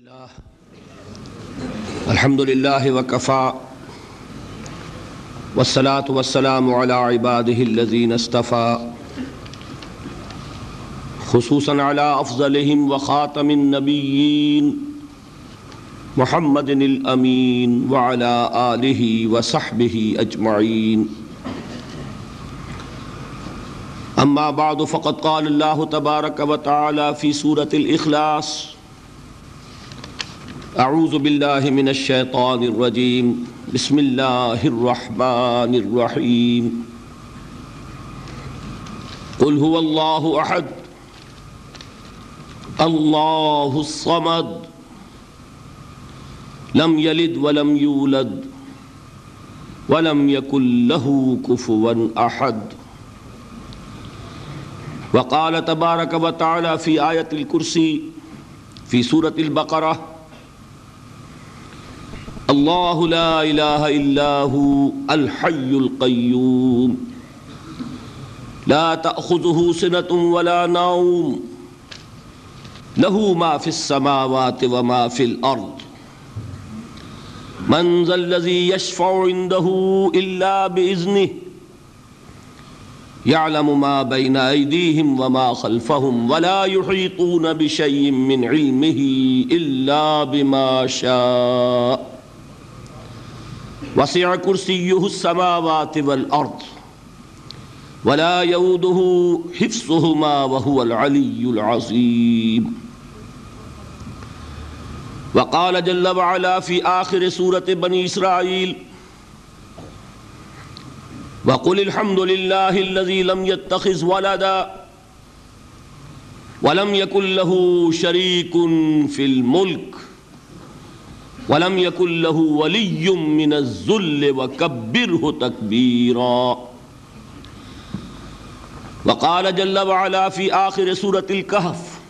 لله. الحمد لله وكفى. والصلاة والسلام على عباده الذين استفى خصوصا على أفضلهم وخاتم النبيين محمد الأمين وعلى آله وصحبه أجمعين. أما بعد، فقد قال الله تبارك وتعالى في سورة الإخلاص أعوذ بالله من الشيطان الرجيم. بسم الله الرحمن الرحيم. قل هو الله أحد. الله الصمد. لم يلد ولم يولد. ولم يكن له كفوا أحد. وقال تبارك وتعالى في آية الكرسي، في سورة البقرة الله لا إله إلا هو الحي القيوم لا تأخذه سنة ولا نوم له ما في السماوات وما في الأرض من ذا الذي يشفع عنده إلا بإذنه يعلم ما بين أيديهم وما خلفهم ولا يحيطون بشيء من علمه إلا بما شاء وسع كرسيه السماوات والأرض ولا يوده حفظهما وهو العلي العظيم. وقال جل وعلا في آخر سورة بني إسرائيل وقل الحمد لله الذي لم يتخذ ولدا ولم يكن له شريك في الملك. ولم يكن له ولي من الذل وكبره تكبيرا. وقال جل وعلا في آخر سورة الكهف،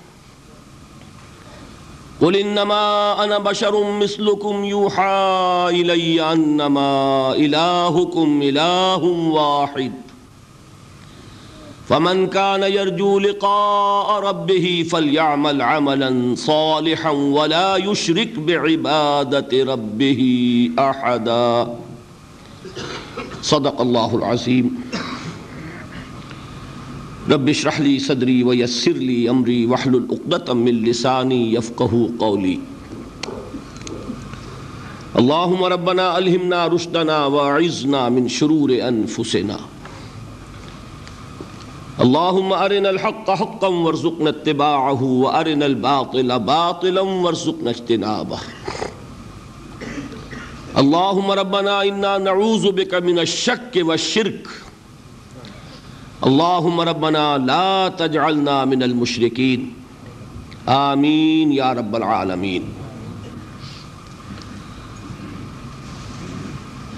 قل انما انا بشر مثلكم يوحى الي انما الهكم اله واحد. فمن كان يرجو لقاء ربه فليعمل عملا صالحا ولا يشرك بعباده ربه احدا صدق الله العظيم. رب اشرح لي صدري ويسر لي امري واحلل عقدة من لساني يفقهوا قولي. اللهم ربنا الهمنا رشدنا واعذنا من شرور انفسنا اللهم ارنا الحق حقا وارزقنا اتباعه وارنا الباطل باطلا وارزقنا اجتنابه اللهم ربنا انا نعوذ بك من الشك والشرك اللهم ربنا لا تجعلنا من المشركين آمین یا رب العالمین۔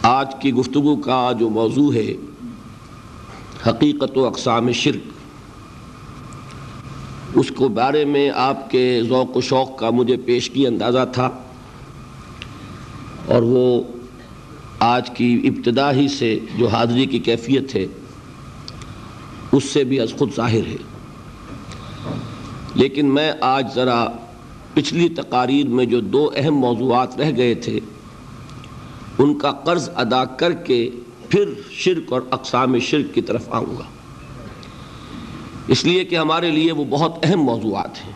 آج کی گفتگو کا جو موضوع ہے حقیقت و اقسام شرک۔ اس کو بارے میں آپ کے ذوق و شوق کا مجھے پیش کی اندازہ تھا۔ اور وہ آج کی ابتدا ہی سے جو حاضری کی کیفیت ہے، اس سے بھی از خود ظاہر ہے۔ لیکن میں آج ذرا پچھلی تقاریر میں جو دو اہم موضوعات رہ گئے تھے، ان کا قرض ادا کر کے پھر شرک اور اقسام شرک کی طرف آؤں گا۔ اس لیے کہ ہمارے لیے وہ بہت اہم موضوعات ہیں۔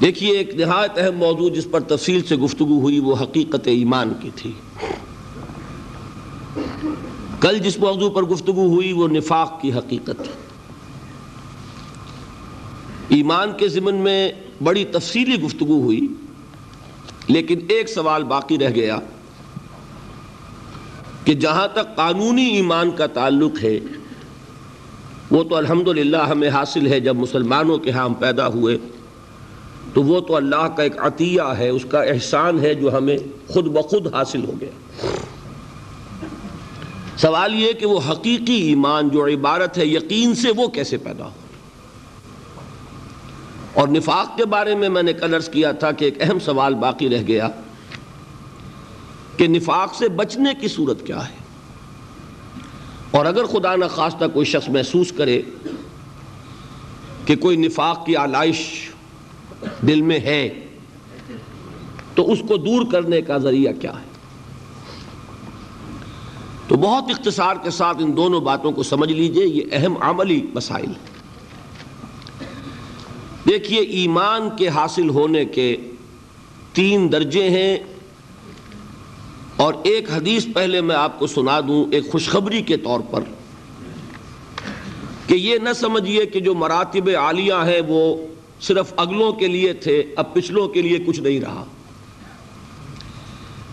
دیکھیے، ایک نہایت اہم موضوع جس پر تفصیل سے گفتگو ہوئی، وہ حقیقت ایمان کی تھی۔ کل جس موضوع پر گفتگو ہوئی، وہ نفاق کی حقیقت ایمان کے ضمن میں بڑی تفصیلی گفتگو ہوئی، لیکن ایک سوال باقی رہ گیا۔ کہ جہاں تک قانونی ایمان کا تعلق ہے، وہ تو الحمدللہ ہمیں حاصل ہے جب مسلمانوں کے ہاں ہم پیدا ہوئے۔ تو وہ تو اللہ کا ایک عطیہ ہے، اس کا احسان ہے جو ہمیں خود بخود حاصل ہو گیا۔ سوال یہ کہ وہ حقیقی ایمان جو عبارت ہے، یقین سے وہ کیسے پیدا ہو؟ اور نفاق کے بارے میں میں نے کلرز کیا تھا کہ ایک اہم سوال باقی رہ گیا۔ کہ نفاق سے بچنے کی صورت کیا ہے؟ اور اگر خدا نخواستہ کوئی شخص محسوس کرے کہ کوئی نفاق کی آلائش دل میں ہے، تو اس کو دور کرنے کا ذریعہ کیا ہے؟ تو بہت اختصار کے ساتھ ان دونوں باتوں کو سمجھ لیجیے، یہ اہم عملی مسائل ہیں۔ دیکھیے، ایمان کے حاصل ہونے کے تین درجے ہیں۔ اور ایک حدیث پہلے میں آپ کو سنا دوں، ایک خوشخبری کے طور پر کہ یہ نہ سمجھیے کہ جو مراتب عالیہ ہیں وہ صرف اگلوں کے لیے تھے، اب پچھلوں کے لیے کچھ نہیں رہا۔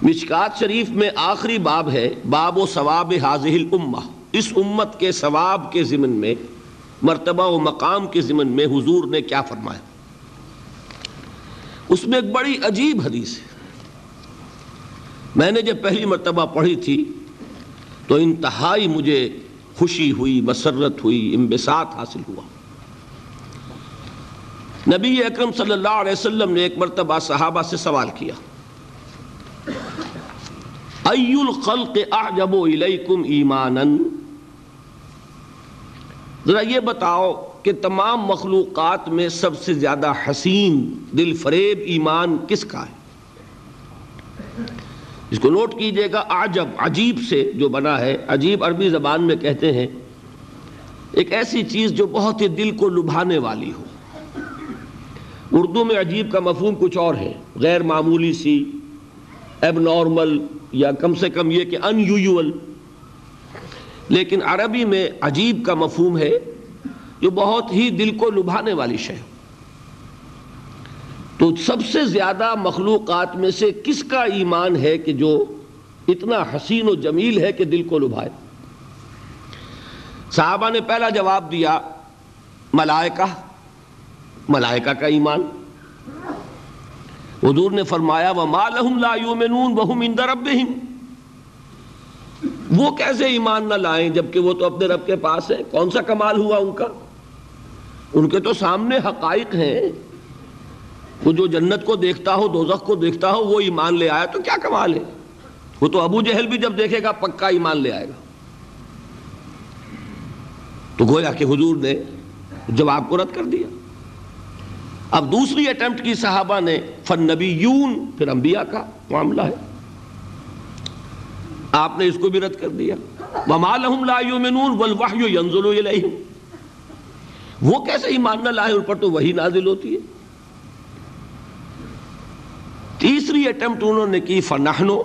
مشکات شریف میں آخری باب ہے، باب و ثواب حاضح الامہ اس امت کے ثواب کے ضمن میں، مرتبہ و مقام کے ضمن میں حضور نے کیا فرمایا؟ اس میں ایک بڑی عجیب حدیث ہے۔ میں نے جب پہلی مرتبہ پڑھی تھی تو انتہائی مجھے خوشی ہوئی، مسرت ہوئی امبساط حاصل ہوا۔ نبی اکرم صلی اللہ علیہ وسلم نے ایک مرتبہ صحابہ سے سوال کیا ای الخلق اعجب الیکم ایمانا؟ ذرا یہ بتاؤ کہ تمام مخلوقات میں سب سے زیادہ حسین دل فریب ایمان کس کا ہے؟ اس کو نوٹ کیجیے گا عجب، عجیب سے جو بنا ہے۔ عجیب عربی زبان میں کہتے ہیں، ایک ایسی چیز جو بہت ہی دل کو لبھانے والی ہو۔ اردو میں عجیب کا مفہوم کچھ اور ہے۔ غیر معمولی سی ایب نارمل یا کم سے کم یہ کہ ان یوزول لیکن عربی میں عجیب کا مفہوم ہے جو بہت ہی دل کو لبھانے والی شے۔ تو سب سے زیادہ مخلوقات میں سے کس کا ایمان ہے کہ جو اتنا حسین و جمیل ہے کہ دل کو لبھائے؟ صحابہ نے پہلا جواب دیا، ملائکہ ملائکہ کا ایمان۔ حضور نے فرمایا، وَمَا لَهُمْ لَا يُؤْمِنُونَ وَهُمْ عِنْدَ رَبِّهِمْ۔ وہ کیسے ایمان نہ لائیں جبکہ وہ تو اپنے رب کے پاس ہے کون سا کمال ہوا ان کا؟ ان کے تو سامنے حقائق ہیں۔ وہ جو جنت کو دیکھتا ہو، دوزخ کو دیکھتا ہو، وہ ایمان لے آیا تو کیا کمال ہے؟ وہ تو ابو جہل بھی جب دیکھے گا، پکا ایمان لے آئے گا۔ تو گویا کہ حضور نے جواب کو رد کر دیا۔ اب دوسری اٹمپٹ کی صحابہ نے فن نبی یون پھر انبیاء کا معاملہ ہے۔ آپ نے اس کو بھی رد کر دیا۔ وَمَا لَهُمْ لَا يُؤْمِنُونَ وَالْوَحْيُ يَنزُلُ إِلَيْهِمْ۔ وہ کیسے ایمان نہ لائے، ان پر تو وہی نازل ہوتی ہے۔ تیسری اٹمپٹ انہوں نے کی فنحنو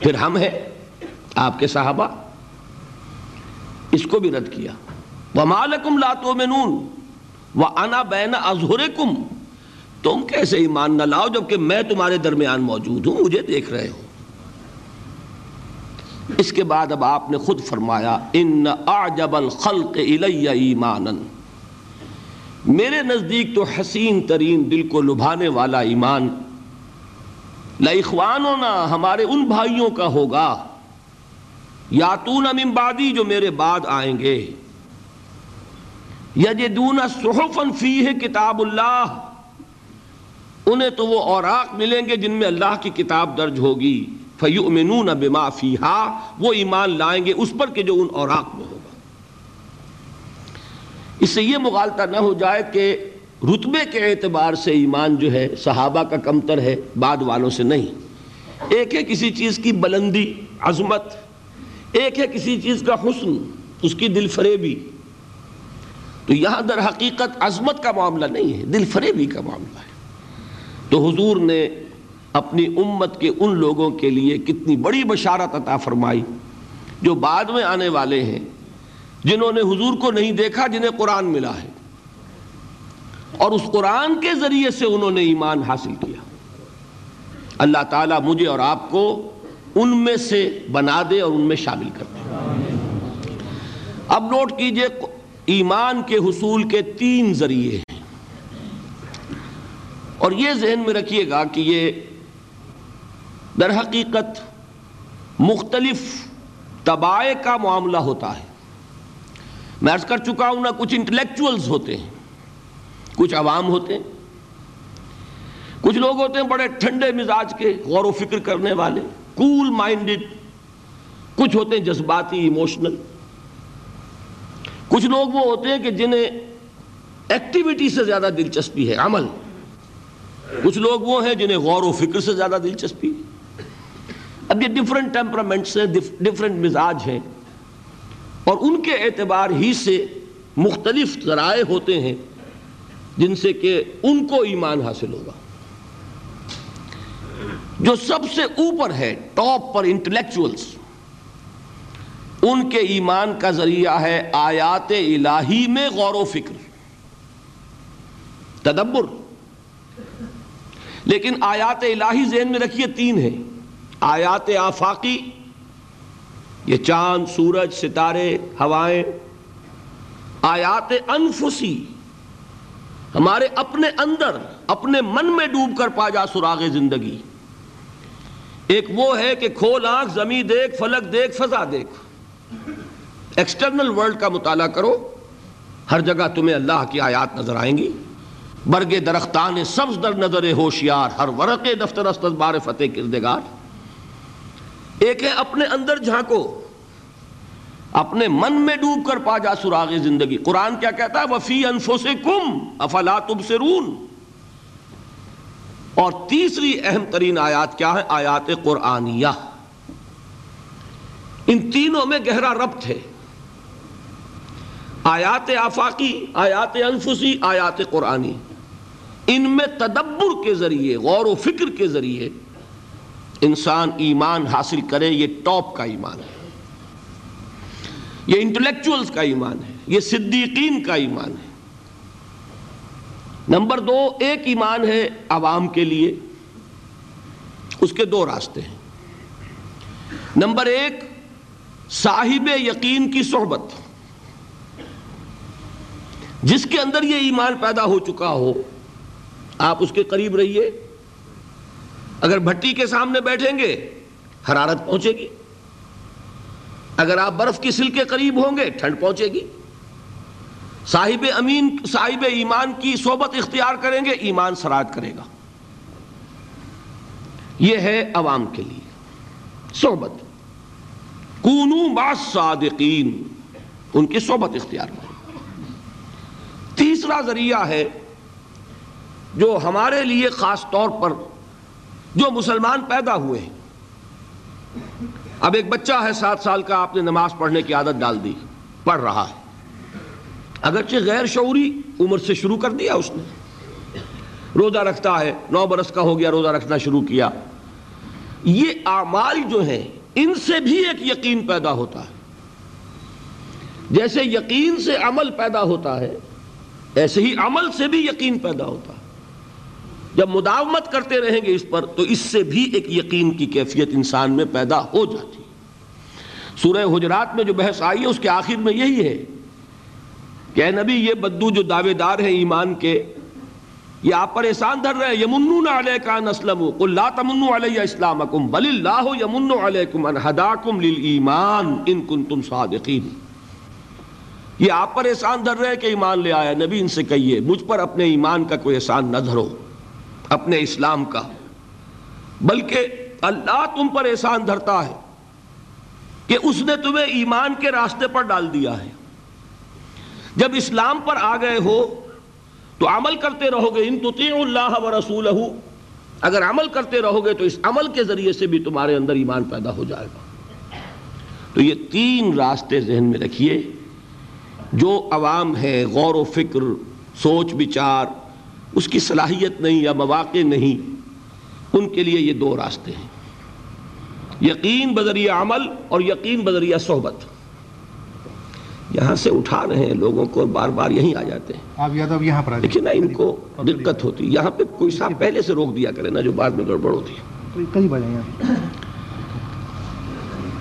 پھر ہم ہیں، آپ کے صحابہ۔ اس کو بھی رد کیا۔ وَمَا لَكُمْ لَا تُؤْمِنُونَ۔ وَأَنَا بَيْنَ أَظْهُرِكُمْ۔ تم کیسے ایمان نہ لاؤ جبکہ میں تمہارے درمیان موجود ہوں، مجھے دیکھ رہے ہو۔ اس کے بعد اب آپ نے خود فرمایا ان اعجب الخلق الی ایمانا میرے نزدیک تو حسین ترین دل کو لبھانے والا ایمان۔ لَإِخْوَانُنَا ہمارے ان بھائیوں کا ہوگا۔ یاتون من بعدی، جو میرے بعد آئیں گے۔ یجدون صحفا فیہ کتاب اللہ۔ انہیں تو وہ اوراق ملیں گے جن میں اللہ کی کتاب درج ہوگی۔ فَيُؤْمِنُونَ بِمَا فِيهَا وہ ایمان لائیں گے اس پر کہ جو ان اوراق میں ہوگا اس سے یہ مغالطہ نہ ہو جائے کہ رتبے کے اعتبار سے ایمان جو ہے صحابہ کا کمتر ہے، بعد والوں سے نہیں۔ ایک ہے کسی چیز کی بلندی، عظمت۔ ایک ہے کسی چیز کا حسن، اس کی دل فریبی۔ تو یہاں در حقیقت عظمت کا معاملہ نہیں ہے، دل فریبی کا معاملہ ہے۔ تو حضور نے اپنی امت کے ان لوگوں کے لیے کتنی بڑی بشارت عطا فرمائی جو بعد میں آنے والے ہیں۔ جنہوں نے حضور کو نہیں دیکھا، جنہیں قرآن ملا ہے۔ اور اس قرآن کے ذریعے سے انہوں نے ایمان حاصل کیا۔ اللہ تعالیٰ مجھے اور آپ کو ان میں سے بنا دے اور ان میں شامل کر دے۔ اب نوٹ کیجیے، ایمان کے حصول کے تین ذریعے ہیں۔ اور یہ ذہن میں رکھیے گا کہ یہ در حقیقت مختلف تباہ کا معاملہ ہوتا ہے۔ میں عرض کر چکا ہوں نا کچھ انٹلیکچولز ہوتے ہیں، کچھ عوام ہوتے ہیں۔ کچھ لوگ ہوتے ہیں بڑے ٹھنڈے مزاج کے غور و فکر کرنے والے کول مائنڈڈ کچھ ہوتے ہیں جذباتی ایموشنل کچھ لوگ وہ ہوتے ہیں کہ جنہیں ایکٹیویٹی سے زیادہ دلچسپی ہے، عمل۔ کچھ لوگ وہ ہیں جنہیں غور و فکر سے زیادہ دلچسپی اب یہ ڈفرنٹ ٹیمپرامنٹس ہیں ڈفرنٹ مزاج ہیں۔ اور ان کے اعتبار ہی سے مختلف ذرائع ہوتے ہیں جن سے کہ ان کو ایمان حاصل ہوگا۔ جو سب سے اوپر ہے، ٹاپ پر انٹلیکچوئلس ان کے ایمان کا ذریعہ ہے آیات الہی میں غور و فکر، تدبر۔ لیکن آیات الہی ذہن میں رکھیے تین ہیں۔ آیات آفاقی یہ چاند، سورج، ستارے، ہوائیں، آیات انفسی ہمارے اپنے اندر، اپنے من میں ڈوب کر پا جا سراغ زندگی۔ ایک وہ ہے کہ کھول آنکھ، زمین دیکھ، فلک دیکھ، فضا دیکھ۔ ایکسٹرنل ورلڈ کا مطالعہ کرو۔ ہر جگہ تمہیں اللہ کی آیات نظر آئیں گی۔ برگ درختان سبز در نظر ہوشیار، ہر ورق دفتر بار فتح کردگار۔ ایک ہے اپنے اندر جھانکو، اپنے من میں ڈوب کر پا جا سراغ زندگی۔ قرآن کیا کہتا ہے؟ وفی انفو سے کم افلا تبصرون۔ اور تیسری اہم ترین آیات کیا ہے آیات قرآنیہ۔ ان تینوں میں گہرا ربط ہے۔ آیات آفاقی، آیات انفسی، آیات قرآنی۔ ان میں تدبر کے ذریعے، غور و فکر کے ذریعے انسان ایمان حاصل کرے، یہ ٹاپ کا ایمان ہے۔ یہ انٹلیکچوئلز کا ایمان ہے، یہ صدیقین کا ایمان ہے۔ نمبر دو، ایک ایمان ہے عوام کے لیے، اس کے دو راستے ہیں۔ نمبر ایک، صاحب یقین کی صحبت۔ جس کے اندر یہ ایمان پیدا ہو چکا ہو، آپ اس کے قریب رہیے۔ اگر بھٹی کے سامنے بیٹھیں گے، حرارت پہنچے گی۔ اگر آپ برف کی سل کے قریب ہوں گے، ٹھنڈ پہنچے گی۔ صاحب امین، صاحب ایمان کی صحبت اختیار کریں گے، ایمان سراج کرے گا۔ یہ ہے عوام کے لیے۔ صحبت۔ کونو صادقین۔ ان کی صحبت اختیار کریں۔ تیسرا ذریعہ ہے جو ہمارے لیے خاص طور پر جو مسلمان پیدا ہوئے ہیں۔ اب ایک بچہ ہے سات سال کا، آپ نے نماز پڑھنے کی عادت ڈال دی، پڑھ رہا ہے۔ اگرچہ غیر شعوری عمر سے شروع کر دیا اس نے۔ روزہ رکھتا ہے، نو برس کا ہو گیا، روزہ رکھنا شروع کیا۔ یہ اعمال جو ہیں، ان سے بھی ایک یقین پیدا ہوتا ہے۔ جیسے یقین سے عمل پیدا ہوتا ہے، ایسے ہی عمل سے بھی یقین پیدا ہوتا ہے۔ جب مداومت کرتے رہیں گے اس پر تو اس سے بھی ایک یقین کی کیفیت انسان میں پیدا ہو جاتی سورہ حجرات میں جو بحث آئی ہے، اس کے آخر میں یہی ہے کہ اے نبی، یہ بدو جو دعوے دار ہیں ایمان کے، یہ آپ پر احسان دھر رہے ہیں۔ یمنون علیکا نسلم قل لا تمنو علی اسلامکم، بل اللہ یمن علیکم ان ہداکم للایمان ان کنتم صادقین۔ یہ آپ پر احسان دھر رہے کہ ایمان لے آیا نبی ان سے کہیے، مجھ پر اپنے ایمان کا کوئی احسان نہ دھرو۔ اپنے اسلام کا۔ بلکہ اللہ تم پر احسان دھرتا ہے کہ اس نے تمہیں ایمان کے راستے پر ڈال دیا ہے۔ جب اسلام پر آ گئے ہو تو عمل کرتے رہو گے۔ ان تطیع اللہ و رسول اگر عمل کرتے رہو گے تو اس عمل کے ذریعے سے بھی تمہارے اندر ایمان پیدا ہو جائے گا۔ تو یہ تین راستے ذہن میں رکھیے۔ جو عوام ہے، غور و فکر، سوچ بچار اس کی صلاحیت نہیں یا مواقع نہیں ان کے لیے یہ دو راستے ہیں۔ یقین بذریعہ عمل اور یقین بذریعہ صحبت۔ یہاں سے اٹھا رہے ہیں لوگوں کو بار بار یہیں آ جاتے ہیں۔ نا ان کو دقت ہوتی یہاں پہ کوئی صاحب پہلے سے روک دیا کرے نا جو بعد میں گڑبڑ ہوتی۔ ہے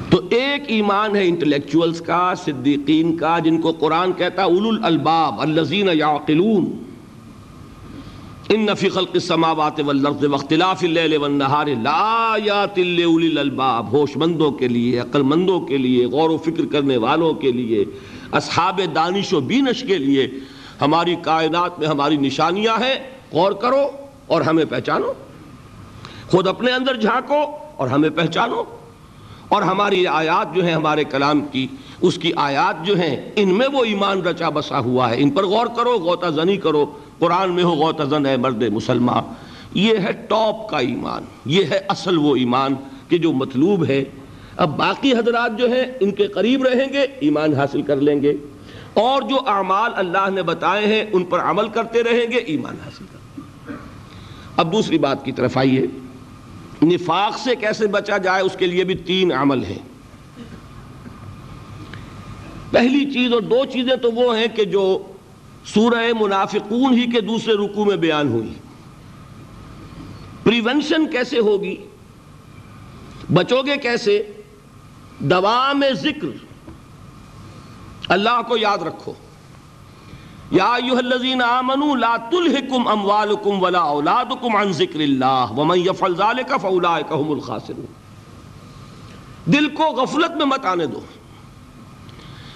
تو ایک ایمان ہے انٹلیکچوئلز کا صدیقین کا جن کو قرآن کہتا ہے اولو الالباب الذین یعقلون۔ ان فی خلق السماوات والارض واختلاف اللیل والنہار لآیات لأولی الالباب ہوش مندوں کے لیے عقل مندوں کے لیے، غور و فکر کرنے والوں کے لیے، اصحاب دانش و بینش کے لیے ہماری کائنات میں ہماری نشانیاں ہیں، غور کرو اور ہمیں پہچانو۔ خود اپنے اندر جھانکو اور ہمیں پہچانو۔ اور ہماری آیات جو ہیں ہمارے کلام کی، اس کی آیات جو ہیں، ان میں وہ ایمان رچا بسا ہوا ہے۔ ان پر غور کرو، غوطہ زنی کرو۔ قرآن میں ہو غوطہ زن ہے مرد مسلمان، یہ ہے ٹاپ کا ایمان، یہ ہے اصل وہ ایمان کہ جو مطلوب ہے۔ اب باقی حضرات جو ہیں، ان کے قریب رہیں گے، ایمان حاصل کر لیں گے۔ اور جو اعمال اللہ نے بتائے ہیں، ان پر عمل کرتے رہیں گے، ایمان حاصل کر اب دوسری بات کی طرف آئیے۔ نفاق سے کیسے بچا جائے، اس کے لیے بھی تین عمل ہیں۔ پہلی چیز اور دو چیزیں تو وہ ہیں کہ جو سورہ منافقون ہی کے دوسرے رکو میں بیان ہوئی۔ پریونشن کیسے ہوگی؟ بچو گے کیسے؟ دوا میں ذکر۔ اللہ کو یاد رکھو۔ یا ایوہ الذین آمنوا لا تلہکم اموالکم ولا اولادکم عن ذکر اللہ ومن یفعل ذالک فاولائک هم الخاسرون۔ دل کو غفلت میں مت آنے دو۔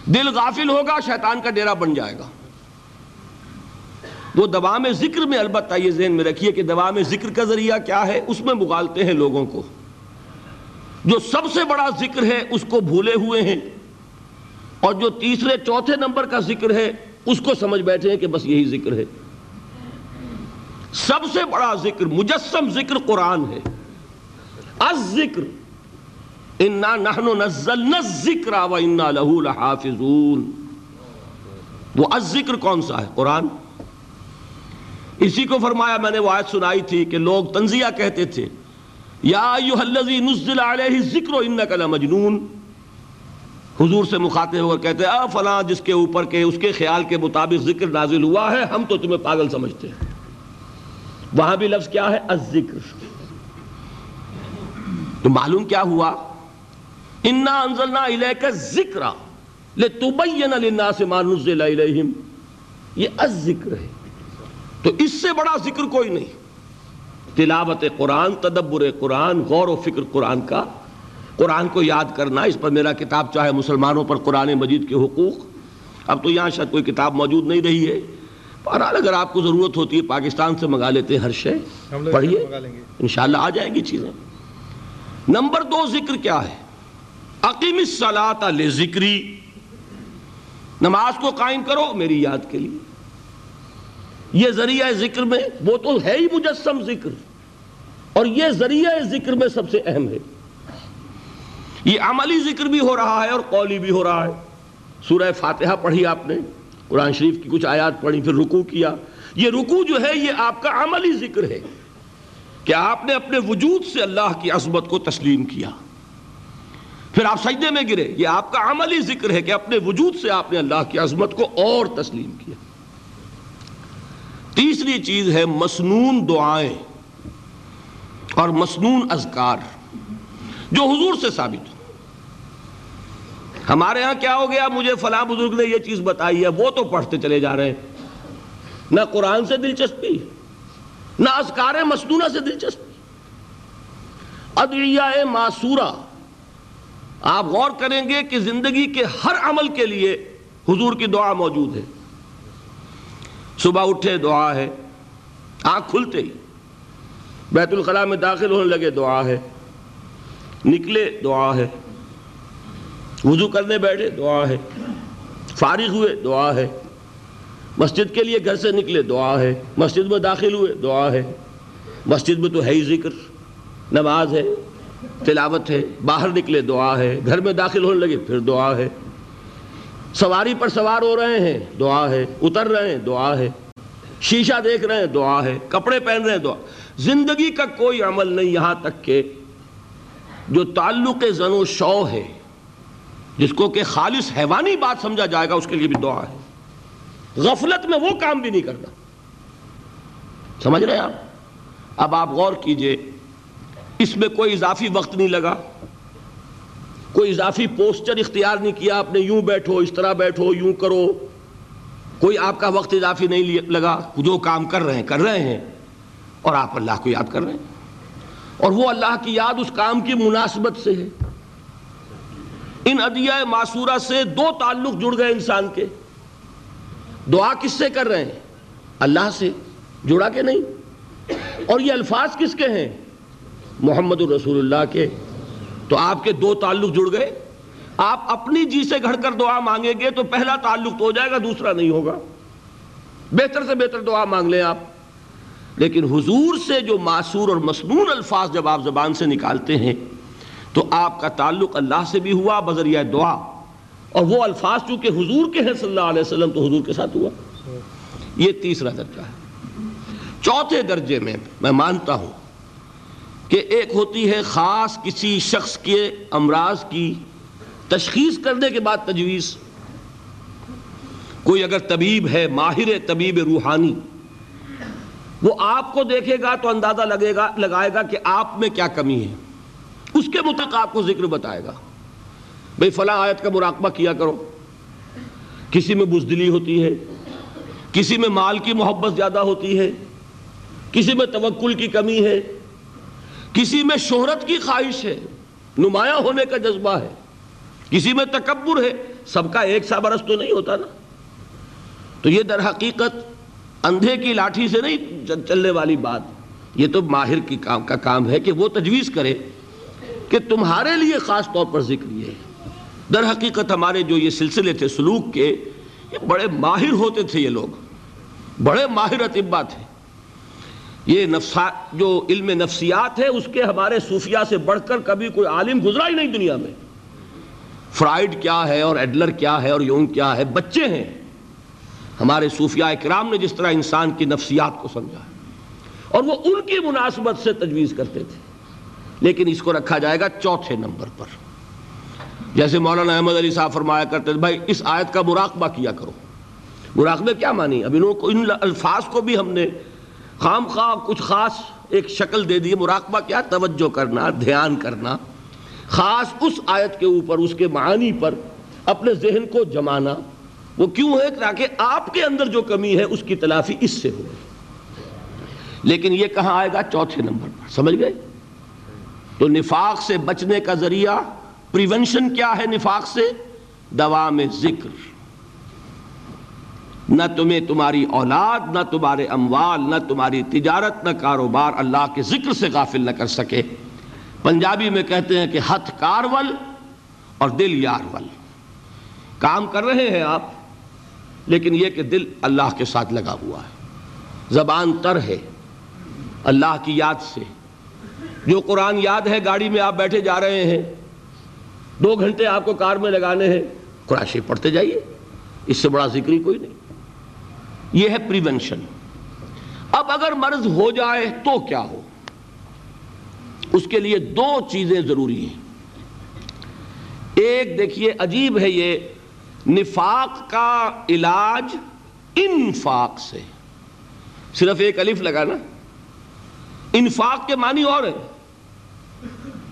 دل غافل ہوگا، شیطان کا ڈیرہ بن جائے گا۔ وہ دوا میں ذکر میں البتہ یہ ذہن میں رکھیے کہ دوا میں ذکر کا ذریعہ کیا ہے؟ اس میں مغالتے ہیں لوگوں کو۔ جو سب سے بڑا ذکر ہے، اس کو بھولے ہوئے ہیں۔ اور جو تیسرے، چوتھے نمبر کا ذکر ہے، اس کو سمجھ بیٹھے ہیں کہ بس یہی ذکر ہے۔ سب سے بڑا ذکر، مجسم ذکر قرآن ہے۔ از ذکر، انا نحن نزلنا الذکر و انا له لحافظون۔ وہ از ذکر کون سا ہے؟ قرآن۔ اسی کو فرمایا میں نے وہ آیت سنائی تھی کہ لوگ تنزیہ کہتے تھے، یا ایوہ الذی نزل علیہ الذکر انکا لمجنون۔ حضور سے مخاطب ہو کر کہتے ہیں فلاں جس کے اوپر کے اس کے خیال کے مطابق ذکر نازل ہوا ہے، ہم تو تمہیں پاگل سمجھتے ہیں۔ وہاں بھی لفظ کیا ہے؟ الذکر۔ تو معلوم کیا ہوا؟ انا انزلنا الیک الذکر لتبین للناس ما نزل الیہم یہ الذکر ہے۔ تو اس سے بڑا ذکر کوئی نہیں۔ تلاوت قرآن تدبر قرآن غور و فکر قرآن کا۔ قرآن کو یاد کرنا اس پر میرا کتاب چاہے مسلمانوں پر قرآن مجید کے حقوق۔ اب تو یہاں شاید کوئی کتاب موجود نہیں رہی ہے۔ بہرحال اگر آپ کو ضرورت ہوتی ہے پاکستان سے منگا لیتے ہیں ہر شے۔ پڑھیے۔ انشاءاللہ آ جائیں گی چیزیں۔ نمبر دو ذکر کیا ہے؟ عقیم الصلاۃ ذکری نماز کو قائم کرو میری یاد کے لیے۔ یہ ذریعہ ذکر میں وہ تو ہے ہی مجسم ذکر اور یہ ذریعہ ذکر میں سب سے اہم ہے۔ یہ عملی ذکر بھی ہو رہا ہے اور قولی بھی ہو رہا ہے۔ سورہ فاتحہ پڑھی آپ نے، قرآن شریف کی کچھ آیات پڑھی، پھر رکو کیا۔ یہ رکو جو ہے، یہ آپ کا عملی ذکر ہے کہ آپ نے اپنے وجود سے اللہ کی عظمت کو تسلیم کیا۔ پھر آپ سجدے میں گرے، یہ آپ کا عملی ذکر ہے کہ اپنے وجود سے آپ نے اللہ کی عظمت کو اور تسلیم کیا۔ تیسری چیز ہے مسنون دعائیں اور مسنون اذکار جو حضور سے ثابت ہو۔ ہمارے ہاں کیا ہو گیا؟ مجھے فلاں بزرگ نے یہ چیز بتائی ہے، وہ تو پڑھتے چلے جا رہے ہیں۔ نہ قرآن سے دلچسپی، نہ اذکار مسنونہ سے دلچسپی۔ ادعیہ معصورہ، آپ غور کریں گے کہ زندگی کے ہر عمل کے لیے حضور کی دعا موجود ہے۔ صبح اٹھے، دعا ہے۔ آنکھ کھلتے ہی۔ بیت الخلاء میں داخل ہونے لگے، دعا ہے۔ نکلے، دعا ہے۔ وضو کرنے بیٹھے، دعا ہے۔ فارغ ہوئے، دعا ہے۔ مسجد کے لیے گھر سے نکلے، دعا ہے۔ مسجد میں داخل ہوئے، دعا ہے۔ مسجد میں تو ہے ہی ذکر۔ نماز ہے، تلاوت ہے۔ باہر نکلے، دعا ہے۔ گھر میں داخل ہونے لگے، پھر دعا ہے۔ سواری پر سوار ہو رہے ہیں، دعا ہے، اتر رہے ہیں، دعا ہے۔ شیشہ دیکھ رہے ہیں، دعا ہے۔ کپڑے پہن رہے ہیں، دعا۔ زندگی کا کوئی عمل نہیں یہاں تک کہ جو تعلق زن و شو ہے، جس کو کہ خالص حیوانی بات سمجھا جائے گا، اس کے لیے بھی دعا ہے۔ غفلت میں وہ کام بھی نہیں کرنا۔ سمجھ رہے ہیں آپ؟ اب آپ غور کیجیے، اس میں کوئی اضافی وقت نہیں لگا۔ کوئی اضافی پوسچر اختیار نہیں کیا، آپ نے یوں بیٹھو، اس طرح بیٹھو، یوں کرو۔ کوئی آپ کا وقت اضافی نہیں لگا۔ جو کام کر رہے ہیں، کر رہے ہیں۔ اور آپ اللہ کو یاد کر رہے ہیں۔ اور وہ اللہ کی یاد اس کام کی مناسبت سے ہے۔ ان عدیہ معصورہ سے دو تعلق جڑ گئے انسان کے۔ دعا کس سے کر رہے ہیں؟ اللہ سے۔ جڑا کے نہیں۔ اور یہ الفاظ کس کے ہیں؟ محمد الرسول اللہ کے۔ تو آپ کے دو تعلق جڑ گئے۔ آپ اپنی جی سے گھڑ کر دعا مانگیں گے تو پہلا تعلق تو ہو جائے گا، دوسرا نہیں ہوگا۔ بہتر سے بہتر دعا مانگ لیں آپ۔ لیکن حضور سے جو معصور اور مسنون الفاظ جب آپ زبان سے نکالتے ہیں، تو آپ کا تعلق اللہ سے بھی ہوا، بذریعہ دعا۔ اور وہ الفاظ چونکہ حضور کے ہیں صلی اللہ علیہ وسلم، تو حضور کے ساتھ ہوا۔ یہ تیسرا درجہ ہے۔ چوتھے درجے میں میں مانتا ہوں کہ ایک ہوتی ہے خاص کسی شخص کے امراض کی تشخیص کرنے کے بعد تجویز۔ کوئی اگر طبیب ہے، ماہر طبیب روحانی، وہ آپ کو دیکھے گا تو اندازہ لگے گا، لگائے گا کہ آپ میں کیا کمی ہے۔ اس کے متعلق آپ کو ذکر بتائے گا۔ بھئی فلاں آیت کا مراقبہ کیا کرو۔ کسی میں بزدلی ہوتی ہے، کسی میں مال کی محبت زیادہ ہوتی ہے، کسی میں توکل کی کمی ہے۔ کسی میں شہرت کی خواہش ہے، نمایاں ہونے کا جذبہ ہے، کسی میں تکبر ہے، سب کا ایک سا برس تو نہیں ہوتا نا۔ تو یہ در حقیقت اندھے کی لاٹھی سے نہیں چلنے والی بات۔ یہ تو ماہر کی کام کا کام ہے کہ وہ تجویز کرے کہ تمہارے لیے خاص طور پر ذکر یہ ہے۔ در حقیقت ہمارے جو یہ سلسلے تھے سلوک کے، یہ بڑے ماہر ہوتے تھے یہ لوگ۔ بڑے ماہر اطبا تھے۔ یہ جو علم نفسیات ہے، اس کے ہمارے صوفیہ سے بڑھ کر کبھی کوئی عالم گزرا ہی نہیں دنیا میں۔ فرائیڈ کیا ہے اور ایڈلر کیا ہے اور یونگ کیا ہے؟ بچے ہیں۔ ہمارے صوفیہ اکرام نے جس طرح انسان کی نفسیات کو سمجھا ہے اور وہ ان کی مناسبت سے تجویز کرتے تھے۔ لیکن اس کو رکھا جائے گا چوتھے نمبر پر۔ جیسے مولانا احمد علی صاحب فرمایا کرتے تھے، بھائی، اس آیت کا مراقبہ کیا کرو۔ مراقبے کیا مانی اب انہوں کو ان الفاظ کو بھی ہم نے خام خواہ کچھ خاص ایک شکل دے دی مراقبہ کیا؟ توجہ کرنا، دھیان کرنا۔ خاص اس آیت کے اوپر، اس کے معانی پر اپنے ذہن کو جمانا۔ وہ کیوں ہے؟ تاکہ آپ کے اندر جو کمی ہے، اس کی تلافی اس سے ہو۔ لیکن یہ کہاں آئے گا؟ چوتھے نمبر پر۔ سمجھ گئے؟ تو نفاق سے بچنے کا ذریعہ پریونشن کیا ہے نفاق سے؟ دوا میں ذکر۔ نہ تمہیں تمہاری اولاد، نہ تمہارے اموال، نہ تمہاری تجارت، نہ کاروبار اللہ کے ذکر سے غافل نہ کر سکے۔ پنجابی میں کہتے ہیں کہ ہتھ کارول اور دل یارول۔ کام کر رہے ہیں آپ، لیکن یہ کہ دل اللہ کے ساتھ لگا ہوا ہے۔ زبان تر ہے، اللہ کی یاد سے۔ جو قرآن یاد ہے، گاڑی میں آپ بیٹھے جا رہے ہیں۔ دو گھنٹے آپ کو کار میں لگانے ہیں۔ قرآن شریف پڑھتے جائیے، اس سے بڑا ذکری کوئی نہیں۔ یہ ہے پریونشن اب اگر مرض ہو جائے تو کیا ہو؟ اس کے لیے دو چیزیں ضروری ہیں۔ ایک دیکھیے، عجیب ہے یہ، نفاق کا علاج انفاق سے۔ صرف ایک الف لگا نا انفاق کے معنی اور ہے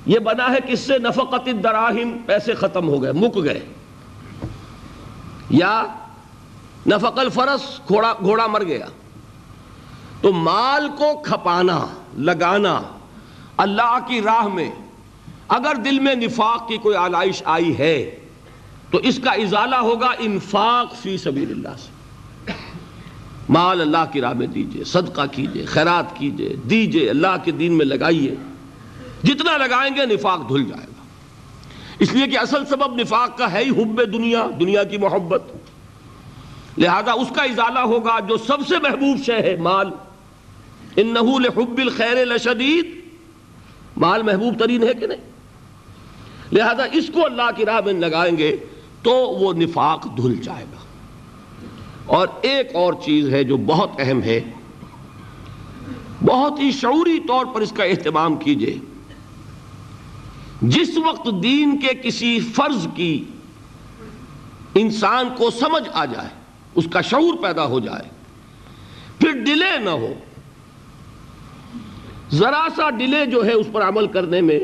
یہ بنا ہے کس سے؟ نفقت الدراہم، پیسے ختم ہو گئے، مک گئے۔ یا نفق الفرس، گھوڑا گھوڑا مر گیا۔ تو مال کو کھپانا، لگانا اللہ کی راہ میں، اگر دل میں نفاق کی کوئی آلائش آئی ہے، تو اس کا ازالہ ہوگا انفاق فی سبیل اللہ سے۔ مال اللہ کی راہ میں دیجیے، صدقہ کیجیے، خیرات کیجیے، دیجیے، اللہ کے دین میں لگائیے۔ جتنا لگائیں گے نفاق دھل جائے گا۔ اس لیے کہ اصل سبب نفاق کا ہے ہی حب دنیا دنیا کی محبت۔ لہذا اس کا ازالہ ہوگا جو سب سے محبوب شے ہے، مال۔ انہو لحب الخیر لشدید۔ مال محبوب ترین ہے کہ نہیں؟ لہذا اس کو اللہ کی راہ میں لگائیں گے تو وہ نفاق دھل جائے گا۔ اور ایک اور چیز ہے جو بہت اہم ہے۔ بہت ہی شعوری طور پر اس کا اہتمام کیجیے۔ جس وقت دین کے کسی فرض کی انسان کو سمجھ آ جائے اس کا شعور پیدا ہو جائے۔ پھر ڈیلے نہ ہو۔ ذرا سا ڈیلے جو ہے اس پر عمل کرنے میں،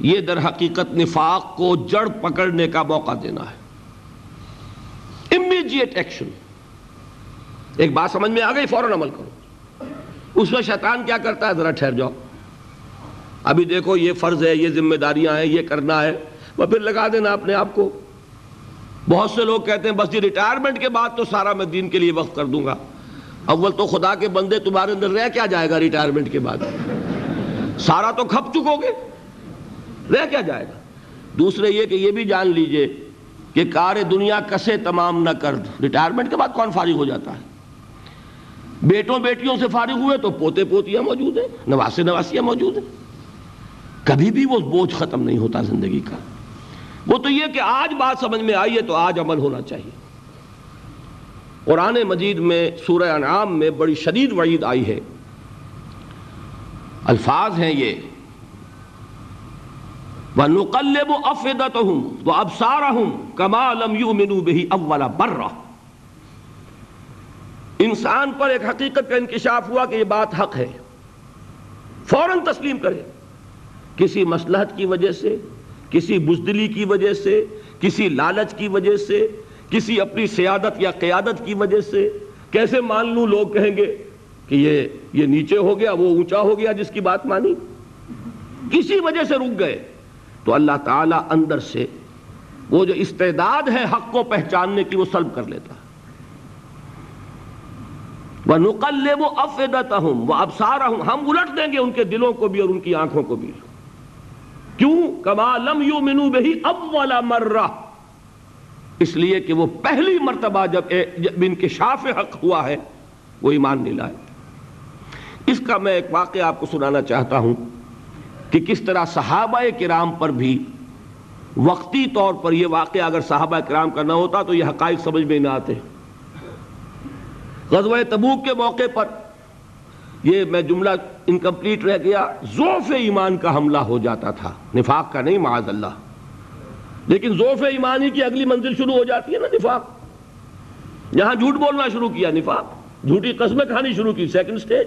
یہ در حقیقت نفاق کو جڑ پکڑنے کا موقع دینا ہے۔ امیجیٹ ایکشن ایک بات سمجھ میں آ گئی؟ فوراً عمل کرو۔ اس میں شیطان کیا کرتا ہے؟ ذرا ٹھہر جاؤ۔ ابھی دیکھو، یہ فرض ہے، یہ ذمہ داریاں ہیں، یہ کرنا ہے۔ وہ پھر لگا دینا اپنے آپ کو۔ بہت سے لوگ کہتے ہیں، بس جی یہ ریٹائرمنٹ کے بعد تو سارا میں دین کے لیے وقف کر دوں گا۔ اول تو خدا کے بندے تمہارے اندر رہ کیا جائے گا ریٹائرمنٹ کے بعد؟ سارا تو کھپ چکو گے۔ رہ کیا جائے گا؟ دوسرے یہ کہ یہ بھی جان لیجیے کہ کار دنیا کسے تمام نہ کر۔ ریٹائرمنٹ کے بعد کون فارغ ہو جاتا ہے؟ بیٹوں بیٹیوں سے فارغ ہوئے تو پوتے پوتیاں موجود ہیں، نواسے نواسیاں موجود ہیں۔ کبھی بھی وہ بوجھ ختم نہیں ہوتا زندگی کا۔ وہ تو یہ کہ آج بات سمجھ میں آئی ہے تو آج عمل ہونا چاہیے۔ قرآن مجید میں، سورہ انعام میں بڑی شدید وعید آئی ہے۔ الفاظ ہیں یہ۔ وَنُقَلِّبُ أَفِدَتَهُمْ وَأَبْصَارَهُمْ كَمَا لَمْ يُؤْمِنُوا بِهِ أَوَّلَ بَرَّ انسان پر ایک حقیقت کا انکشاف ہوا کہ یہ بات حق ہے۔ فوراً تسلیم کرے۔ کسی مسلحت کی وجہ سے کسی بزدلی کی وجہ سے، کسی لالچ کی وجہ سے، کسی اپنی سیادت یا قیادت کی وجہ سے۔ کیسے مان لوں لوگ کہیں گے کہ یہ یہ نیچے ہو گیا، وہ اونچا ہو گیا جس کی بات مانی؟ کسی وجہ سے رک گئے۔ تو اللہ تعالیٰ اندر سے وہ جو استعداد ہے حق کو پہچاننے کی وہ سلب کر لیتا۔ وہ نقل وہ افیدت وہ ابسارا ہوں ہم الٹ دیں گے ان کے دلوں کو بھی اور ان کی آنکھوں کو بھی۔ کیوں؟ کما لم یو منو بہی اب والا مرہ۔ اس لیے کہ وہ پہلی مرتبہ جب ان کے شاف حق ہوا ہے، وہ ایمان نہیں لائے۔ اس کا میں ایک واقعہ آپ کو سنانا چاہتا ہوں کہ کس طرح صحابہ کرام پر بھی وقتی طور پر یہ واقعہ اگر صحابہ کرام کا نہ ہوتا تو یہ حقائق سمجھ میں نہ آتے۔ غزوہ تبوک کے موقع پر یہ میں جملہ انکمپلیٹ رہ گیا زوف ایمان کا حملہ ہو جاتا تھا۔ نفاق کا نہیں، معاذ اللہ۔ لیکن زوف ایمانی کی اگلی منزل شروع ہو جاتی ہے نا نفاق۔ یہاں جھوٹ بولنا شروع کیا، نفاق۔ جھوٹی قسمیں کھانی شروع کی سیکنڈ سٹیج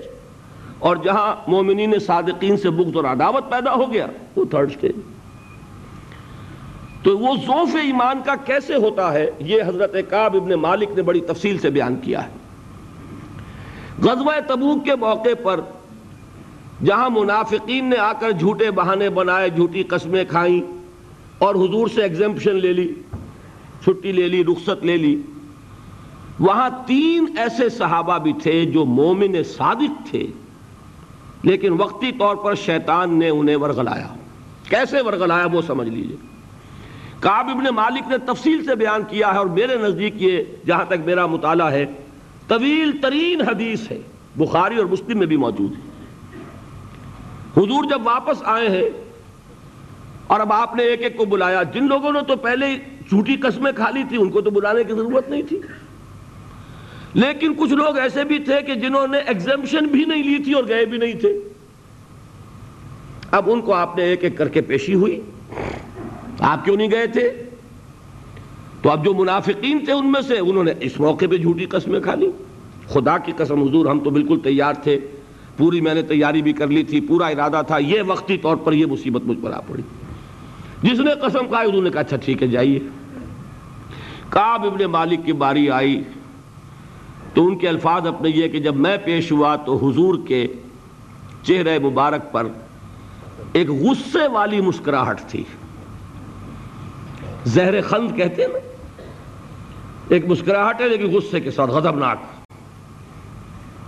اور جہاں مومنین صادقین سے بغض اور عداوت پیدا ہو گیا، وہ تھرڈ سٹیج تو وہ زوف ایمان کا کیسے ہوتا ہے؟ یہ حضرت کعب ابن مالک نے بڑی تفصیل سے بیان کیا ہے۔ غزوہ تبوک کے موقع پر جہاں منافقین نے آ کر جھوٹے بہانے بنائے، جھوٹی قسمیں کھائیں اور حضور سے ایگزمپشن لے لی، چھٹی لے لی، رخصت لے لی۔ وہاں تین ایسے صحابہ بھی تھے جو مومن صادق تھے، لیکن وقتی طور پر شیطان نے انہیں ورغلایا۔ کیسے ورغلایا وہ سمجھ لیجیے۔ کعب ابن مالک نے تفصیل سے بیان کیا ہے اور میرے نزدیک یہ جہاں تک میرا مطالعہ ہے طویل ترین حدیث ہے۔ بخاری اور مسلم میں بھی موجود ہے۔ حضور جب واپس آئے ہیں اور اب آپ نے ایک ایک کو بلایا، جن لوگوں نے تو پہلے جھوٹی قسمیں کھا لی تھی، ان کو تو بلانے کی ضرورت نہیں تھی۔ لیکن کچھ لوگ ایسے بھی تھے کہ جنہوں نے ایگزمشن بھی نہیں لی تھی اور گئے بھی نہیں تھے۔ اب ان کو آپ نے ایک ایک کر کے پیشی ہوئی۔ آپ کیوں نہیں گئے تھے؟ تو اب جو منافقین تھے ان میں سے انہوں نے اس موقع پہ جھوٹی قسمیں کھا لی۔ خدا کی قسم حضور، ہم تو بالکل تیار تھے۔ پوری میں نے تیاری بھی کر لی تھی، پورا ارادہ تھا۔ یہ وقتی طور پر یہ مصیبت مجھ پر آ پڑی۔ جس نے قسم کہا انہوں نے کہا اچھا ٹھیک ہے، جائیے۔ کعب ابن مالک کی باری آئی۔ تو ان کے الفاظ اپنے یہ کہ جب میں پیش ہوا تو حضور کے چہرے مبارک پر ایک غصے والی مسکراہٹ تھی۔ زہر خند کہتے ہیں نا؟ ایک مسکراہٹ ہے لیکن غصے کے ساتھ، غضبناک۔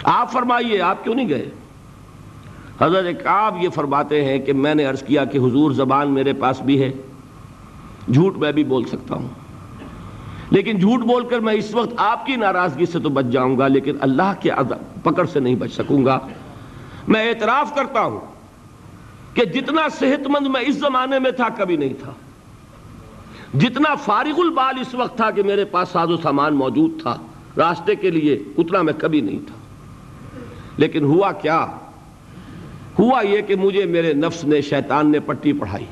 آپ فرمائیے، آپ کیوں نہیں گئے؟ حضرت آپ یہ فرماتے ہیں کہ میں نے عرض کیا کہ حضور زبان میرے پاس بھی ہے، جھوٹ میں بھی بول سکتا ہوں۔ لیکن جھوٹ بول کر میں اس وقت آپ کی ناراضگی سے تو بچ جاؤں گا، لیکن اللہ کے پکڑ سے نہیں بچ سکوں گا۔ میں اعتراف کرتا ہوں کہ جتنا صحت مند میں اس زمانے میں تھا، کبھی نہیں تھا۔ جتنا فارغ البال اس وقت تھا کہ میرے پاس ساز و سامان موجود تھا، راستے کے لیے اتنا میں کبھی نہیں تھا۔ لیکن ہوا کیا؟ ہوا یہ کہ مجھے میرے نفس نے شیطان نے پٹی پڑھائی۔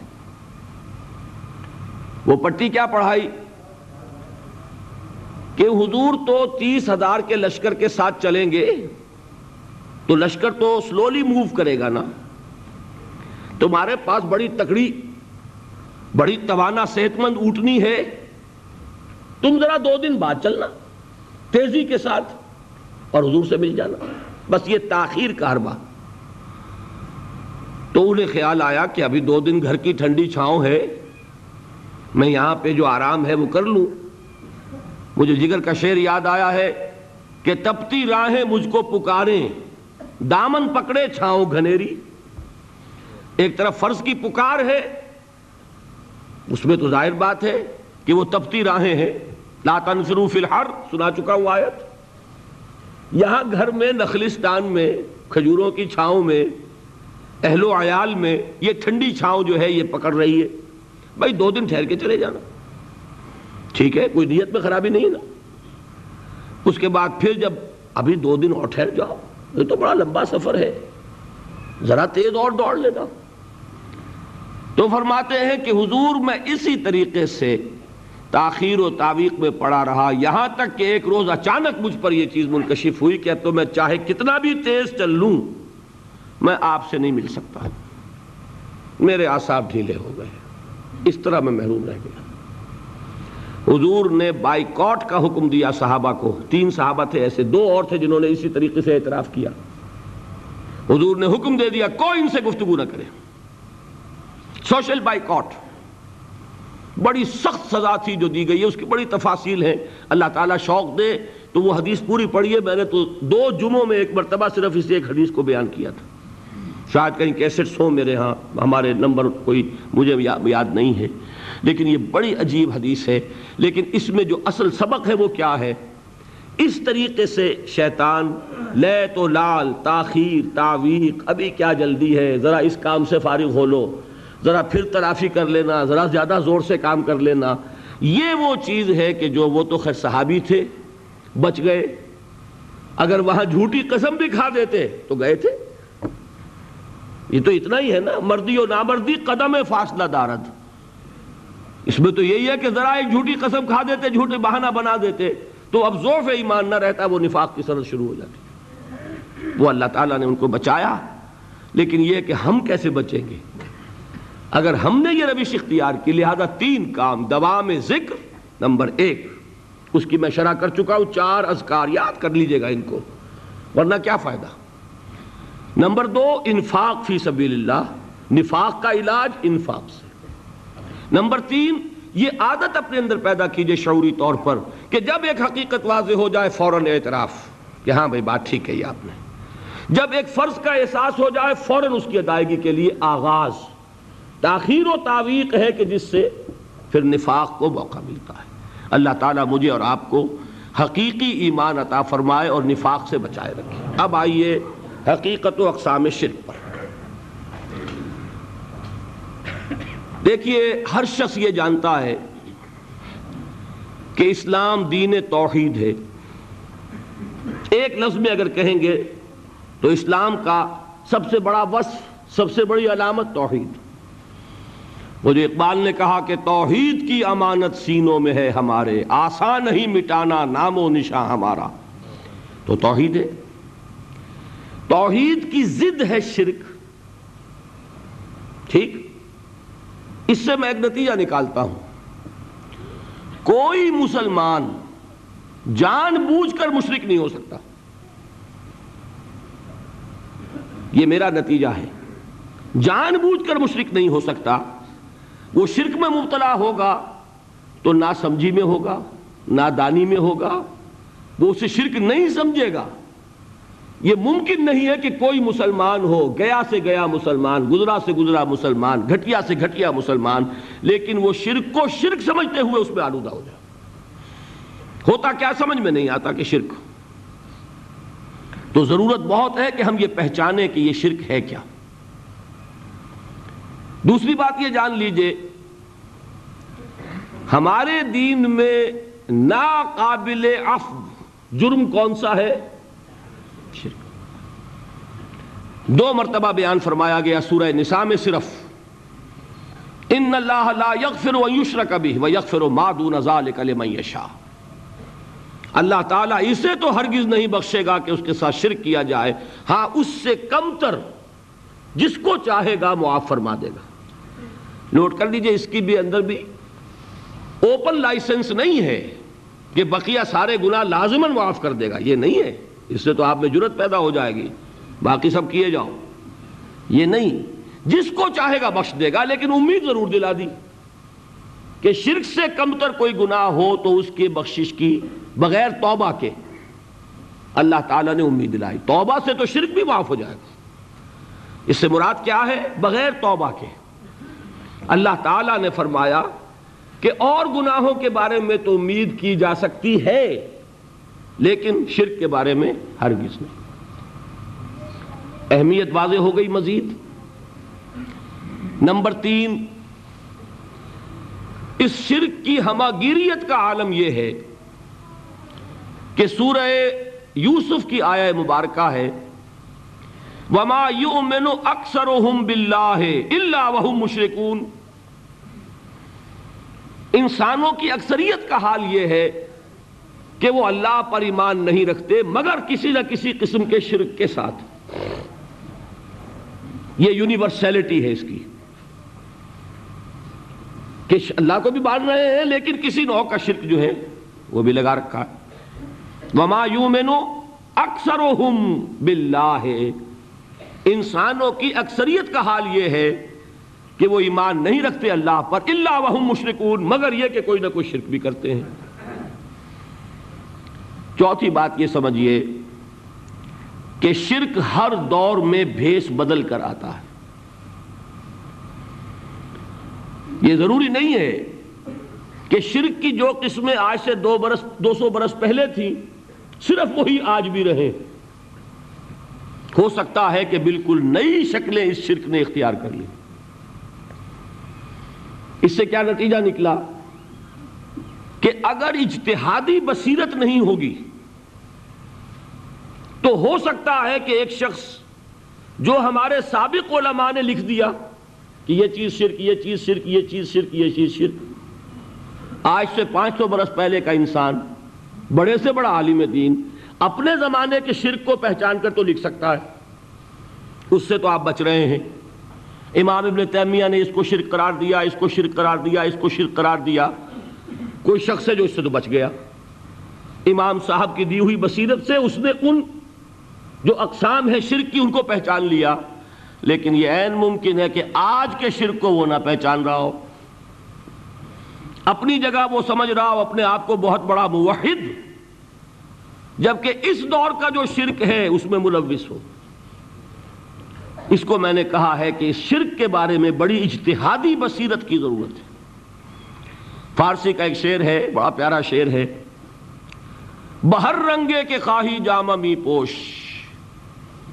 وہ پٹی کیا پڑھائی؟ کہ حضور تو تیس ہزار کے لشکر کے ساتھ چلیں گے، تو لشکر تو سلولی موو کرے گا نا۔ تمہارے پاس بڑی تکڑی بڑی توانا صحت مند اوٹنی ہے۔ تم ذرا دو دن بعد چلنا، تیزی کے ساتھ اور حضور سے مل جانا۔ بس یہ تاخیر کاربا تو انہیں خیال آیا کہ ابھی دو دن گھر کی ٹھنڈی چھاؤں ہے میں یہاں پہ جو آرام ہے وہ کر لوں۔ مجھے جگر کا شعر یاد آیا ہے کہ تپتی راہیں مجھ کو پکاریں، دامن پکڑے چھاؤں گھنیری۔ ایک طرف فرض کی پکار ہے اس میں تو ظاہر بات ہے کہ وہ تپتی راہیں ہیں۔ لا تنفرو فی الحر، سنا چکا ہوں آیت۔ یہاں گھر میں، نخلستان میں، کھجوروں کی چھاؤں میں، اہل و عیال میں یہ ٹھنڈی چھاؤں جو ہے، یہ پکڑ رہی ہے۔ بھائی، دو دن ٹھہر کے چلے جانا۔ ٹھیک ہے، کوئی نیت میں خرابی نہیں نا۔ اس کے بعد پھر جب ابھی دو دن اور ٹھہر جاؤ، یہ تو بڑا لمبا سفر ہے۔ ذرا تیز اور دوڑ لینا۔ تو فرماتے ہیں کہ حضور میں اسی طریقے سے تاخیر و تعویق میں پڑا رہا۔ یہاں تک کہ ایک روز اچانک مجھ پر یہ چیز منکشف ہوئی کہ تو میں چاہے کتنا بھی تیز چل لوں، میں آپ سے نہیں مل سکتا۔ میرے آساب ڈھیلے ہو گئے۔ اس طرح میں محروم رہ گیا۔ حضور نے بائیکاٹ کا حکم دیا صحابہ کو۔ تین صحابہ تھے، ایسے دو اور تھے جنہوں نے اسی طریقے سے اعتراف کیا۔ حضور نے حکم دے دیا، کوئی ان سے گفتگو نہ کرے۔ Social boycott. بڑی سخت سزا تھی جو دی گئی ہے، اس کی بڑی تفاصیل ہے اللہ تعالیٰ شوق دے، تو وہ حدیث پوری پڑھی ہے۔ میں نے تو دو جمعوں میں ایک مرتبہ صرف اس ایک حدیث کو بیان کیا تھا۔ شاید کہیں کیسٹس ہوں میرے ہاں ہمارے نمبر کوئی مجھے یاد نہیں ہے۔ لیکن یہ بڑی عجیب حدیث ہے۔ لیکن اس میں جو اصل سبق ہے وہ کیا ہے؟ اس طریقے سے شیطان لے تو لال، تاخیر، تعویق، ابھی کیا جلدی ہے؟ ذرا اس کام سے فارغ ہو لو۔ ذرا پھر ترافی کر لینا، ذرا زیادہ زور سے کام کر لینا۔ یہ وہ چیز ہے کہ جو وہ تو خیر صحابی تھے، بچ گئے۔ اگر وہاں جھوٹی قسم بھی کھا دیتے تو گئے تھے۔ یہ تو اتنا ہی ہے نا، مردی و نامردی قدم فاصلہ دارد۔ اس میں تو یہی ہے کہ ذرا ایک جھوٹی قسم کھا دیتے، جھوٹے بہانہ بنا دیتے، تو اب ذوف ایمان نہ رہتا، وہ نفاق کی سرد شروع ہو جاتی۔ وہ اللہ تعالیٰ نے ان کو بچایا، لیکن یہ کہ ہم کیسے بچیں گے؟ اگر ہم نے یہ روش اختیار کی، لہذا تین کام دوام ذکر، نمبر ایک، اس کی میں شرح کر چکا ہوں، چار اذکار یاد کر لیجیے گا ان کو، ورنہ کیا فائدہ؟ نمبر دو، انفاق فی سبیل اللہ، نفاق کا علاج انفاق سے۔ نمبر تین، یہ عادت اپنے اندر پیدا کیجیے شعوری طور پر کہ جب ایک حقیقت واضح ہو جائے، فوراً اعتراف کہ ہاں بھائی، بات ٹھیک ہے آپ نے۔ جب ایک فرض کا احساس ہو جائے، فوراً اس کی ادائیگی کے لیے آغاز۔ تاخیر و تعویق ہے کہ جس سے پھر نفاق کو موقع ملتا ہے۔ اللہ تعالیٰ مجھے اور آپ کو حقیقی ایمان عطا فرمائے اور نفاق سے بچائے رکھے۔ اب آئیے حقیقت و اقسام شرک پر۔ دیکھیے، ہر شخص یہ جانتا ہے کہ اسلام دین توحید ہے۔ ایک لفظ میں اگر کہیں گے تو اسلام کا سب سے بڑا وصف، سب سے بڑی علامت توحید۔ مجھے اقبال نے کہا کہ توحید کی امانت سینوں میں ہے ہمارے آسان نہیں مٹانا نام و نشاں ہمارا۔ تو توحید ہے۔ توحید کی ضد ہے شرک۔ ٹھیک؟ اس سے میں ایک نتیجہ نکالتا ہوں۔ کوئی مسلمان جان بوجھ کر مشرک نہیں ہو سکتا۔ یہ میرا نتیجہ ہے۔ جان بوجھ کر مشرک نہیں ہو سکتا۔ وہ شرک میں مبتلا ہوگا تو نہ سمجھی میں ہوگا، نہ دانی میں ہوگا، وہ اسے شرک نہیں سمجھے گا۔ یہ ممکن نہیں ہے کہ کوئی مسلمان ہو، گیا سے گیا مسلمان، گزرا سے گزرا مسلمان، گھٹیا سے گھٹیا مسلمان، لیکن وہ شرک کو شرک سمجھتے ہوئے اس میں آلودہ ہو جائے۔ ہوتا کیا سمجھ میں نہیں آتا کہ شرک تو ضرورت بہت ہے کہ ہم یہ پہچانے کہ یہ شرک ہے کیا۔ دوسری بات یہ جان لیجیے، ہمارے دین میں ناقابل عفو جرم کون سا ہے؟ دو مرتبہ بیان فرمایا گیا سورہ نساء میں صرف، ان اللہ لا یغفر و یشرک بھی و یغفر ما دون ذالک لمن یشاء۔ اللہ تعالیٰ اسے تو ہرگز نہیں بخشے گا کہ اس کے ساتھ شرک کیا جائے۔ ہاں اس سے کم تر جس کو چاہے گا معاف فرما دے گا۔ نوٹ کر لیجیے اس کی بھی اندر بھی۔ اوپن لائسنس نہیں ہے کہ بقیہ سارے گناہ لازمن معاف کر دے گا، یہ نہیں ہے۔ اس سے تو آپ میں جرت پیدا ہو جائے گی۔ باقی سب کیے جاؤ۔ یہ نہیں۔ جس کو چاہے گا بخش دے گا، لیکن امید ضرور دلا دی۔ کہ شرک سے کم تر کوئی گناہ ہو تو اس کی بخشش کی بغیر توبہ کے اللہ تعالیٰ نے امید دلائی۔ توبہ سے تو شرک بھی معاف ہو جائے گا۔ اس سے مراد کیا ہے؟ بغیر توبہ کے۔ اللہ تعالیٰ نے فرمایا کہ اور گناہوں کے بارے میں تو امید کی جا سکتی ہے، لیکن شرک کے بارے میں ہرگز نہیں۔ اہمیت واضح ہو گئی مزید۔ نمبر تین، اس شرک کی ہماگیریت کا عالم یہ ہے کہ سورہ یوسف کی آیا مبارکہ ہے۔ وما يؤمن اکثرهم باللہ الا وهم مشرکون۔ انسانوں کی اکثریت کا حال یہ ہے کہ وہ اللہ پر ایمان نہیں رکھتے، مگر کسی نہ کسی قسم کے شرک کے ساتھ۔ یہ یونیورسلٹی ہے اس کی۔ کہ اللہ کو بھی مان رہے ہیں، لیکن کسی نو کا شرک جو ہے، وہ بھی لگا رکھا ہے۔ وما یومنو اکثرهم باللہ۔ انسانوں کی اکثریت کا حال یہ ہے کہ وہ ایمان نہیں رکھتے اللہ پر اللہ وہم مشرکون، مگر یہ کہ کوئی نہ کوئی شرک بھی کرتے ہیں۔ چوتھی بات یہ سمجھیے کہ شرک ہر دور میں بھیس بدل کر آتا ہے۔ یہ ضروری نہیں ہے کہ شرک کی جو قسمیں آج سے دو برس، دو سو برس پہلے تھیں، صرف وہی آج بھی رہے ہو سکتا ہے کہ بالکل نئی شکلیں اس شرک نے اختیار کر لی۔ اس سے کیا نتیجہ نکلا؟ کہ اگر اجتہادی بصیرت نہیں ہوگی، تو ہو سکتا ہے کہ ایک شخص جو ہمارے سابق علماء نے لکھ دیا کہ یہ چیز شرک، یہ چیز شرک، یہ چیز شرک، یہ چیز شرک۔ آج سے پانچ سو برس پہلے کا انسان، بڑے سے بڑا عالم دین اپنے زمانے کے شرک کو پہچان کر تو لکھ سکتا ہے۔ اس سے تو آپ بچ رہے ہیں۔ امام ابن تیمیہ نے اس کو شرک قرار دیا، اس کو شرک قرار دیا، اس کو شرک قرار دیا۔ کوئی شخص ہے جو اس سے تو بچ گیا۔ امام صاحب کی دی ہوئی بصیرت سے اس نے ان جو اقسام ہے شرک کی ان کو پہچان لیا۔ لیکن یہ عین ممکن ہے کہ آج کے شرک کو وہ نہ پہچان رہا ہو۔ اپنی جگہ وہ سمجھ رہا ہو، اپنے آپ کو بہت بڑا موحد جبکہ اس دور کا جو شرک ہے، اس میں ملوث ہو۔ اس کو میں نے کہا ہے کہ اس شرک کے بارے میں بڑی اجتہادی بصیرت کی ضرورت ہے۔ فارسی کا ایک شعر ہے، بڑا پیارا شعر ہے۔ بہر رنگے کے خواہی جامہ می پوش،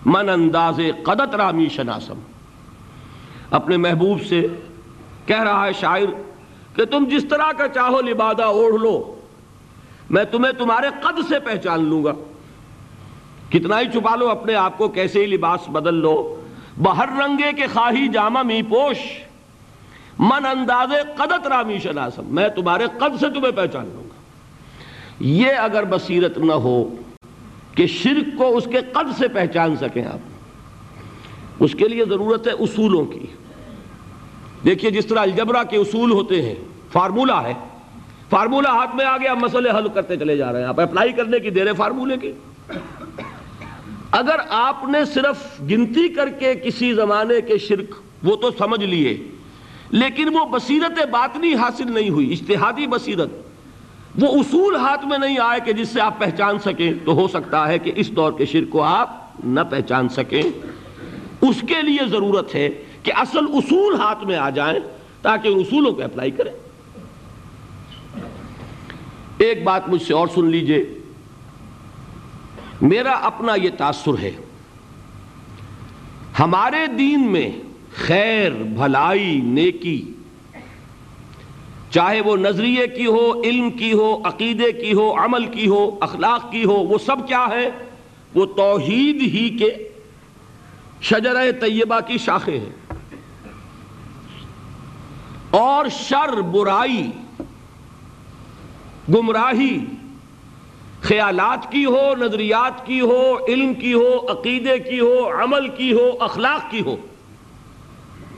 من انداز قدت رامی شناسم۔ اپنے محبوب سے کہہ رہا ہے شاعر کہ تم جس طرح کا چاہو لبادہ اوڑھ لو۔ میں تمہیں تمہارے قد سے پہچان لوں گا۔ کتنا ہی چھپا لو اپنے آپ کو، کیسے ہی لباس بدل لو۔ بہر رنگے کے خواہی جامہ می پوش۔ من انداز قدت رامی شناسم۔ میں تمہارے قد سے تمہیں پہچان لوں گا۔ یہ اگر بصیرت نہ ہو کہ شرک کو اس کے قد سے پہچان سکیں آپ۔ اس کے لیے ضرورت ہے اصولوں کی۔ دیکھیے جس طرح الجبرا کے اصول ہوتے ہیں فارمولہ ہے۔ فارمولہ ہاتھ میں آ گیا، مسئلے حل کرتے چلے جا رہے ہیں۔ آپ اپلائی کرنے کی دیر ہے فارمولے کی اگر آپ نے صرف گنتی کر کے کسی زمانے کے شرک، وہ تو سمجھ لیے۔ لیکن وہ بصیرت باطنی حاصل نہیں ہوئی اشتہادی بصیرت۔ وہ اصول ہاتھ میں نہیں آئے کہ جس سے آپ پہچان سکیں، تو ہو سکتا ہے کہ اس دور کے شرک کو آپ نہ پہچان سکیں۔ اس کے لیے ضرورت ہے کہ اصل اصول ہاتھ میں آ جائیں تاکہ ان اصولوں کو اپلائی کریں۔ ایک بات مجھ سے اور سن لیجیے۔ میرا اپنا یہ تاثر ہے۔ ہمارے دین میں خیر، بھلائی، نیکی، چاہے وہ نظریے کی ہو، علم کی ہو، عقیدے کی ہو، عمل کی ہو، اخلاق کی ہو، وہ سب کیا ہے؟ وہ توحید ہی کے شجرہ طیبہ کی شاخیں ہیں۔ اور شر، برائی گمراہی، خیالات کی ہو، نظریات کی ہو، علم کی ہو، عقیدے کی ہو، عمل کی ہو، اخلاق کی ہو،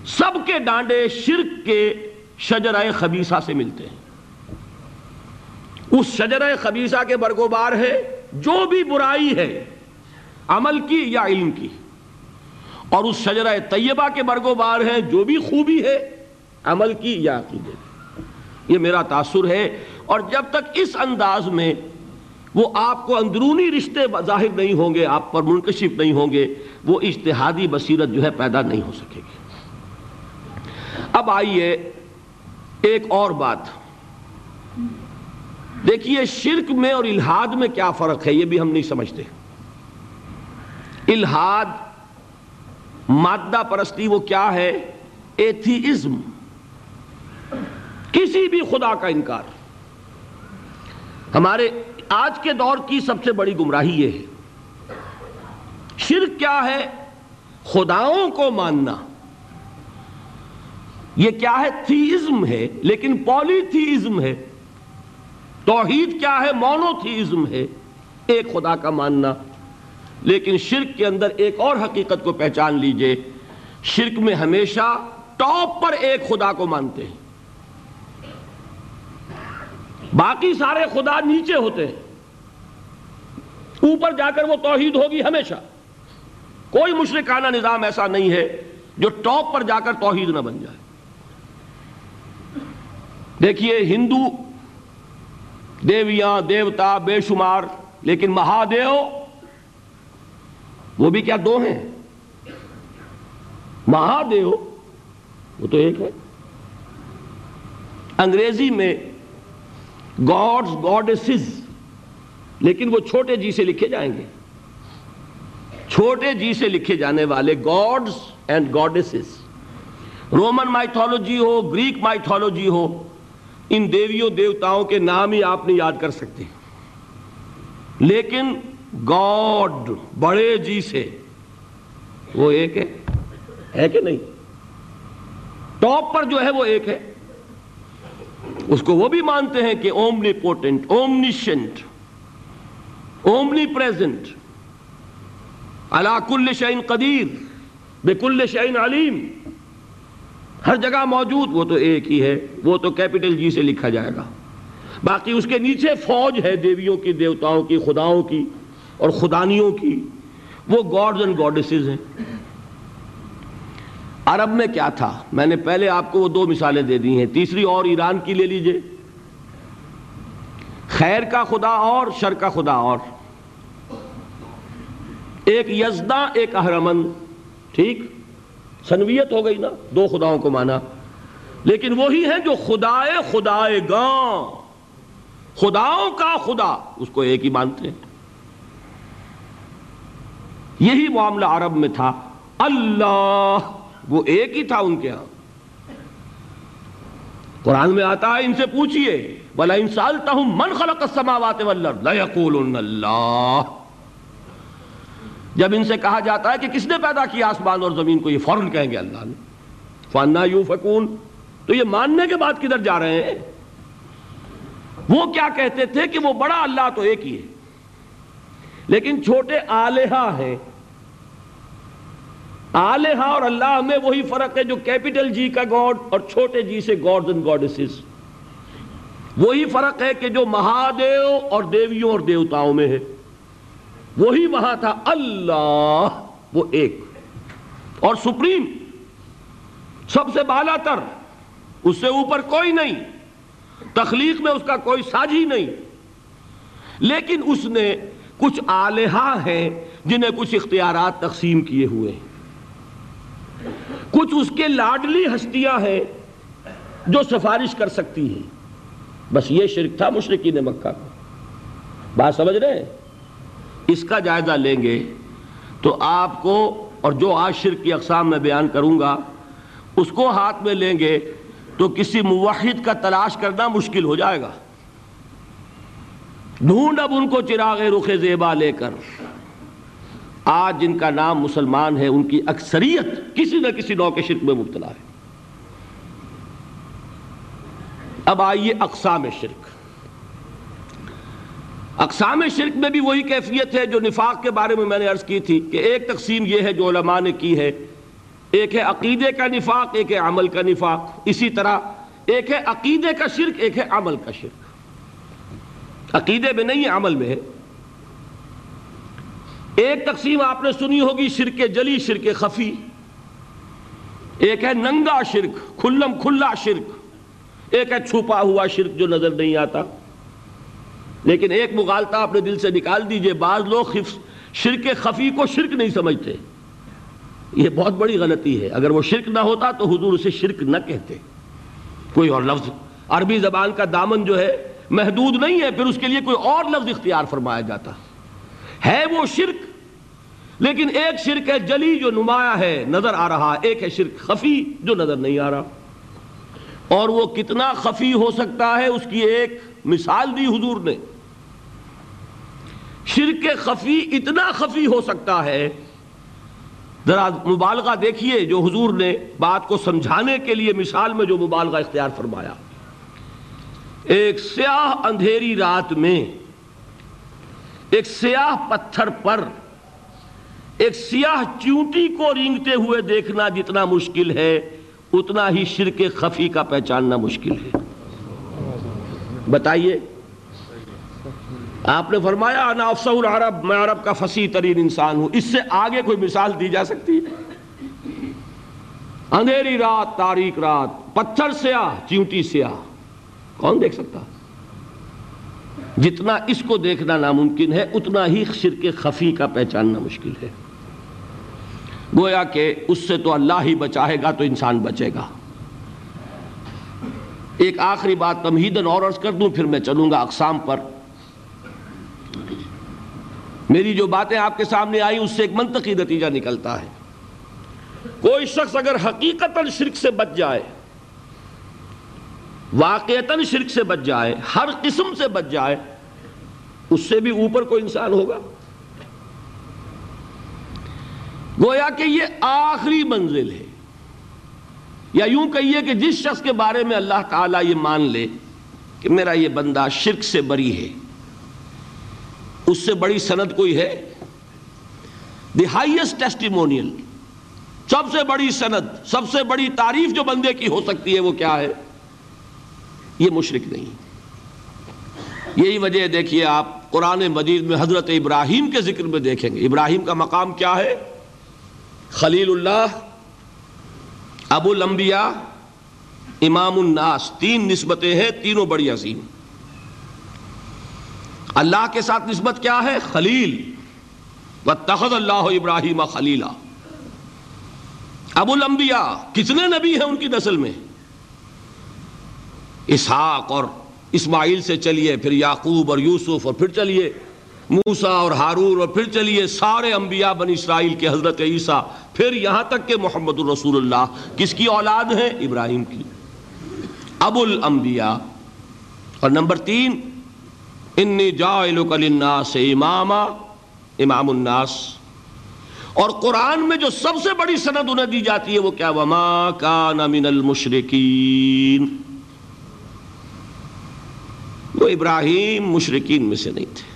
سب کے ڈانڈے شرک کے شجرہ خبیصہ سے ملتے ہیں۔ اس شجرہ خبیصہ کے برگوبار ہے جو بھی برائی ہے، عمل کی یا علم کی۔ اور اس شجرہ طیبہ کے برگوبار ہے جو بھی خوبی ہے، عمل کی یا عقیدے۔ کی یہ میرا تاثر ہے۔ اور جب تک اس انداز میں وہ آپ کو اندرونی رشتے ظاہر نہیں ہوں گے، آپ پر منکشف نہیں ہوں گے، وہ اجتہادی بصیرت جو ہے پیدا نہیں ہو سکے گی۔ اب آئیے ایک اور بات۔ دیکھیے، شرک میں اور الہاد میں کیا فرق ہے، یہ بھی ہم نہیں سمجھتے۔ الہاد مادہ پرستی وہ کیا ہے؟ ایتھیزم۔ کسی بھی خدا کا انکار۔ ہمارے آج کے دور کی سب سے بڑی گمراہی یہ ہے۔ شرک کیا ہے؟ خداؤں کو ماننا۔ یہ کیا ہے؟ تھیزم ہے، لیکن پولی تھیزم ہے۔ توحید کیا ہے؟ مونو تھیزم ہے۔ ایک خدا کا ماننا۔ لیکن شرک کے اندر ایک اور حقیقت کو پہچان لیجیے۔ شرک میں ہمیشہ ٹاپ پر ایک خدا کو مانتے ہیں۔ باقی سارے خدا نیچے ہوتے ہیں۔ اوپر جا کر وہ توحید ہوگی ہمیشہ۔ کوئی مشرکانہ نظام ایسا نہیں ہے جو ٹاپ پر جا کر توحید نہ بن جائے۔ دیکھیے ہندو دیویاں، دیوتا بے شمار، لیکن مہادیو وہ بھی کیا دو ہیں؟ مہادیو وہ تو ایک ہے۔ انگریزی میں گاڈز گاڈسز لیکن وہ چھوٹے جی سے لکھے جائیں گے. چھوٹے جی سے لکھے جانے والے gods and goddesses Roman mythology who Greek mythology ہو، ان دیویوں دیوتاؤں کے نام ہی آپ نہیں یاد کر سکتے. لیکن گاڈ بڑے جی سے، وہ ایک ہے؟ ہے کہ نہیں؟ ٹاپ پر جو ہے وہ ایک ہے. اس کو وہ بھی مانتے ہیں کہ omnipotent omniscient omnipresent Allah کل شعین قدیر بے کل شعین علیم. ہر جگہ موجود، وہ تو ایک ہی ہے، وہ تو کیپٹل جی سے لکھا جائے گا. باقی اس کے نیچے فوج ہے دیویوں کی، دیوتاؤں کی، خداؤں کی اور خدانیوں کی. وہ گاڈز اینڈ گاڈسز ہیں. عرب میں کیا تھا؟ میں نے پہلے آپ کو وہ دو مثالیں دے دی ہیں۔ تیسری اور ایران کی لے لیجیے۔ خیر کا خدا اور شر کا خدا اور۔ ایک یزدہ، ایک اہرمن۔ ٹھیک؟ سنویت ہو گئی نا؟ دو خداؤں کو مانا۔ لیکن وہی ہے جو خدائے خدائے گاں۔ خداؤں کا خدا۔ اس کو ایک ہی مانتے ہیں۔ یہی معاملہ عرب میں تھا۔ اللہ! وہ ایک ہی تھا ان کے ہاں۔ قرآن میں آتا ہے ان سے پوچھئے بلا ان سالتہم من خلق السماوات والارض اللہ جب ان سے کہا جاتا ہے کہ کس نے پیدا کیا آسمان اور زمین کو، یہ فوراً کہیں گے اللہ نے۔ فانا یو فکون تو یہ ماننے کے بعد کدھر جا رہے ہیں؟ وہ کیا کہتے تھے کہ وہ بڑا اللہ تو ایک ہی ہے۔ لیکن چھوٹے آلیہ ہیں۔ آلیہ ہاں اور اللہ میں وہی فرق ہے جو کیپٹل جی کا گاڈ اور چھوٹے جی سے گاڈز اینڈ گاڈسز۔ وہی فرق ہے کہ جو مہادیو اور دیویوں اور دیوتاؤں میں ہے۔ وہی وہاں تھا اللہ، وہ ایک۔ اور سپریم، سب سے بالا تر، اس سے اوپر کوئی نہیں۔ تخلیق میں اس کا کوئی ساجی نہیں۔ لیکن اس نے کچھ آلیہ ہیں جنہیں کچھ اختیارات تقسیم کیے ہوئے ہیں۔ کچھ اس کے لاڈلی ہستیاں ہیں جو سفارش کر سکتی ہیں۔ بس یہ شرک تھا مشرقین مکہ کو۔ بات سمجھ رہے ہیں؟ اس کا جائزہ لیں گے تو آپ کو اور جو آج شرک کی اقسام میں بیان کروں گا، اس کو ہاتھ میں لیں گے تو کسی موحد کا تلاش کرنا مشکل ہو جائے گا۔ ڈھونڈ اب ان کو چراغ رخ زیبا لے کر۔ آج جن کا نام مسلمان ہے، ان کی اکثریت کسی نہ کسی نو کے شرک میں مبتلا ہے۔ اب آئیے اقسام شرک۔ اقسام شرک میں بھی وہی کیفیت ہے جو نفاق کے بارے میں میں نے عرض کی تھی کہ ایک تقسیم یہ ہے جو علماء نے کی ہے۔ ایک ہے عقیدے کا نفاق، ایک ہے عمل کا نفاق۔ اسی طرح ایک ہے عقیدے کا شرک، ایک ہے عمل کا شرک۔ عقیدے میں نہیں ہے عمل میں ہے۔ ایک تقسیم آپ نے سنی ہوگی، شرک جلی، شرک خفی۔ ایک ہے ننگا شرک، کھلم کھلا شرک۔ ایک ہے چھپا ہوا شرک جو نظر نہیں آتا۔ لیکن ایک مغالطہ اپنے دل سے نکال دیجیے۔ بعض لوگ شرک خفی کو شرک نہیں سمجھتے۔ یہ بہت بڑی غلطی ہے۔ اگر وہ شرک نہ ہوتا تو حضور اسے شرک نہ کہتے۔ کوئی اور لفظ، عربی زبان کا دامن جو ہے، محدود نہیں ہے۔ پھر اس کے لیے کوئی اور لفظ اختیار فرمایا جاتا۔ ہے وہ شرک؟ لیکن ایک شرک ہے جلی جو نمایاں ہے، نظر آ رہا ایک ہے شرک خفی جو نظر نہیں آ رہا۔ اور وہ کتنا خفی ہو سکتا ہے، اس کی ایک مثال دی حضور نے۔ شرک خفی اتنا خفی ہو سکتا ہے۔ ذرا مبالغہ دیکھیے جو حضور نے بات کو سمجھانے کے لیے مثال میں جو مبالغہ اختیار فرمایا۔ ایک سیاہ اندھیری رات میں ایک سیاہ پتھر پر، ایک سیاہ چونٹی کو رینگتے ہوئے دیکھنا جتنا مشکل ہے، اتنا ہی شرک خفی کا پہچاننا مشکل ہے۔ بتائیے، آپ نے فرمایا، انا افسہ العرب، میں عرب کا فصیح ترین انسان ہوں۔ اس سے آگے کوئی مثال دی جا سکتی؟ ہے اندھیری رات تاریخ رات، پتھر سیاہ چیونٹی سیاہ۔ کون دیکھ سکتا؟ جتنا اس کو دیکھنا ناممکن ہے، اتنا ہی شرک خفی کا پہچاننا مشکل ہے۔ گویا کہ اس سے تو اللہ ہی بچائے گا، تو انسان بچے گا۔ ایک آخری بات تمہیدن اور عرض کر دوں، پھر میں چلوں گا اقسام پر۔ میری جو باتیں آپ کے سامنے آئی اس سے ایک منطقی نتیجہ نکلتا ہے۔ کوئی شخص اگر حقیقتاً شرک سے بچ جائے واقعتاً شرک سے بچ جائے، ہر قسم سے بچ جائے، اس سے بھی اوپر کوئی انسان ہوگا؟ گویا کہ یہ آخری منزل ہے۔ یا یوں کہیے کہ جس شخص کے بارے میں اللہ تعالیٰ یہ مان لے کہ میرا یہ بندہ شرک سے بری ہے، اس سے بڑی سند کوئی ہے؟ دی ہائیسٹ ٹیسٹیمونیل سب سے بڑی سند، سب سے بڑی تعریف جو بندے کی ہو سکتی ہے وہ کیا ہے؟ یہ مشرک نہیں۔ یہی وجہ دیکھیے آپ قرآن مجید میں حضرت ابراہیم کے ذکر میں دیکھیں گے۔ ابراہیم کا مقام کیا ہے؟ خلیل اللہ، ابو الانبیاء، امام الناس۔ تین نسبتیں ہیں، تینوں بڑی عظیم۔ اللہ کے ساتھ نسبت کیا ہے؟ خلیل۔ تخت اللہ ابراہیم خلیلہ ابو الانبیاء، کتنے نبی ہیں ان کی نسل میں؟ اسحاق اور اسماعیل سے چلیے، پھر یعقوب اور یوسف اور پھر چلیے موسا اور ہارور اور پھر چلیے، سارے انبیاء بن اسرائیل کے حضرت عیسیٰ، پھر یہاں تک کہ محمد الرسول اللہ۔ کس کی اولاد ہے ابراہیم کی۔ ابو الانبیاء۔ اور نمبر تین، انی جائلک للناس اماما، امام الناس۔ اور قرآن میں جو سب سے بڑی سند انہیں دی جاتی ہے، وہ کیا؟ وما کان من المشرکین۔ وہ ابراہیم مشرقین میں سے نہیں تھے۔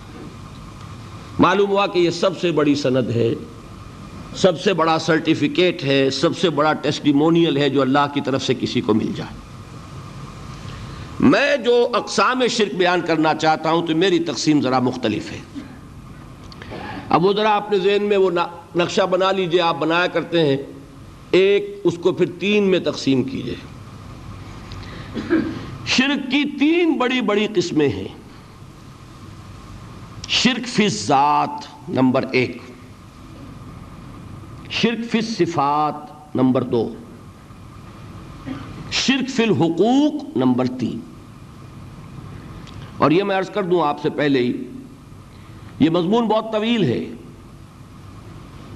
معلوم ہوا کہ یہ سب سے بڑی سند ہے، سب سے بڑا سرٹیفکیٹ ہے، سب سے بڑا ٹیسٹیمونیل ہے جو اللہ کی طرف سے کسی کو مل جائے۔ میں جو اقسام شرک بیان کرنا چاہتا ہوں تو میری تقسیم ذرا مختلف ہے۔ اب وہ ذرا اپنے ذہن میں وہ نقشہ بنا لیجیے، آپ بنایا کرتے ہیں۔ ایک، اس کو پھر تین میں تقسیم کیجیے۔ شرک کی تین بڑی بڑی قسمیں ہیں۔ شرک فی ذات نمبر ایک۔ شرک فی صفات نمبر دو۔ شرک فی الحقوق نمبر تین۔ اور یہ میں عرض کر دوں آپ سے پہلے ہی، یہ مضمون بہت طویل ہے۔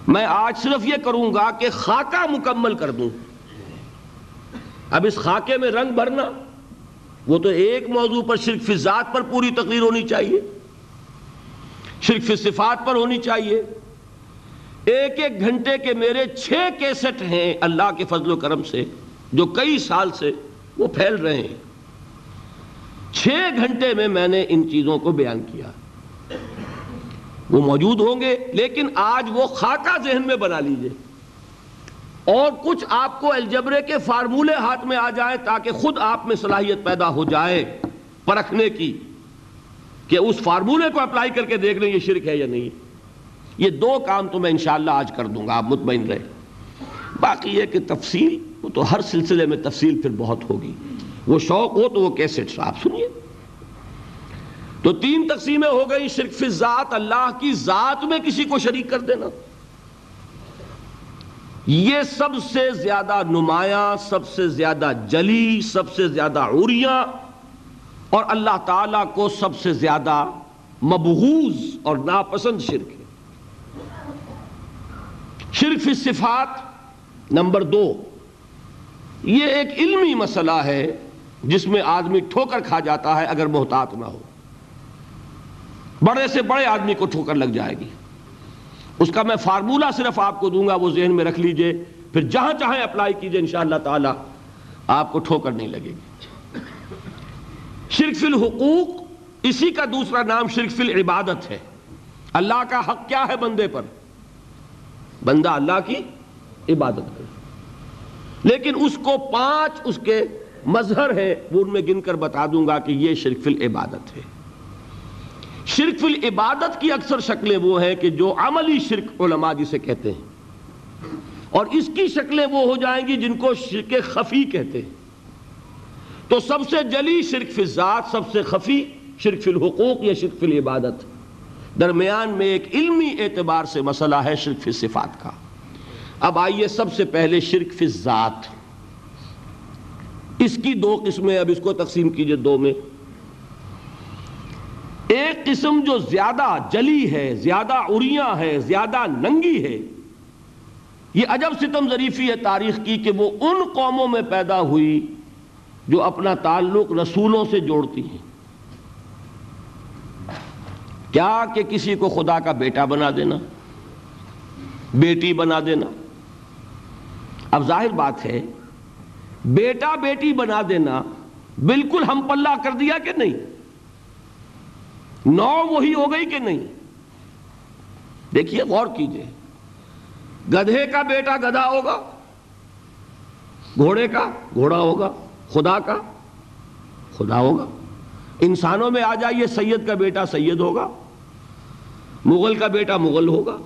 میں آج صرف یہ کروں گا کہ خاکہ مکمل کر دوں۔ اب اس خاکے میں رنگ بھرنا وہ تو ایک موضوع پر شرک فی ذات پر پوری تقریر ہونی چاہیے۔ شرک فی صفات پر ہونی چاہیے۔ ایک ایک گھنٹے کے میرے چھ کیسٹ ہیں اللہ کے فضل و کرم سے، جو کئی سال سے وہ پھیل رہے ہیں۔ چھ گھنٹے میں میں نے ان چیزوں کو بیان کیا۔ وہ موجود ہوں گے، لیکن آج وہ خاکہ ذہن میں بنا لیجیے۔ اور کچھ آپ کو الجبرے کے فارمولے ہاتھ میں آ جائے تاکہ خود آپ میں صلاحیت پیدا ہو جائے پرکھنے کی کہ اس فارمولے کو اپلائی کر کے دیکھ لیں یہ شرک ہے یا نہیں۔ یہ دو کام تو میں انشاءاللہ آج کر دوں گا، آپ مطمئن رہے باقی یہ کہ تفصیل، وہ تو ہر سلسلے میں تفصیل پھر بہت ہوگی۔ وہ شوق ہو تو وہ کیسے آپ سنیے۔ تو تین تقسیمیں ہو گئی شرک ذات اللہ کی ذات میں کسی کو شریک کر دینا۔ یہ سب سے زیادہ نمایاں، سب سے زیادہ جلی، سب سے زیادہ عریاں اور اللہ تعالیٰ کو سب سے زیادہ مبغوز اور ناپسند شرک ہے شرک فی صفات نمبر دو۔ یہ ایک علمی مسئلہ ہے جس میں آدمی ٹھوکر کھا جاتا ہے اگر محتاط نہ ہو۔ بڑے سے بڑے آدمی کو ٹھوکر لگ جائے گی۔ اس کا میں فارمولہ صرف آپ کو دوں گا، وہ ذہن میں رکھ لیجیے۔ پھر جہاں چاہیں اپلائی کیجیے، انشاءاللہ تعالی آپ کو ٹھوکر نہیں لگے گی۔ شرک فی الحقوق، اسی کا دوسرا نام شرک فی العبادت ہے۔ اللہ کا حق کیا ہے بندے پر؟ بندہ اللہ کی عبادت کرے۔ لیکن اس کو پانچ اس کے مظہر ہے وہ ان میں گن کر بتا دوں گا کہ یہ شرک فی العبادت ہے۔ شرک فی العبادت کی اکثر شکلیں وہ ہیں کہ جو عملی شرک علماء جی جسے کہتے ہیں۔ اور اس کی شکلیں وہ ہو جائیں گی جن کو شرک خفی کہتے ہیں۔ تو سب سے جلی شرک فی ذات سب سے خفی شرک فی الحقوق یا شرک فی العبادت۔ درمیان میں ایک علمی اعتبار سے مسئلہ ہے شرک فی صفات کا۔ اب آئیے سب سے پہلے شرک فی ذات اس کی دو قسمیں، اب اس کو تقسیم کیجیے دو میں۔ ایک قسم جو زیادہ جلی ہے، زیادہ اریاں ہے، زیادہ ننگی ہے۔ یہ عجب ستم ظریفی ہے تاریخ کی کہ وہ ان قوموں میں پیدا ہوئی جو اپنا تعلق رسولوں سے جوڑتی ہیں۔ کیا کہ کسی کو خدا کا بیٹا بنا دینا، بیٹی بنا دینا۔ اب ظاہر بات ہے، بیٹا بیٹی بنا دینا بالکل ہم پلہ کر دیا کہ نہیں؟ نو وہی ہو گئی کہ نہیں؟ دیکھیے غور کیجیے۔ گدھے کا بیٹا گدھا ہوگا، گھوڑے کا گھوڑا ہوگا، خدا کا خدا ہوگا۔ انسانوں میں آ جائیے، سید کا بیٹا سید ہوگا، مغل کا بیٹا مغل ہوگا۔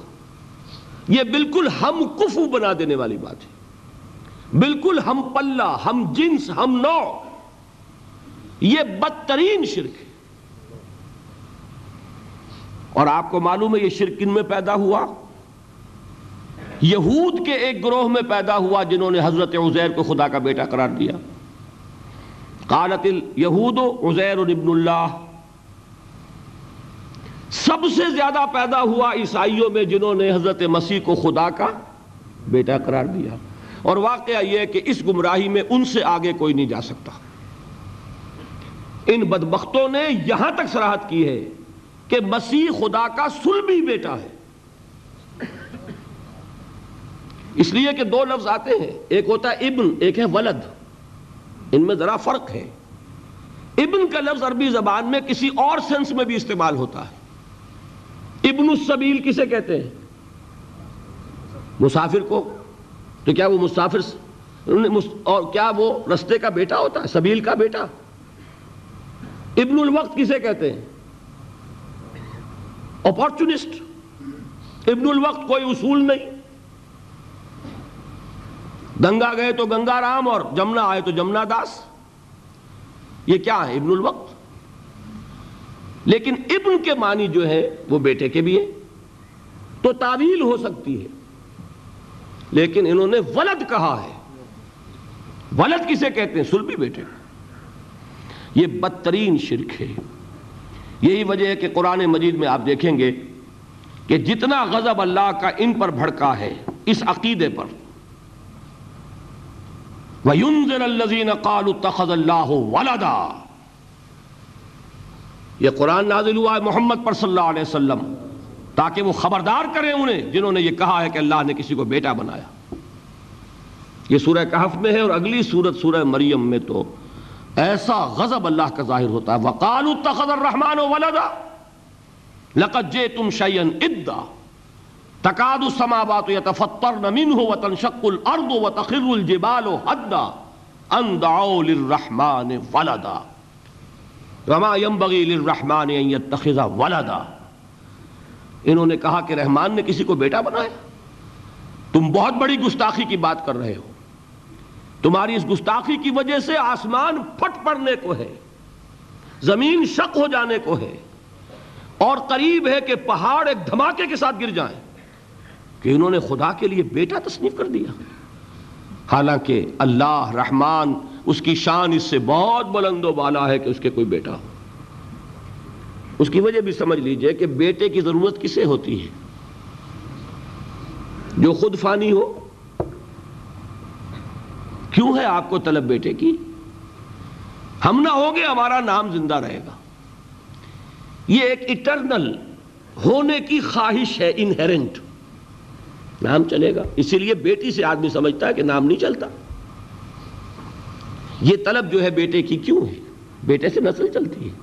یہ بالکل ہم کفو بنا دینے والی بات ہے۔ بالکل ہم پلہ، ہم جنس، ہم نو۔ یہ بدترین شرک ہے۔ اور آپ کو معلوم ہے یہ شرک کن میں پیدا ہوا؟ یہود کے ایک گروہ میں پیدا ہوا جنہوں نے حضرت عزیر کو خدا کا بیٹا قرار دیا۔ قالت یہود عزیر ابن اللہ۔ سب سے زیادہ پیدا ہوا عیسائیوں میں جنہوں نے حضرت مسیح کو خدا کا بیٹا قرار دیا۔ اور واقعہ یہ کہ اس گمراہی میں ان سے آگے کوئی نہیں جا سکتا۔ ان بدبختوں نے یہاں تک سراحت کی ہے۔ کہ مسیح خدا کا سلبی بیٹا ہے۔ اس لیے کہ دو لفظ آتے ہیں۔ ایک ہوتا ہے ابن، ایک ہے ولد۔ ان میں ذرا فرق ہے۔ ابن کا لفظ عربی زبان میں کسی اور سینس میں بھی استعمال ہوتا ہے۔ ابن السبیل کسے کہتے ہیں؟ مسافر کو۔ تو کیا وہ مسافر اور کیا وہ رستے کا بیٹا ہوتا ہے؟ سبیل کا بیٹا۔ ابن الوقت کسے کہتے ہیں؟ اپارچونسٹ ابن الوقت کوئی اصول نہیں گنگا گئے تو گنگا رام اور جمنا آئے تو جمنا داس یہ کیا ہے ابن الوقت لیکن ابن کے معنی جو ہے وہ بیٹے کے بھی ہے تو تعویل ہو سکتی ہے لیکن انہوں نے ولد کہا ہے ولد کسے کہتے ہیں سلبی بیٹے یہ بدترین شرک ہے یہی وجہ ہے کہ قرآن مجید میں آپ دیکھیں گے کہ جتنا غضب اللہ کا ان پر بھڑکا ہے اس عقیدے پر وَيُنزِلَ الَّذِينَ قَالُوا اتَّخَذَ اللَّهُ وَلَدًا۔ یہ قرآن نازل ہوا ہے محمد پر صلی اللہ علیہ وسلم، تاکہ وہ خبردار کریں انہیں جنہوں نے یہ کہا ہے کہ اللہ نے کسی کو بیٹا بنایا۔ یہ سورہ کہف میں ہے اور اگلی سورت سورہ مریم میں تو ایسا غضب اللہ کا ظاہر ہوتا ہے۔ وَقَالُوا اتَّخَذَ الرَّحْمَانُ وَلَدًا۔ لَقَدْ جِئْتُمْ شَيْئًا إِدَّا۔ تَكَادُ السَّمَاوَاتُ يَتَفَطَّرْنَ مِنْهُ وَتَنْشَقُّ الْأَرْضُ وَتَخِرُّ الْجِبَالُ حَدًّا أَن دَعَوْا لِلرَّحْمَانِ وَلَدًا۔ وَمَا يَنبَغِي لِلرَّحْمَانِ أَن يَتَّخِذَ وَلَدًا۔ انہوں نے کہا کہ رحمان نے کسی کو بیٹا بنایا۔ تم بہت بڑی گستاخی کی بات کر رہے ہو۔ تمہاری اس گستاخی کی وجہ سے آسمان پھٹ پڑنے کو ہے، زمین شک ہو جانے کو ہے، اور قریب ہے کہ پہاڑ ایک دھماکے کے ساتھ گر جائیں کہ انہوں نے خدا کے لیے بیٹا تصنیف کر دیا۔ حالانکہ اللہ رحمان اس کی شان اس سے بہت بلند و بالا ہے کہ اس کے کوئی بیٹا ہو۔ اس کی وجہ بھی سمجھ لیجیے کہ بیٹے کی ضرورت کسے ہوتی ہے؟ جو خود فانی ہو کیوں ہے آپ کو طلب بیٹے کی؟ ہم نہ ہوں گے ہمارا نام زندہ رہے گا۔ یہ ایک اٹرنل ہونے کی خواہش ہے انہیرنٹ نام چلے گا۔ اسی لیے بیٹی سے آدمی سمجھتا ہے کہ نام نہیں چلتا۔ یہ طلب جو ہے بیٹے کی کیوں ہے؟ بیٹے سے نسل چلتی ہے۔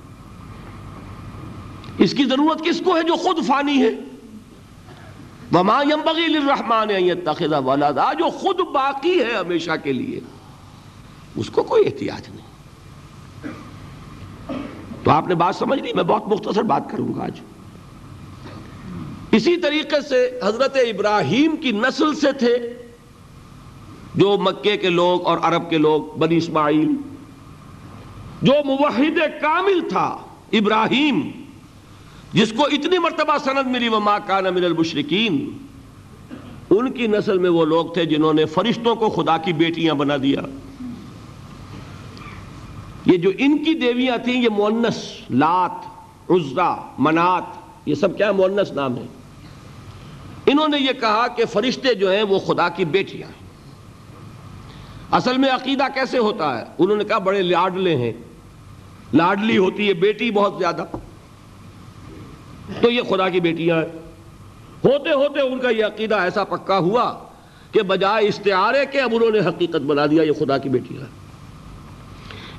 اس کی ضرورت کس کو ہے جو خود فانی ہے؟ وما ينبغي للرحمن ان يتخذ ولدا، جو خود باقی ہے ہمیشہ کے لیے، اس کو کوئی احتیاط نہیں۔ تو آپ نے بات سمجھ لی؟ میں بہت مختصر بات کروں گا آج۔ اسی طریقے سے حضرت ابراہیم کی نسل سے تھے، جو مکے کے لوگ اور عرب کے لوگ، بنی اسماعیل۔ جو موحد کامل تھا، ابراہیم۔ جس کو اتنی مرتبہ سند ملی، وہ ماں کان من المشرقین ان کی نسل میں وہ لوگ تھے جنہوں نے فرشتوں کو خدا کی بیٹیاں بنا دیا۔ یہ جو ان کی دیویاں تھیں، یہ مونس لات، عزا، منات، یہ سب کیا مونس نام ہے انہوں نے یہ کہا کہ فرشتے جو ہیں، وہ خدا کی بیٹیاں ہیں۔ اصل میں عقیدہ کیسے ہوتا ہے؟ انہوں نے کہا بڑے لاڈلے ہیں۔ لاڈلی ہوتی ہے بیٹی بہت زیادہ۔ تو یہ خدا کی بیٹیاں ہیں۔ ہوتے ہوتے ان کا یہ عقیدہ ایسا پکا ہوا کہ بجائے استعارے کے اب انہوں نے حقیقت بنا دیا یہ خدا کی بیٹیاں ہیں۔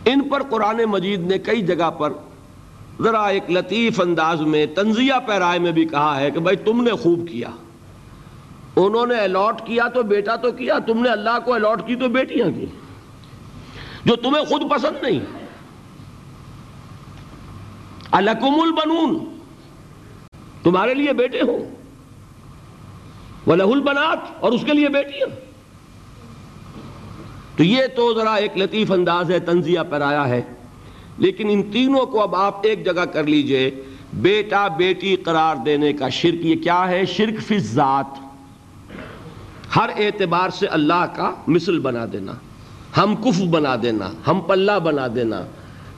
ان پر قرآن مجید نے کئی جگہ پر ذرا ایک لطیف انداز میں تنزیہ پیرائے میں بھی کہا ہے کہ بھائی تم نے خوب کیا۔ انہوں نے الاٹ کیا تو بیٹا تو کیا، تم نے اللہ کو الاٹ کی تو بیٹیاں کی۔ جو تمہیں خود پسند نہیں۔ الکم البنون۔ تمہارے لیے بیٹے ہو وہ لہ البنات، اور اس کے لیے بیٹیاں۔ تو یہ تو ذرا ایک لطیف انداز ہے، تنزیہ پر آیا ہے۔ لیکن ان تینوں کو اب آپ ایک جگہ کر لیجیے۔ بیٹا بیٹی قرار دینے کا شرک، یہ کیا ہے؟ شرک فی ذات ہر اعتبار سے اللہ کا مثل بنا دینا۔ ہم کف بنا دینا، ہم پلہ بنا دینا۔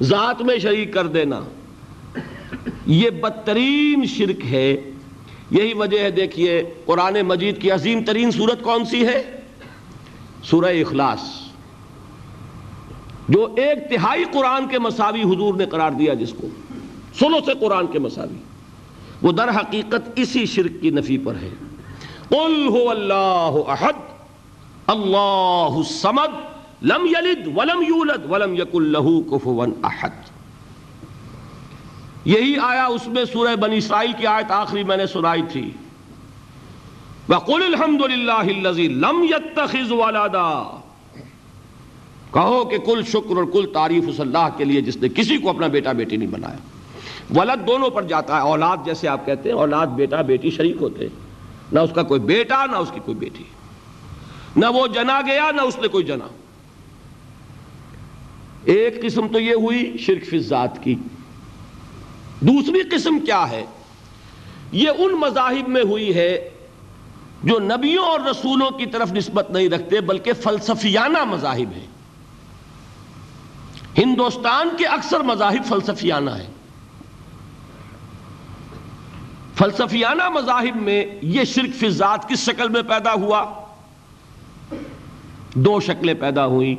ذات میں شریک کر دینا۔ یہ بدترین شرک ہے۔ یہی وجہ ہے دیکھیے، قرآن مجید کی عظیم ترین صورت کون سی ہے؟ سورہ اخلاص۔ جو ایک تہائی قرآن کے مساوی حضور نے قرار دیا جس کو۔ سنو سے قرآن کے مساوی۔ وہ در حقیقت اسی شرک کی نفی پر ہے۔ قل هو اللہ احد، اللہ الصمد، لم یلد ولم یولد ولم یکن له کفوا احد۔ یہی آیا اس میں سورہ بنی اسرائیل کی آیت آخری میں نے سنائی تھی۔ وَقُلِ الْحَمْدُ لِلَّهِ الَّذِي لَمْ يَتَّخِذْ وَلَدًا۔ کہو کہ کل شکر اور کل تعریف اس اللہ کے لیے جس نے کسی کو اپنا بیٹا بیٹی نہیں بنایا۔ ولد دونوں پر جاتا ہے، اولاد جیسے آپ کہتے ہیں، اولاد بیٹا بیٹی شریک ہوتے ہیں۔ نہ اس کا کوئی بیٹا، نہ اس کی کوئی بیٹی۔ نہ وہ جنا گیا، نہ اس نے کوئی جنا۔ ایک قسم تو یہ ہوئی شرک فی ذات کی۔ دوسری قسم کیا ہے؟ یہ ان مذاہب میں ہوئی ہے جو نبیوں اور رسولوں کی طرف نسبت نہیں رکھتے، بلکہ فلسفیانہ مذاہب ہیں۔ ہندوستان کے اکثر مذاہب فلسفیانہ ہیں۔ فلسفیانہ مذاہب میں یہ شرک فی ذات کس شکل میں پیدا ہوا؟ دو شکلیں پیدا ہوئیں۔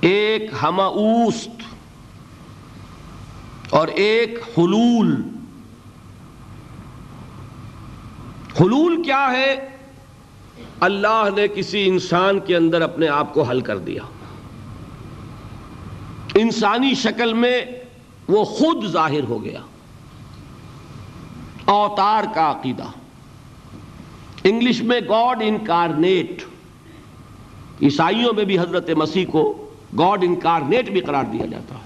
ایک ہماوست اور ایک حلول۔ حلول کیا ہے؟ اللہ نے کسی انسان کے اندر اپنے آپ کو حل کر دیا۔ انسانی شکل میں وہ خود ظاہر ہو گیا۔ اوتار کا عقیدہ۔ انگلش میں گاڈ انکارنیٹ۔ عیسائیوں میں بھی حضرت مسیح کو گاڈ انکارنیٹ بھی قرار دیا جاتا۔ ہے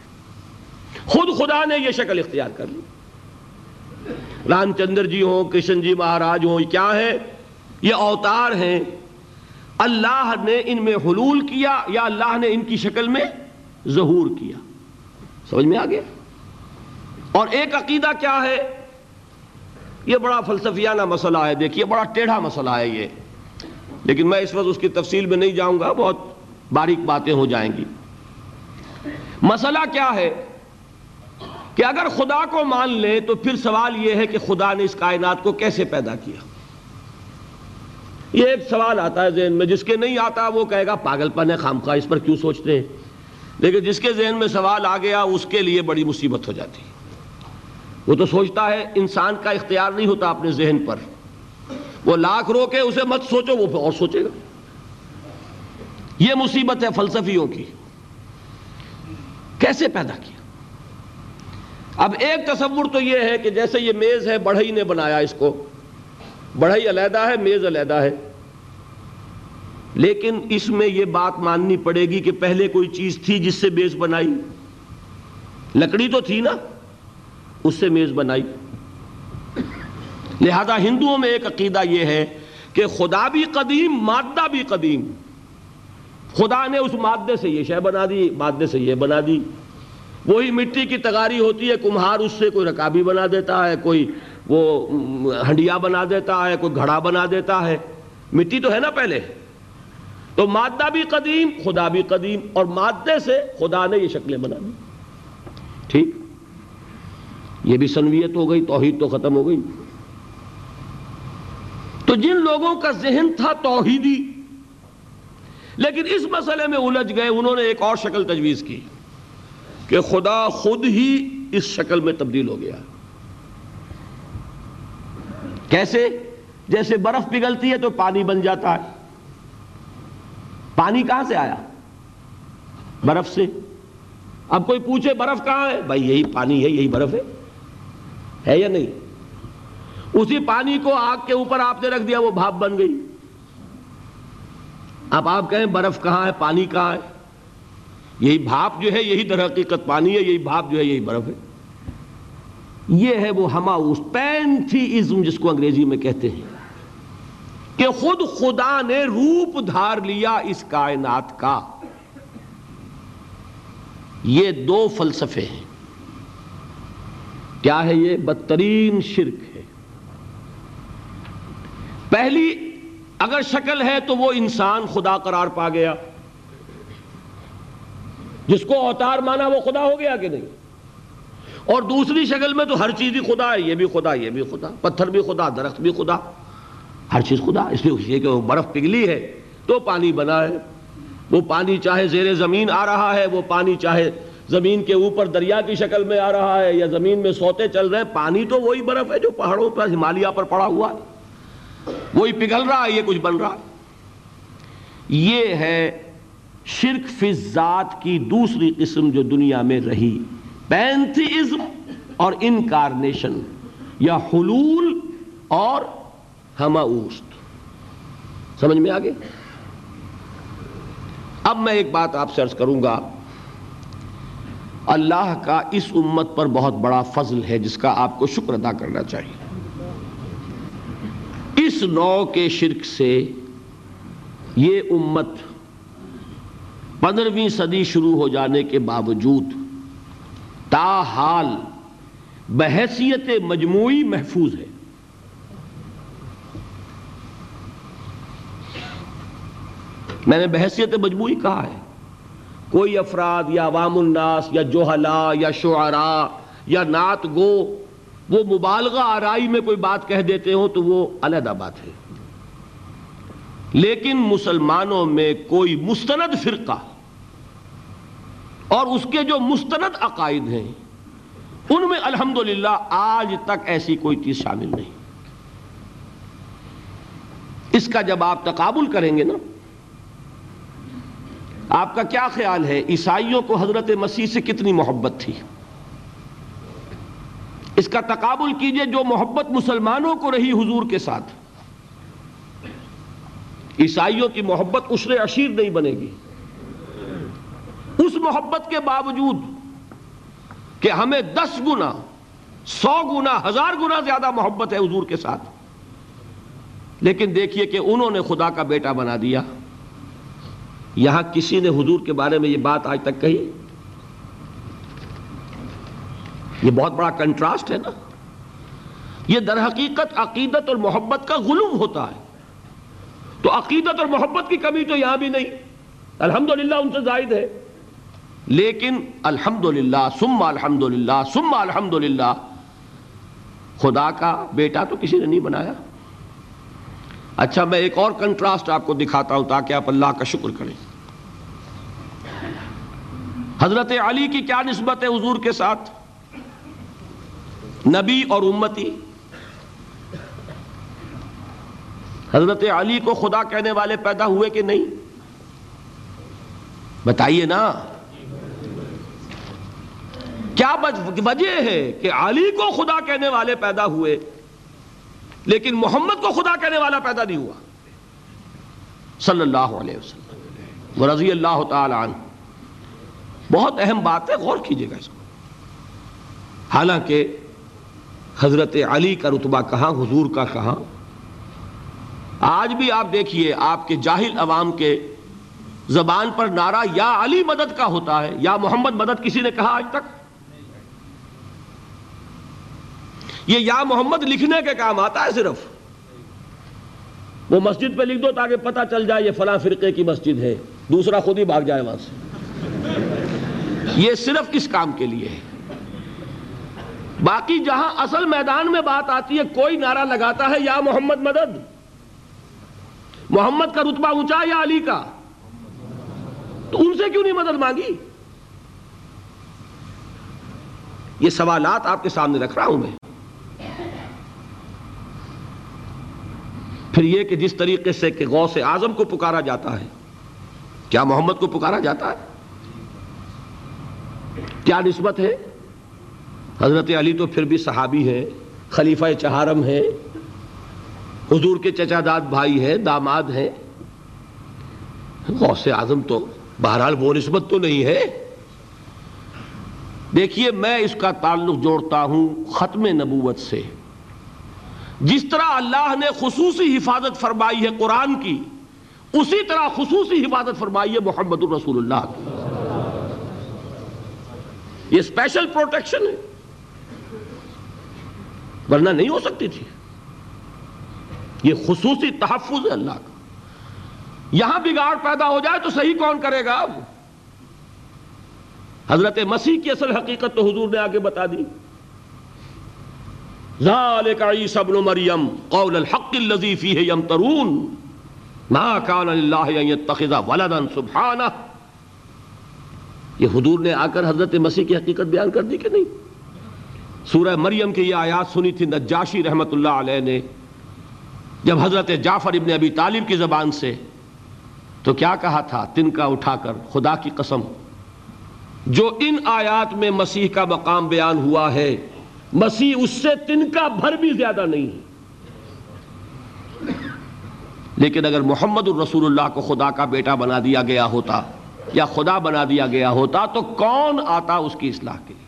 خود خدا نے یہ شکل اختیار کر لی۔ رام چندر جی ہوں، کرشن جی مہاراج ہوں کیا ہے؟ یہ اوتار ہیں۔ اللہ نے ان میں حلول کیا یا اللہ نے ان کی شکل میں ظہور کیا؟ سمجھ میں آ گیا؟ اور ایک عقیدہ کیا ہے؟ یہ بڑا فلسفیانہ مسئلہ ہے۔ دیکھیے، بڑا ٹیڑھا مسئلہ ہے یہ۔ لیکن میں اس وقت اس کی تفصیل میں نہیں جاؤں گا، بہت باریک باتیں ہو جائیں گی۔ مسئلہ کیا ہے؟ کہ اگر خدا کو مان لیں تو پھر سوال یہ ہے کہ خدا نے اس کائنات کو کیسے پیدا کیا؟ یہ ایک سوال آتا ہے ذہن میں، جس کے نہیں آتا وہ کہے گا، پاگل پن ہے خامخواہ اس پر کیوں سوچتے ہیں؟ لیکن جس کے ذہن میں سوال آ گیا، اس کے لیے بڑی مصیبت ہو جاتی۔ وہ تو سوچتا ہے، انسان کا اختیار نہیں ہوتا اپنے ذہن پر۔ وہ لاکھ رو کے اسے مت سوچو، وہ اور سوچے گا۔ یہ مصیبت ہے فلسفیوں کی۔ کیسے پیدا کیا؟ اب ایک تصور تو یہ ہے کہ جیسے یہ میز ہے، بڑھئی نے بنایا اس کو۔ بڑھئی علیحدہ ہے، میز علیحدہ ہے۔ لیکن اس میں یہ بات ماننی پڑے گی کہ پہلے کوئی چیز تھی جس سے میز بنائی۔ لکڑی تو تھی نا، اس سے میز بنائی۔ لہذا ہندوؤں میں ایک عقیدہ یہ ہے کہ خدا بھی قدیم، مادہ بھی قدیم۔ خدا نے اس مادے سے یہ شے بنا دی، مادے سے یہ بنا دی۔ وہی مٹی کی تغاری ہوتی ہے، کمہار اس سے کوئی رکابی بنا دیتا ہے، کوئی وہ ہنڈیا بنا دیتا ہے، کوئی گھڑا بنا دیتا ہے۔ مٹی تو ہے نا پہلے۔ تو مادہ بھی قدیم، خدا بھی قدیم، اور مادے سے خدا نے یہ شکلیں بنا دی۔ ٹھیک۔ یہ بھی سنویت ہو گئی، توحید تو ختم ہو گئی۔ تو جن لوگوں کا ذہن تھا توحیدی، لیکن اس مسئلے میں الجھ گئے، انہوں نے ایک اور شکل تجویز کی۔ کہ خدا خود ہی اس شکل میں تبدیل ہو گیا۔ کیسے؟ جیسے برف پگھلتی ہے تو پانی بن جاتا ہے۔ پانی کہاں سے آیا؟ برف سے۔ اب کوئی پوچھے برف کہاں ہے؟ بھائی یہی پانی ہے، یہی برف ہے۔ ہے یا نہیں؟ اسی پانی کو آگ کے اوپر آپ نے رکھ دیا، وہ بھاپ بن گئی۔ اب آپ کہیں برف کہاں ہے، پانی کہاں ہے؟ یہی بھاپ جو ہے، یہی در حقیقت پانی ہے، یہی بھاپ جو ہے، یہی برف ہے۔ یہ ہے وہ ہماؤس پینتھیزم جس کو انگریزی میں کہتے ہیں کہ خود خدا نے روپ دھار لیا اس کائنات کا۔ یہ دو فلسفے ہیں۔ کیا ہے یہ؟ بدترین شرک ہے۔ پہلی، اگر شکل ہے تو وہ انسان خدا قرار پا گیا۔ جس کو اوتار مانا وہ خدا ہو گیا کہ نہیں؟ اور دوسری شکل میں تو ہر چیز ہی خدا ہے، یہ بھی خدا، یہ بھی خدا، پتھر بھی خدا، درخت بھی خدا۔ ہر چیز خدا، اس لیے کہ وہ برف پگھلی ہے، تو پانی بنا ہے۔ وہ پانی چاہے زیر زمین آ رہا ہے، وہ پانی چاہے زمین کے اوپر دریا کی شکل میں آ رہا ہے یا زمین میں سوتے چل رہے ہیں، پانی تو وہی برف ہے جو پہاڑوں پر، ہمالیہ پر پڑا ہوا ہے۔ وہی پگھل رہا ہے، یہ کچھ بن رہا ہے۔ یہ ہے شرک فی ذات کی دوسری قسم جو دنیا میں رہی پینتھیزم اور انکارنیشن یا حلول اور ہما اوست سمجھ میں آگے؟ اب میں ایک بات آپ سے عرض کروں گا۔ اللہ کا اس امت پر بہت بڑا فضل ہے جس کا آپ کو شکر ادا کرنا چاہیے۔ اس نو کے شرک سے یہ امت پندرہویں صدی شروع ہو جانے کے باوجود تاحال بحثیت مجموعی محفوظ ہے۔ میں نے بحثیت مجموعی کہا ہے۔ کوئی افراد یا عوام الناس یا جوہلا یا شعراء یا نعت گو وہ مبالغہ آرائی میں کوئی بات کہہ دیتے ہوں تو وہ علیحدہ بات ہے۔ لیکن مسلمانوں میں کوئی مستند فرقہ اور اس کے جو مستند عقائد ہیں، ان میں الحمدللہ آج تک ایسی کوئی چیز شامل نہیں۔ اس کا جب آپ تقابل کریں گے نا، آپ کا کیا خیال ہے، عیسائیوں کو حضرت مسیح سے کتنی محبت تھی؟ اس کا تقابل کیجیے جو محبت مسلمانوں کو رہی حضور کے ساتھ۔ عیسائیوں کی محبت عشر عشیر نہیں بنے گی۔ اس محبت کے باوجود کہ ہمیں دس گنا، سو گنا، ہزار گنا زیادہ محبت ہے حضور کے ساتھ۔ لیکن دیکھیے کہ انہوں نے خدا کا بیٹا بنا دیا۔ یہاں کسی نے حضور کے بارے میں یہ بات آج تک کہی؟ یہ بہت بڑا کنٹراسٹ ہے نا۔ یہ در حقیقت عقیدت اور محبت کا غلوم ہوتا ہے۔ تو عقیدت اور محبت کی کمی تو یہاں بھی نہیں۔ الحمدللہ ان سے زائد ہے۔ لیکن الحمدللہ، ثم الحمدللہ ثم الحمدللہ، خدا کا بیٹا تو کسی نے نہیں بنایا۔ اچھا میں ایک اور کنٹراسٹ آپ کو دکھاتا ہوں تاکہ آپ اللہ کا شکر کریں۔ حضرت علی کی کیا نسبت ہے حضور کے ساتھ؟ نبی اور امتی۔ حضرت علی کو خدا کہنے والے پیدا ہوئے کہ نہیں؟ بتائیے نا۔ کیا وجہ ہے کہ علی کو خدا کہنے والے پیدا ہوئے لیکن محمد کو خدا کہنے والا پیدا نہیں ہوا؟ صلی اللہ علیہ وسلم۔ رضی اللہ تعالی عنہ۔ بہت اہم بات ہے، غور کیجیے گا اس کو۔ حالانکہ حضرت علی کا رتبہ کہاں، حضور کا کہاں؟ آج بھی آپ دیکھیے، آپ کے جاہل عوام کے زبان پر نعرہ یا علی مدد کا ہوتا ہے یا محمد مدد کسی نے کہا آج تک؟ یہ یا محمد لکھنے کے کام آتا ہے صرف۔ وہ مسجد پہ لکھ دو تاکہ پتہ چل جائے یہ فلاں فرقے کی مسجد ہے۔ دوسرا خود ہی بھاگ جائے وہاں سے۔ یہ صرف کس کام کے لیے ہے؟ باقی جہاں اصل میدان میں بات آتی ہے، کوئی نعرہ لگاتا ہے، یا محمد مدد۔ محمد کا رتبہ اونچا یا علی کا؟ تو ان سے کیوں نہیں مدد مانگی؟ یہ سوالات آپ کے سامنے رکھ رہا ہوں میں۔ پھر یہ کہ جس طریقے سے کہ غوث اعظم کو پکارا جاتا ہے، کیا محمد کو پکارا جاتا ہے؟ کیا نسبت ہے؟ حضرت علی تو پھر بھی صحابی ہے خلیفہ چہارم ہے حضور کے چچا داد بھائی ہے داماد ہے غوث اعظم تو بہرحال وہ نسبت تو نہیں ہے۔ دیکھیے، میں اس کا تعلق جوڑتا ہوں ختم نبوت سے۔ جس طرح اللہ نے خصوصی حفاظت فرمائی ہے قرآن کی، اسی طرح خصوصی حفاظت فرمائی ہے محمد الرسول اللہ کی۔ یہ اسپیشل پروٹیکشن ہے۔ ورنہ نہیں ہو سکتی تھی۔ یہ خصوصی تحفظ ہے اللہ کا۔ یہاں بگاڑ پیدا ہو جائے تو صحیح کون کرے گا اب؟ حضرت مسیح کی اصل حقیقت تو حضور نے آگے بتا دی۔ ذالک عیسی ابن مریم قول الحق الذی فیہ یمترون. ما کان للہ ان یتخذ ولدا سبحانہ. یہ حضور نے آ کر حضرت مسیح کی حقیقت بیان کر دی کہ نہیں؟ سورہ مریم کی یہ آیات سنی تھی نجاشی رحمت اللہ علیہ نے. جب حضرت جعفر ابن ابی طالب کی زبان سے تو کیا کہا تھا؟ تن کا اٹھا کر، خدا کی قسم. جو ان آیات میں مسیح کا مقام بیان ہوا ہے مسیح اس سے تن کا بھر بھی زیادہ نہیں ہے۔ لیکن اگر محمد الرسول اللہ کو خدا کا بیٹا بنا دیا گیا ہوتا یا خدا بنا دیا گیا ہوتا تو کون آتا اس کی اصلاح کے لیے؟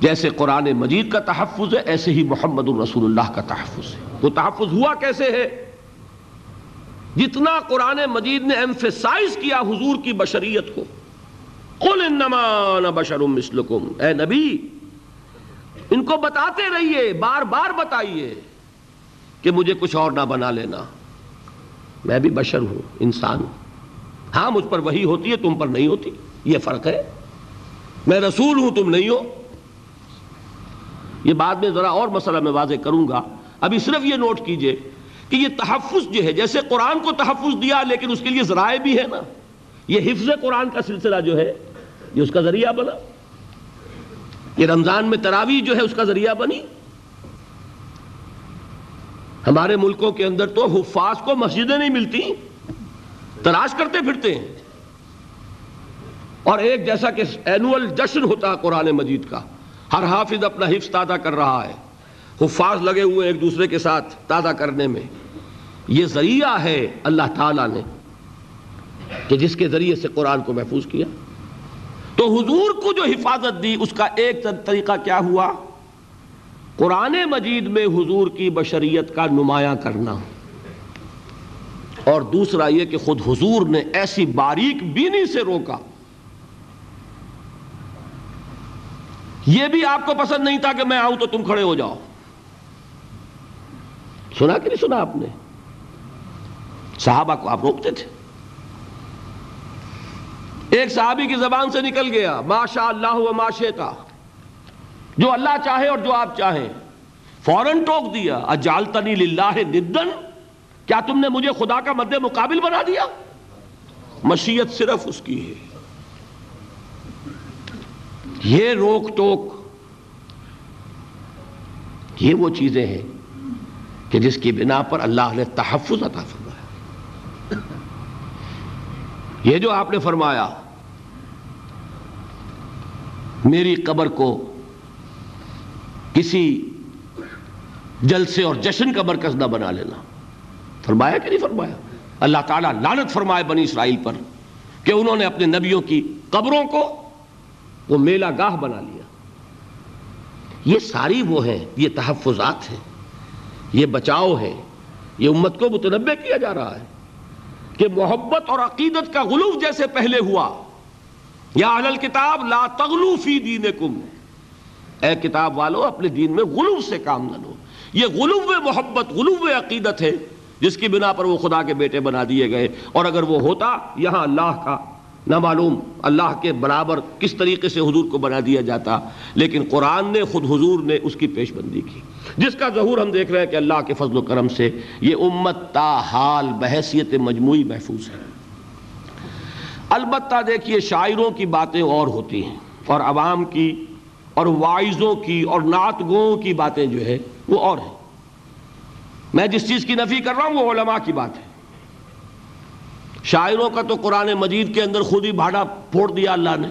جیسے قرآن مجید کا تحفظ ہے، ایسے ہی محمد الرسول اللہ کا تحفظ ہے۔ وہ تحفظ ہوا کیسے ہے؟ جتنا قرآن مجید نے ایمفیسائز کیا حضور کی بشریت کو قل انما انا بشر مثلکم اے نبی، ان کو بتاتے رہیے، بار بار بتائیے کہ مجھے کچھ اور نہ بنا لینا۔ میں بھی بشر ہوں، انسان ہوں۔ ہاں مجھ پر وہی ہوتی ہے، تم پر نہیں ہوتی۔ یہ فرق ہے۔ میں رسول ہوں، تم نہیں ہو۔ یہ بعد میں ذرا اور مسئلہ میں واضح کروں گا۔ ابھی صرف یہ نوٹ کیجیے کہ یہ تحفظ جو ہے، جیسے قرآن کو تحفظ دیا، لیکن اس کے لیے ذرائع بھی ہے نا۔ یہ حفظ قرآن کا سلسلہ جو ہے، یہ اس کا ذریعہ بنا۔ یہ رمضان میں تراویح جو ہے، اس کا ذریعہ بنی۔ ہمارے ملکوں کے اندر تو حفاظ کو مسجدیں نہیں ملتی، تلاش کرتے پھرتے ہیں۔ اور ایک جیسا کہ اینول جشن ہوتا ہے قرآن مجید کا، ہر حافظ اپنا حفظ تازہ کر رہا ہے۔ حفاظ لگے ہوئے ایک دوسرے کے ساتھ تازہ کرنے میں۔ یہ ذریعہ ہے اللہ تعالیٰ نے۔ کہ جس کے ذریعے سے قرآن کو محفوظ کیا۔ تو حضور کو جو حفاظت دی، اس کا ایک طریقہ کیا ہوا؟ قرآن مجید میں حضور کی بشریت کا نمایاں کرنا۔ اور دوسرا یہ کہ خود حضور نے ایسی باریک بینی سے روکا۔ یہ بھی آپ کو پسند نہیں تھا کہ میں آؤں تو تم کھڑے ہو جاؤ۔ سنا کہ نہیں سنا آپ نے؟ صحابہ کو آپ روکتے تھے۔ ایک صحابی کی زبان سے نکل گیا ماشاء اللہ و ماشیتا جو اللہ چاہے اور جو آپ چاہیں۔ فوراً ٹوک دیا اجالتنی للہ ندن کیا تم نے مجھے خدا کا مد مقابل بنا دیا؟ مشیت صرف اس کی ہے۔ یہ روک ٹوک، یہ وہ چیزیں ہیں کہ جس کی بنا پر اللہ نے تحفظ عطا فرمایا۔ یہ جو آپ نے فرمایا میری قبر کو کسی جلسے اور جشن کا مرکز نہ بنا لینا۔ فرمایا کہ نہیں فرمایا؟ اللہ تعالیٰ لانت فرمائے بنی اسرائیل پر کہ انہوں نے اپنے نبیوں کی قبروں کو وہ میلہ گاہ بنا لیا۔ یہ ساری وہ ہیں، یہ تحفظات ہیں، یہ بچاؤ ہے یہ امت کو متنبع کیا جا رہا ہے کہ محبت اور عقیدت کا غلوف جیسے پہلے ہوا۔ یا اہل کتاب لا تغلو فی دینکم۔ اے کتاب والو، اپنے دین میں غلوف سے کام نہ لو۔ یہ غلوف محبت غلوف عقیدت ہے، جس کی بنا پر وہ خدا کے بیٹے بنا دیے گئے۔ اور اگر وہ ہوتا، یہاں اللہ کا نہ معلوم اللہ کے برابر کس طریقے سے حضور کو بنا دیا جاتا۔ لیکن قرآن نے، خود حضور نے اس کی پیش بندی کی۔ جس کا ظہور ہم دیکھ رہے ہیں کہ اللہ کے فضل و کرم سے یہ امت تا حال بحثیت مجموعی محفوظ ہے۔ البتہ دیکھیے شاعروں کی باتیں اور ہوتی ہیں اور عوام کی اور وائزوں کی اور نعت گوؤں کی باتیں جو ہے وہ اور ہیں۔ میں جس چیز کی نفی کر رہا ہوں وہ علماء کی بات ہے۔ شاعروں کا تو قرآن مجید کے اندر خود ہی بھاڑا پھوڑ دیا اللہ نے۔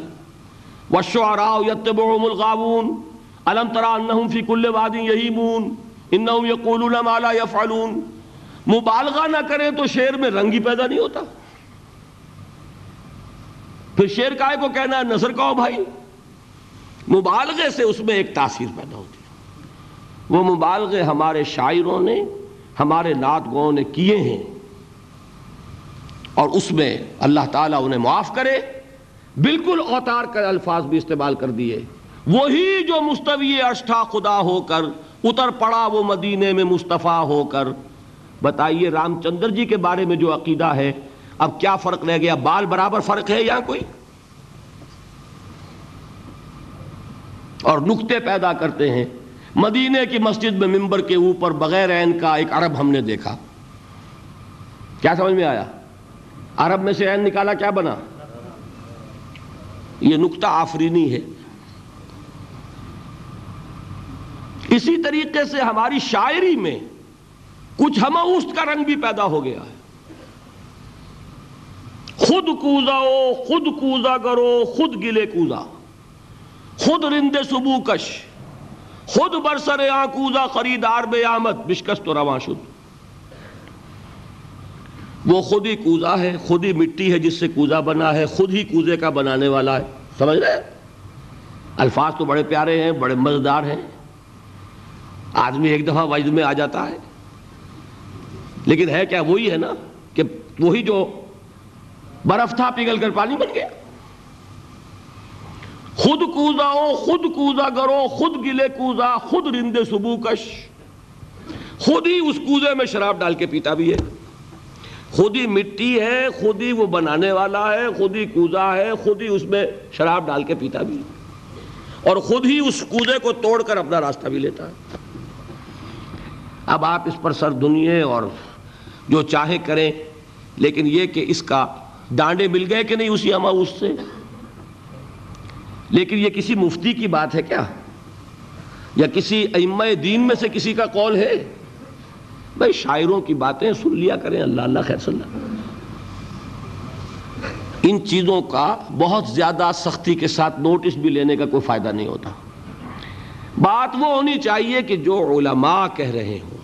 وَالشُّعَرَاءُ يَتَّبُعُهُمُ الْغَابُونَ أَلَمْ تَرَى أَنَّهُمْ فِي كُلِّ وَادٍ يَهِيمُونَ۔ إِنَّهُمْ يَقُولُونَ مَا لَا يَفْعَلُونَ۔ مبالغہ نہ کریں تو شعر میں رنگ ہی پیدا نہیں ہوتا۔ پھر شعر کائے کو کہنا ہے، نظر کہو بھائی۔ مبالغے سے اس میں ایک تاثیر پیدا ہوتی ہے۔ وہ مبالغے ہمارے شاعروں نے، ہمارے نعت گو نے کیے ہیں۔ اور اس میں اللہ تعالیٰ انہیں معاف کرے۔ بالکل اوتار کر الفاظ بھی استعمال کر دیے۔ وہی جو مستوی اشٹھا خدا ہو کر، اتر پڑا وہ مدینے میں مصطفیٰ ہو کر۔ بتائیے رام چندر جی کے بارے میں جو عقیدہ ہے اب کیا فرق رہ گیا؟ بال برابر فرق ہے یا کوئی؟ اور نقطے پیدا کرتے ہیں۔ مدینے کی مسجد میں ممبر کے اوپر بغیر عین کا ایک عرب ہم نے دیکھا۔ کیا سمجھ میں آیا؟ عرب میں سے عین نکالا کیا بنا؟ یہ نقطہ آفرینی ہے۔ اسی طریقے سے ہماری شاعری میں کچھ ہم کا رنگ بھی پیدا ہو گیا ہے۔ خود کوزاؤ خود کوزا کرو، خود گلے کوزا۔ خود رند سبو کش۔ خود برسر آکوزا خریدار بے آمد بشکست و رواں شد۔ وہ خود ہی کوزا ہے، خود ہی مٹی ہے، جس سے کوزا بنا ہے، خود ہی کوزے کا بنانے والا ہے۔ سمجھ رہے الفاظ تو بڑے پیارے ہیں، بڑے مزدار ہیں۔ آدمی ایک دفعہ وجد میں آ جاتا ہے۔ لیکن ہے کیا وہی ہے نا کہ وہی جو برف تھا، پگھل کر پانی بن گیا۔ خود کوزا ہو، خود کوزا کرو، خود گلے کوزا، خود رندے سبو کش۔ خود ہی اس کوزے میں شراب ڈال کے پیتا بھی ہے۔ خود ہی مٹی ہے، خود ہی وہ بنانے والا ہے، خود ہی کوزا ہے، خود ہی اس میں شراب ڈال کے پیتا بھی اور خود ہی اس کوزے کو توڑ کر اپنا راستہ بھی لیتا ہے۔ اب آپ اس پر سر دنیا اور جو چاہے کریں، لیکن یہ کہ اس کا ڈانڈے مل گئے کہ نہیں اسی اما اس سے؟ لیکن یہ کسی مفتی کی بات ہے کیا؟ یا کسی ائمہ دین میں سے کسی کا قول ہے؟ بھائی شاعروں کی باتیں سن لیا کریں، اللہ اللہ خیر صلی اللہ ان چیزوں کا بہت زیادہ سختی کے ساتھ نوٹس بھی لینے کا کوئی فائدہ نہیں ہوتا۔ بات وہ ہونی چاہیے کہ جو علماء کہہ رہے ہوں،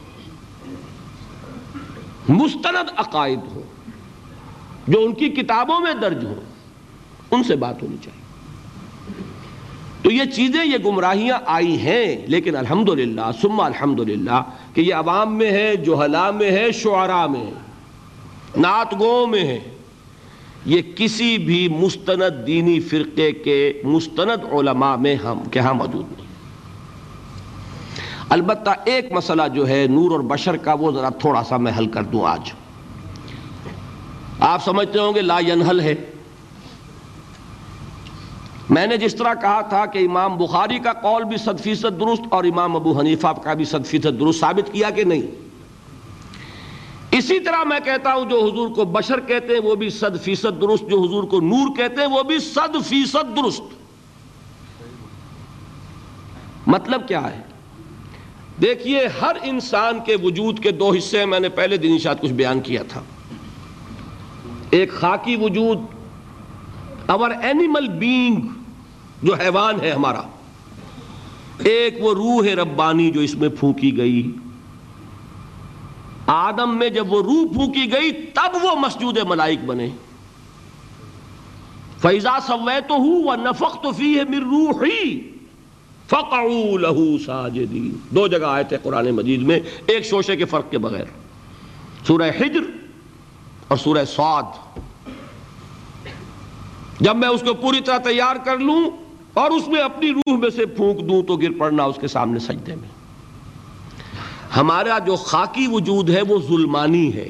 مستند عقائد ہو جو ان کی کتابوں میں درج ہو، ان سے بات ہونی چاہیے۔ تو یہ چیزیں، یہ گمراہیاں آئی ہیں، لیکن الحمدللہ، ثم الحمدللہ کہ یہ عوام میں ہے جوہلا میں ہے، شعراء میں ہے، نعت گو میں ہے۔ یہ کسی بھی مستند دینی فرقے کے مستند علماء میں ہم کے ہاں موجود نہیں۔ البتہ ایک مسئلہ جو ہے، نور اور بشر کا، وہ ذرا تھوڑا سا میں حل کر دوں آج۔ آپ سمجھتے ہوں گے لا ینحل ہے۔ میں نے جس طرح کہا تھا کہ امام بخاری کا قول بھی صد فیصد درست اور امام ابو حنیفہ کا بھی صد فیصد درست ثابت کیا کہ نہیں۔ اسی طرح میں کہتا ہوں جو حضور کو بشر کہتے ہیں وہ بھی صد فیصد درست، جو حضور کو نور کہتے ہیں وہ بھی صد فیصد درست۔ مطلب کیا ہے؟ دیکھیے، ہر انسان کے وجود کے دو حصے میں نے پہلے دن شاید کچھ بیان کیا تھا۔ ایک خاکی وجود اور اینیمل بینگ جو حیوان ہے ہمارا، ایک وہ روح ربانی جو اس میں پھونکی گئی۔ آدم میں جب وہ روح پھونکی گئی، تب وہ مسجود ملائک بنے۔ فیضا سوے تو ہوں وہ نفق تو فی ہے مر روح ہی لہو ساجدین دو جگہ آئے تھے قرآن مجید میں، ایک شوشے کے فرق کے بغیر۔ سورہ حجر اور سورہ سعد۔ جب میں اس کو پوری طرح تیار کر لوں اور اس میں اپنی روح میں سے پھونک دوں تو گر پڑنا اس کے سامنے سجدے میں۔ ہمارا جو خاکی وجود ہے وہ ظلمانی ہے۔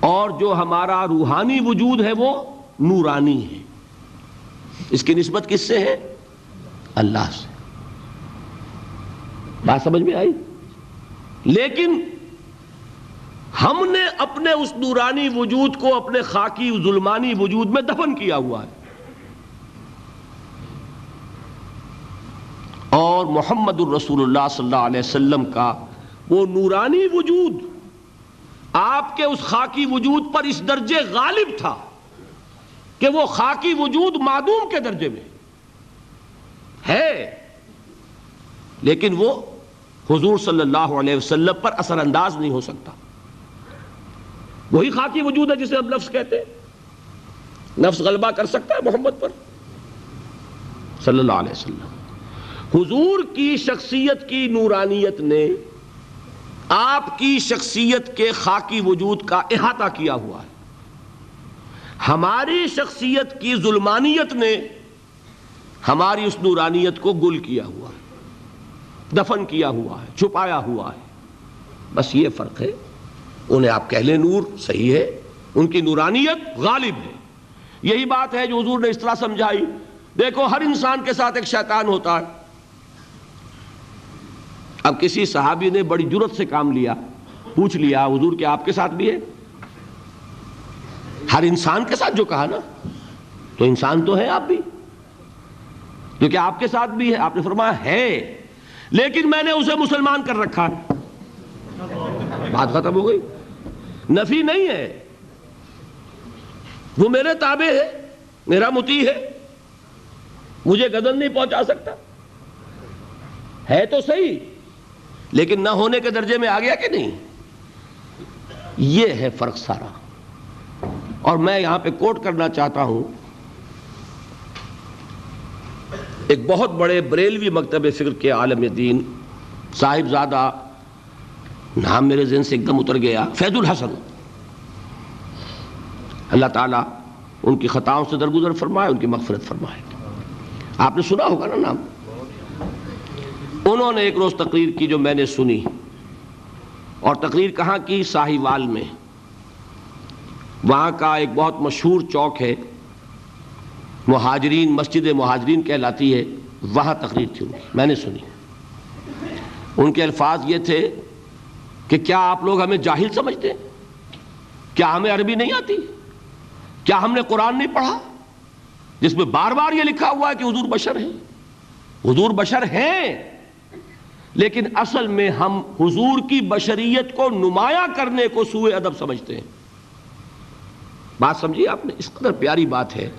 اور جو ہمارا روحانی وجود ہے وہ نورانی ہے۔ اس کی نسبت کس سے ہے؟ اللہ سے۔ بات سمجھ میں آئی؟ لیکن ہم نے اپنے اس نورانی وجود کو اپنے خاکی ظلمانی وجود میں دفن کیا ہوا ہے۔ اور محمد الرسول اللہ صلی اللہ علیہ وسلم کا وہ نورانی وجود آپ کے اس خاکی وجود پر اس درجے غالب تھا کہ وہ خاکی وجود معدوم کے درجے میں ہے۔ لیکن وہ حضور صلی اللہ علیہ وسلم پر اثر انداز نہیں ہو سکتا۔ وہی خاکی وجود ہے جسے ہم نفس کہتے ہیں۔ نفس غلبہ کر سکتا ہے محمد پر۔ صلی اللہ علیہ وسلم۔ حضور کی شخصیت کی نورانیت نے آپ کی شخصیت کے خاکی وجود کا احاطہ کیا ہوا ہے۔ ہماری شخصیت کی ظلمانیت نے ہماری اس نورانیت کو گل کیا ہوا ہے۔ دفن کیا ہوا ہے، چھپایا ہوا ہے۔ بس یہ فرق ہے۔ انہیں آپ کہہ لیں نور، صحیح ہے۔ ان کی نورانیت غالب ہے۔ یہی بات ہے جو حضور نے اس طرح سمجھائی۔ دیکھو، ہر انسان کے ساتھ ایک شیطان ہوتا ہے۔ اب کسی صحابی نے بڑی جرت سے کام لیا، پوچھ لیا، حضور کہ آپ کے ساتھ بھی ہے؟ ہر انسان کے ساتھ جو کہا نا، تو انسان تو ہے آپ بھی۔ جو کہ آپ کے ساتھ بھی ہے؟ آپ نے فرمایا ہے۔ لیکن میں نے اسے مسلمان کر رکھا۔ ہے بات ختم ہو گئی۔ نفی نہیں ہے۔ وہ میرے تابع ہے، میرا متی ہے۔ مجھے گدن نہیں پہنچا سکتا۔ ہے تو صحیح، لیکن نہ ہونے کے درجے میں آ گیا کہ نہیں؟ یہ ہے فرق سارا۔ اور میں یہاں پہ کوٹ کرنا چاہتا ہوں۔ ایک بہت بڑے بریلوی مکتب فکر کے عالم دین صاحب زادہ نام میرے ذہن سے ایک دم اتر گیا، فیض الحسن۔ اللہ تعالیٰ ان کی خطاؤں سے درگزر فرمائے، ان کی مغفرت فرمائے۔ آپ نے سنا ہوگا نا نام؟ انہوں نے ایک روز تقریر کی جو میں نے سنی۔ اور تقریر کہاں کی؟ ساہی وال میں۔ وہاں کا ایک بہت مشہور چوک ہے۔ مہاجرین، مسجد مہاجرین کہلاتی ہے۔ وہاں تقریر تھی ان کی، میں نے سنی۔ ان کے الفاظ یہ تھے کہ کیا آپ لوگ ہمیں جاہل سمجھتے ہیں؟ کیا ہمیں عربی نہیں آتی؟ کیا ہم نے قرآن نہیں پڑھا؟ جس میں بار بار یہ لکھا ہوا ہے کہ حضور بشر ہیں۔ حضور بشر ہیں، لیکن اصل میں ہم حضور کی بشریت کو نمایاں کرنے کو سوئے ادب سمجھتے ہیں۔ بات سمجھیے آپ نے؟ اس قدر پیاری بات ہے۔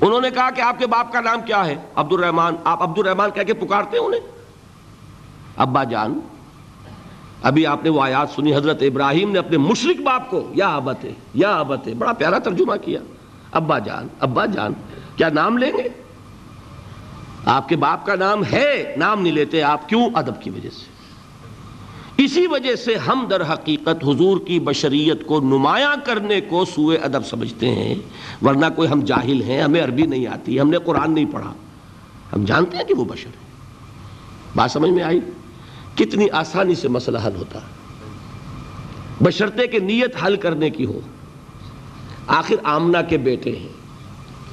انہوں نے کہا کہ آپ کے باپ کا نام کیا ہے؟ عبد الرحمان آپ عبد الرحمان کہہ کے پکارتے ہیں انہیں؟ ابا جان ابھی آپ نے وہ آیات سنی، حضرت ابراہیم نے اپنے مشرق باپ کو، یا آبت ہے یا آبت ہے بڑا پیارا ترجمہ کیا۔ ابا جان ابا جان، کیا نام لیں گے؟ آپ کے باپ کا نام ہے، نام نہیں لیتے، آپ کیوں؟ ادب کی وجہ سے۔ اسی وجہ سے ہم در حقیقت حضور کی بشریت کو نمایاں کرنے کو سوئے ادب سمجھتے ہیں، ورنہ کوئی ہم جاہل ہیں، ہمیں عربی نہیں آتی، ہم نے قرآن نہیں پڑھا۔ ہم جانتے ہیں کہ وہ بشر ہے۔ بات سمجھ میں آئی؟ کتنی آسانی سے مسئلہ حل ہوتا ہے۔ کے نیت حل کرنے کی ہو۔ آخر آمنہ کے بیٹے ہیں۔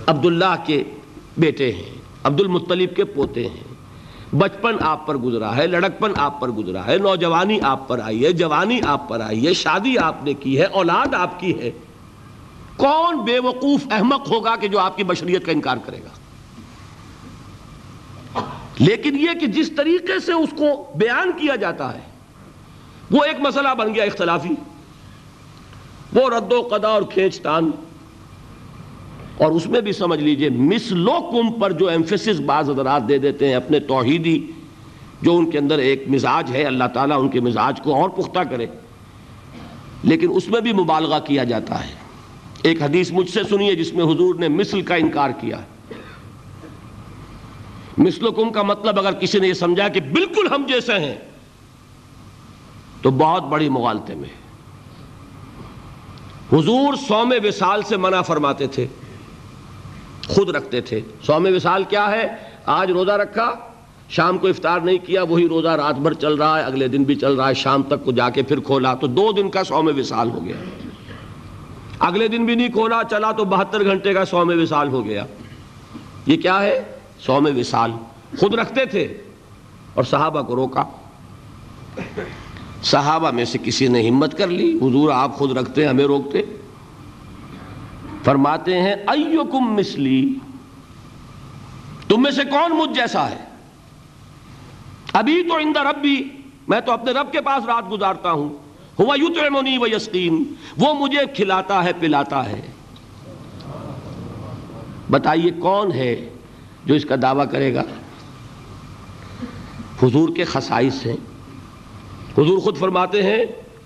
عبداللہ کے بیٹے ہیں۔ عبد المطلب کے پوتے ہیں۔ بچپن آپ پر گزرا ہے، لڑکپن آپ پر گزرا ہے۔ نوجوانی آپ پر آئی ہے، جوانی آپ پر آئی ہے۔ شادی آپ نے کی ہے، اولاد آپ کی ہے۔ کون بے وقوف احمق ہوگا کہ جو آپ کی بشریت کا انکار کرے گا؟ لیکن یہ کہ جس طریقے سے اس کو بیان کیا جاتا ہے، وہ ایک مسئلہ بن گیا اختلافی۔ وہ رد و قدا اور کھینچ تان اور اس میں بھی سمجھ لیجیے مسلو کم پر جو ایمفیسس بعض حضرات دے دیتے ہیں اپنے توحیدی، جو ان کے اندر ایک مزاج ہے، اللہ تعالیٰ ان کے مزاج کو اور پختہ کرے۔ لیکن اس میں بھی مبالغہ کیا جاتا ہے۔ ایک حدیث مجھ سے سنیے جس میں حضور نے مثل کا انکار کیا۔ مثل کم کا مطلب اگر کسی نے یہ سمجھا کہ بالکل ہم جیسے ہیں، تو بہت بڑی مغالطے میں۔ حضور سوم وصال سے منع فرماتے تھے، خود رکھتے تھے۔ سوم وصال کیا ہے؟ آج روزہ رکھا، شام کو افطار نہیں کیا، وہی روزہ رات بھر چل رہا ہے، اگلے دن بھی چل رہا ہے، شام تک کو جا کے پھر کھولا۔ تو دو دن کا سوم وصال ہو گیا۔ اگلے دن بھی نہیں کھولا، چلا تو بہتر گھنٹے کا سوم وصال ہو گیا۔ یہ کیا ہے؟ سوم وصال۔ خود رکھتے تھے اور صحابہ کو روکا۔ صحابہ میں سے کسی نے ہمت کر لی، حضور آپ خود رکھتے، ہمیں روکتے۔ فرماتے ہیں ایوکم مثلی۔ تم میں سے کون مجھ جیسا ہے؟ ابھی تو اندر ربی، میں تو اپنے رب کے پاس رات گزارتا ہوں۔ ہوا یطعمنی و یسقین وہ مجھے کھلاتا ہے، پلاتا ہے۔ بتائیے کون ہے؟ جو اس کا دعویٰ کرے گا۔ حضور کے خصائص ہیں۔ حضور خود فرماتے ہیں،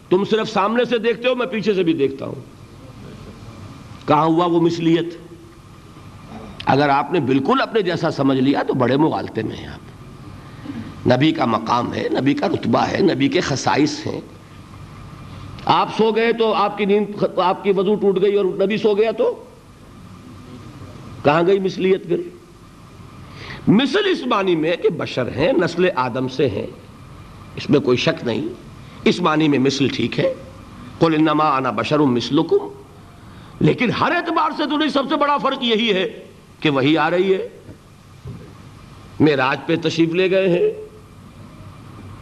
تم صرف سامنے سے دیکھتے ہو، میں پیچھے سے بھی دیکھتا ہوں۔ کہاں ہوا وہ مثلیت؟ اگر آپ نے بالکل اپنے جیسا سمجھ لیا تو بڑے مغالطے میں ہیں آپ۔ نبی کا مقام ہے، نبی کا رتبہ ہے، نبی کے خصائص ہیں۔ آپ سو گئے تو آپ کی نیند آپ کی وضو ٹوٹ گئی اور نبی سو گیا تو؟ کہاں گئی مثلیت پھر؟ مثل اس معنی میں کہ بشر ہیں، نسل آدم سے ہیں۔ اس میں کوئی شک نہیں۔ اس معنی میں مثل ٹھیک ہے۔ قل انما انا بشر مثلکم۔ لیکن ہر اعتبار سے تو نہیں، سب سے بڑا فرق یہی ہے کہ وہی آ رہی ہے۔ میراج پہ تشریف لے گئے ہیں۔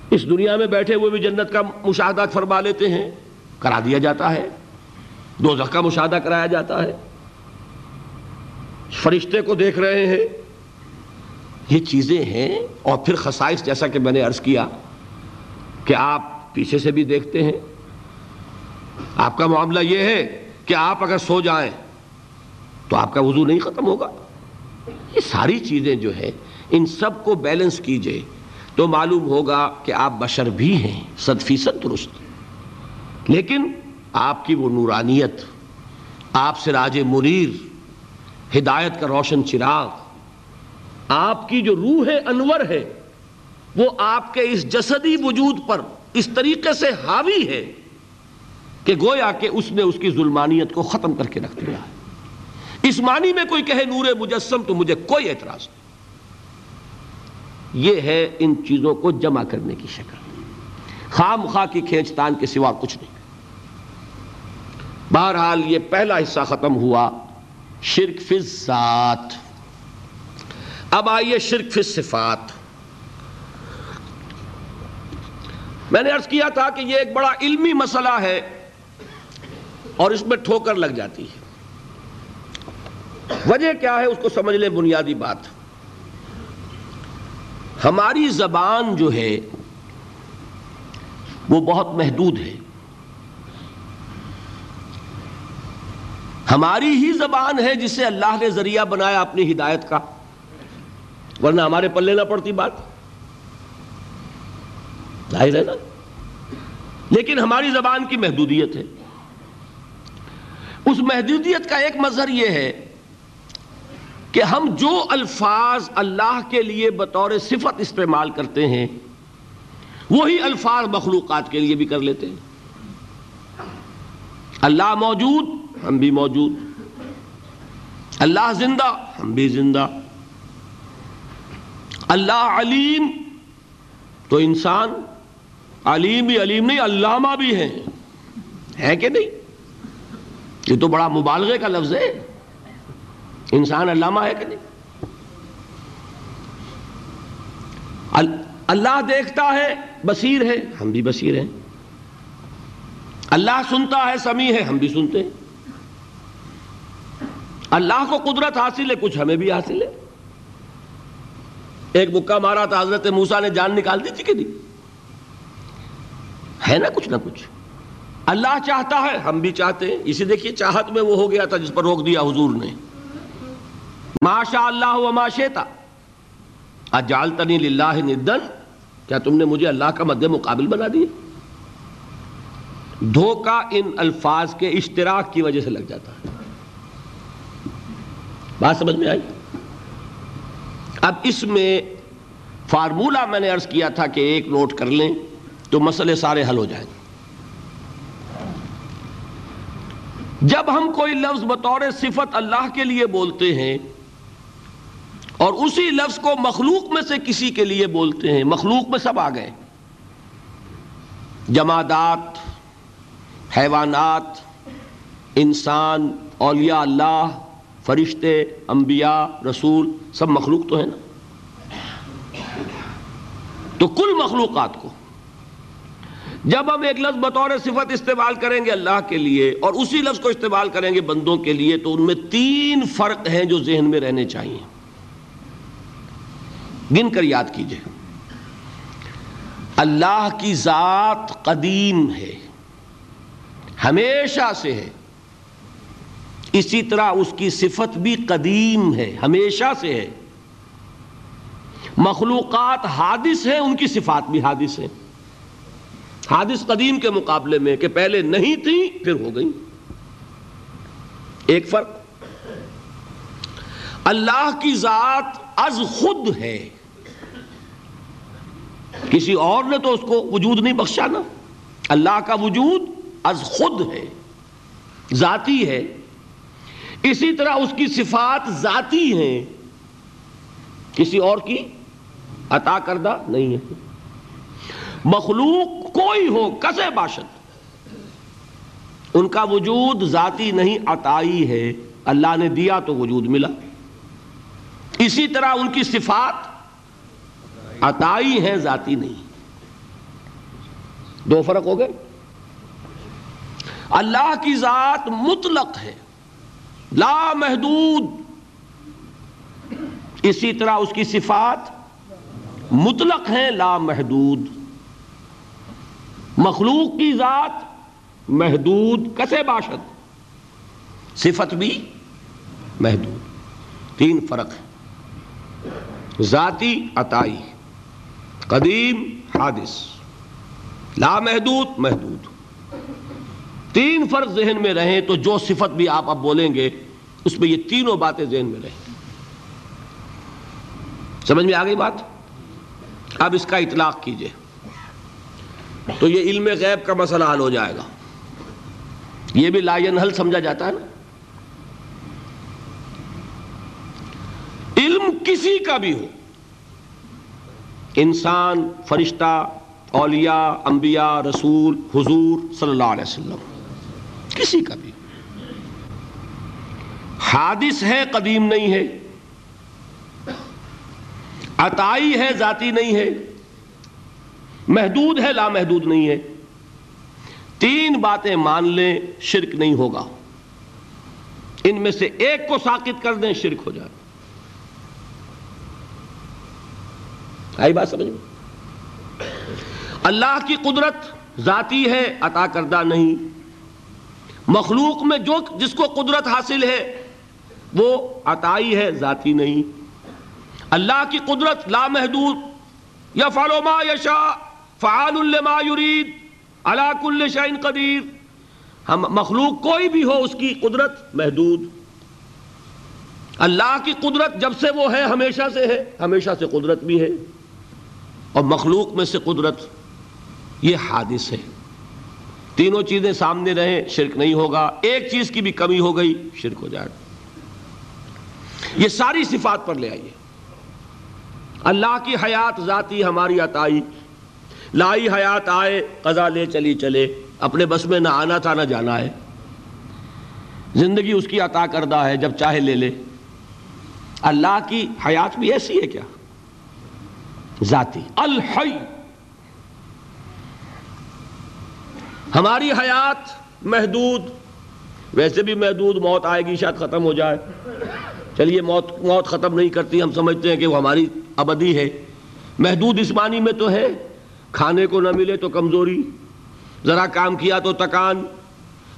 اس دنیا میں بیٹھے ہوئے بھی جنت کا مشاہدہ فرما لیتے ہیں۔ کرا دیا جاتا ہے۔ دو کا مشاہدہ کرایا جاتا ہے۔ فرشتے کو دیکھ رہے ہیں۔ یہ چیزیں ہیں اور پھر خصائص جیسا کہ میں نے عرض کیا کہ آپ پیچھے سے بھی دیکھتے ہیں۔ آپ کا معاملہ یہ ہے کہ آپ اگر سو جائیں تو آپ کا وضو نہیں ختم ہوگا۔ یہ ساری چیزیں جو ہے ان سب کو بیلنس کیجیے۔ تو معلوم ہوگا کہ آپ بشر بھی ہیں، صد فیصد درست۔ لیکن آپ کی وہ نورانیت، آپ سے راج منیر، ہدایت کا روشن چراغ آپ کی جو روح انور ہے، وہ آپ کے اس جسدی وجود پر اس طریقے سے حاوی ہے کہ گویا کہ اس نے اس کی ظلمانیت کو ختم کر کے رکھ دیا ہے۔ اس معنی میں کوئی کہے نور مجسم تو مجھے کوئی اعتراض نہیں۔ یہ ہے ان چیزوں کو جمع کرنے کی شکل۔ خام خواہ کی کھینچتان کے سوا کچھ نہیں۔ بہرحال یہ پہلا حصہ ختم ہوا شرک فی ذات اب آئیے شرک فی صفات۔ میں نے عرض کیا تھا کہ یہ ایک بڑا علمی مسئلہ ہے اور اس میں ٹھوکر لگ جاتی ہے۔ وجہ کیا ہے اس کو سمجھ لیں بنیادی بات۔ ہماری زبان جو ہے وہ بہت محدود ہے۔ ہماری ہی زبان ہے جسے اللہ نے ذریعہ بنایا اپنی ہدایت کا۔ ورنہ ہمارے پلے نہ پڑتی بات۔ ظاہر ہے نا؟ لیکن ہماری زبان کی محدودیت ہے۔ اس محدودیت کا ایک مظہر یہ ہے کہ ہم جو الفاظ اللہ کے لیے بطور صفت استعمال کرتے ہیں، وہی الفاظ مخلوقات کے لیے بھی کر لیتے ہیں۔ اللہ موجود، ہم بھی موجود۔ اللہ زندہ، ہم بھی زندہ۔ اللہ علیم تو انسان علیم بھی علیم نہیں، علامہ بھی ہے ہے کہ نہیں؟ یہ تو بڑا مبالغے کا لفظ ہے۔ انسان علامہ ہے کہ نہیں؟ اللہ دیکھتا ہے، بصیر ہے۔ ہم بھی بصیر ہیں۔ اللہ سنتا ہے، سمیع ہے۔ ہم بھی سنتے ہیں۔ اللہ کو قدرت حاصل ہے، کچھ ہمیں بھی حاصل ہے۔ ایک مکہ مارا تھا حضرت موسا نے جان نکال دی تھی کہ نہیں؟ ہے نا کچھ نہ کچھ۔ اللہ چاہتا ہے، ہم بھی چاہتے ہیں۔ اسی دیکھیے، چاہت میں وہ ہو گیا تھا جس پر روک دیا حضور نے۔ ماشاء اللہ و ماشیتا اجالتنی للہ ندن کیا تم نے مجھے اللہ کا مد مقابل بنا دیا؟ دھوکہ ان الفاظ کے اشتراک کی وجہ سے لگ جاتا۔ ہے بات سمجھ میں آئی؟ اب اس میں فارمولہ میں نے عرض کیا تھا کہ ایک نوٹ کر لیں تو مسئلے سارے حل ہو جائیں گے۔ جب ہم کوئی لفظ بطور صفت اللہ کے لیے بولتے ہیں اور اسی لفظ کو مخلوق میں سے کسی کے لیے بولتے ہیں، مخلوق میں سب آ گئے۔ جمادات، حیوانات، انسان، اولیاء اللہ فرشتے، انبیاء، رسول، سب مخلوق تو ہے نا؟ تو کل مخلوقات کو جب ہم ایک لفظ بطور صفت استعمال کریں گے اللہ کے لیے اور اسی لفظ کو استعمال کریں گے بندوں کے لیے، تو ان میں تین فرق ہیں جو ذہن میں رہنے چاہیے۔ گن کر یاد کیجیے۔ اللہ کی ذات قدیم ہے، ہمیشہ سے ہے۔ اسی طرح اس کی صفت بھی قدیم ہے، ہمیشہ سے ہے۔ مخلوقات حادث ہیں، ان کی صفات بھی حادث ہیں۔ حادث قدیم کے مقابلے میں کہ پہلے نہیں تھی، پھر ہو گئی۔ ایک فرق، اللہ کی ذات از خود ہے۔ کسی اور نے تو اس کو وجود نہیں بخشا نا۔ اللہ کا وجود از خود ہے، ذاتی ہے۔ اسی طرح اس کی صفات ذاتی ہیں۔ کسی اور کی عطا کردہ نہیں ہے۔ مخلوق کوئی ہو، کسے باشد۔ ان کا وجود ذاتی نہیں، عطائی ہے۔ اللہ نے دیا تو وجود ملا۔ اسی طرح ان کی صفات عطائی ہے ذاتی نہیں۔ دو فرق ہو گئے۔ اللہ کی ذات مطلق ہے۔ لا محدود. اسی طرح اس کی صفات مطلق ہیں، لا محدود. مخلوق کی ذات محدود، کسے باشد؟ صفت بھی محدود. تین فرق ہے ذاتی عطائی، قدیم، حادث. لا محدود محدود. تین فرق ذہن میں رہیں تو جو صفت بھی آپ اب بولیں گے، اس میں یہ تینوں باتیں ذہن میں رہیں۔ سمجھ میں آ گئی بات؟ اب اس کا اطلاق کیجیے۔ تو یہ علم غیب کا مسئلہ حل ہو جائے گا۔ یہ بھی لائن حل سمجھا جاتا ہے نا۔ علم کسی کا بھی ہو۔ انسان، فرشتہ، اولیاء، انبیاء، رسول، حضور صلی اللہ علیہ وسلم۔ کسی کا بھی۔ حادث ہے، قدیم نہیں ہے۔ عطائی ہے، ذاتی نہیں ہے۔ محدود ہے لا محدود نہیں ہے۔ تین باتیں مان لیں، شرک نہیں ہوگا۔ ان میں سے ایک کو ساکت کر دیں، شرک ہو جائے۔ آئی بات سمجھ اللہ کی قدرت ذاتی ہے، عطا کردہ نہیں۔ مخلوق میں جو جس کو قدرت حاصل ہے، وہ عطائی ہے، ذاتی نہیں۔ اللہ کی قدرت لا محدود یا فالو ما یشا فعال لما یرید علا کل شعین قدیر۔ ہم مخلوق کوئی بھی ہو، اس کی قدرت محدود۔ اللہ کی قدرت جب سے وہ ہے، ہمیشہ سے ہے، ہمیشہ سے قدرت بھی ہے۔ اور مخلوق میں سے قدرت یہ حادث ہے۔ تینوں چیزیں سامنے رہیں، شرک نہیں ہوگا۔ ایک چیز کی بھی کمی ہو گئی، شرک ہو جائے۔ گا یہ ساری صفات پر لے آئیے۔ اللہ کی حیات ذاتی ہماری عطائی۔ لائی حیات آئے، قضا لے چلی چلے۔ اپنے بس میں نہ آنا تھا، نہ جانا ہے۔ زندگی اس کی عطا کردہ ہے، جب چاہے لے لے۔ اللہ کی حیات بھی ایسی ہے کیا؟ ذاتی۔ الحی۔ ہماری حیات محدود، ویسے بھی محدود، موت آئے گی، شاید ختم ہو جائے۔ چلیے، موت موت ختم نہیں کرتی، ہم سمجھتے ہیں کہ وہ ہماری ابدی ہے۔ محدود اس معنی میں تو ہے، کھانے کو نہ ملے تو کمزوری۔ ذرا کام کیا تو تکان۔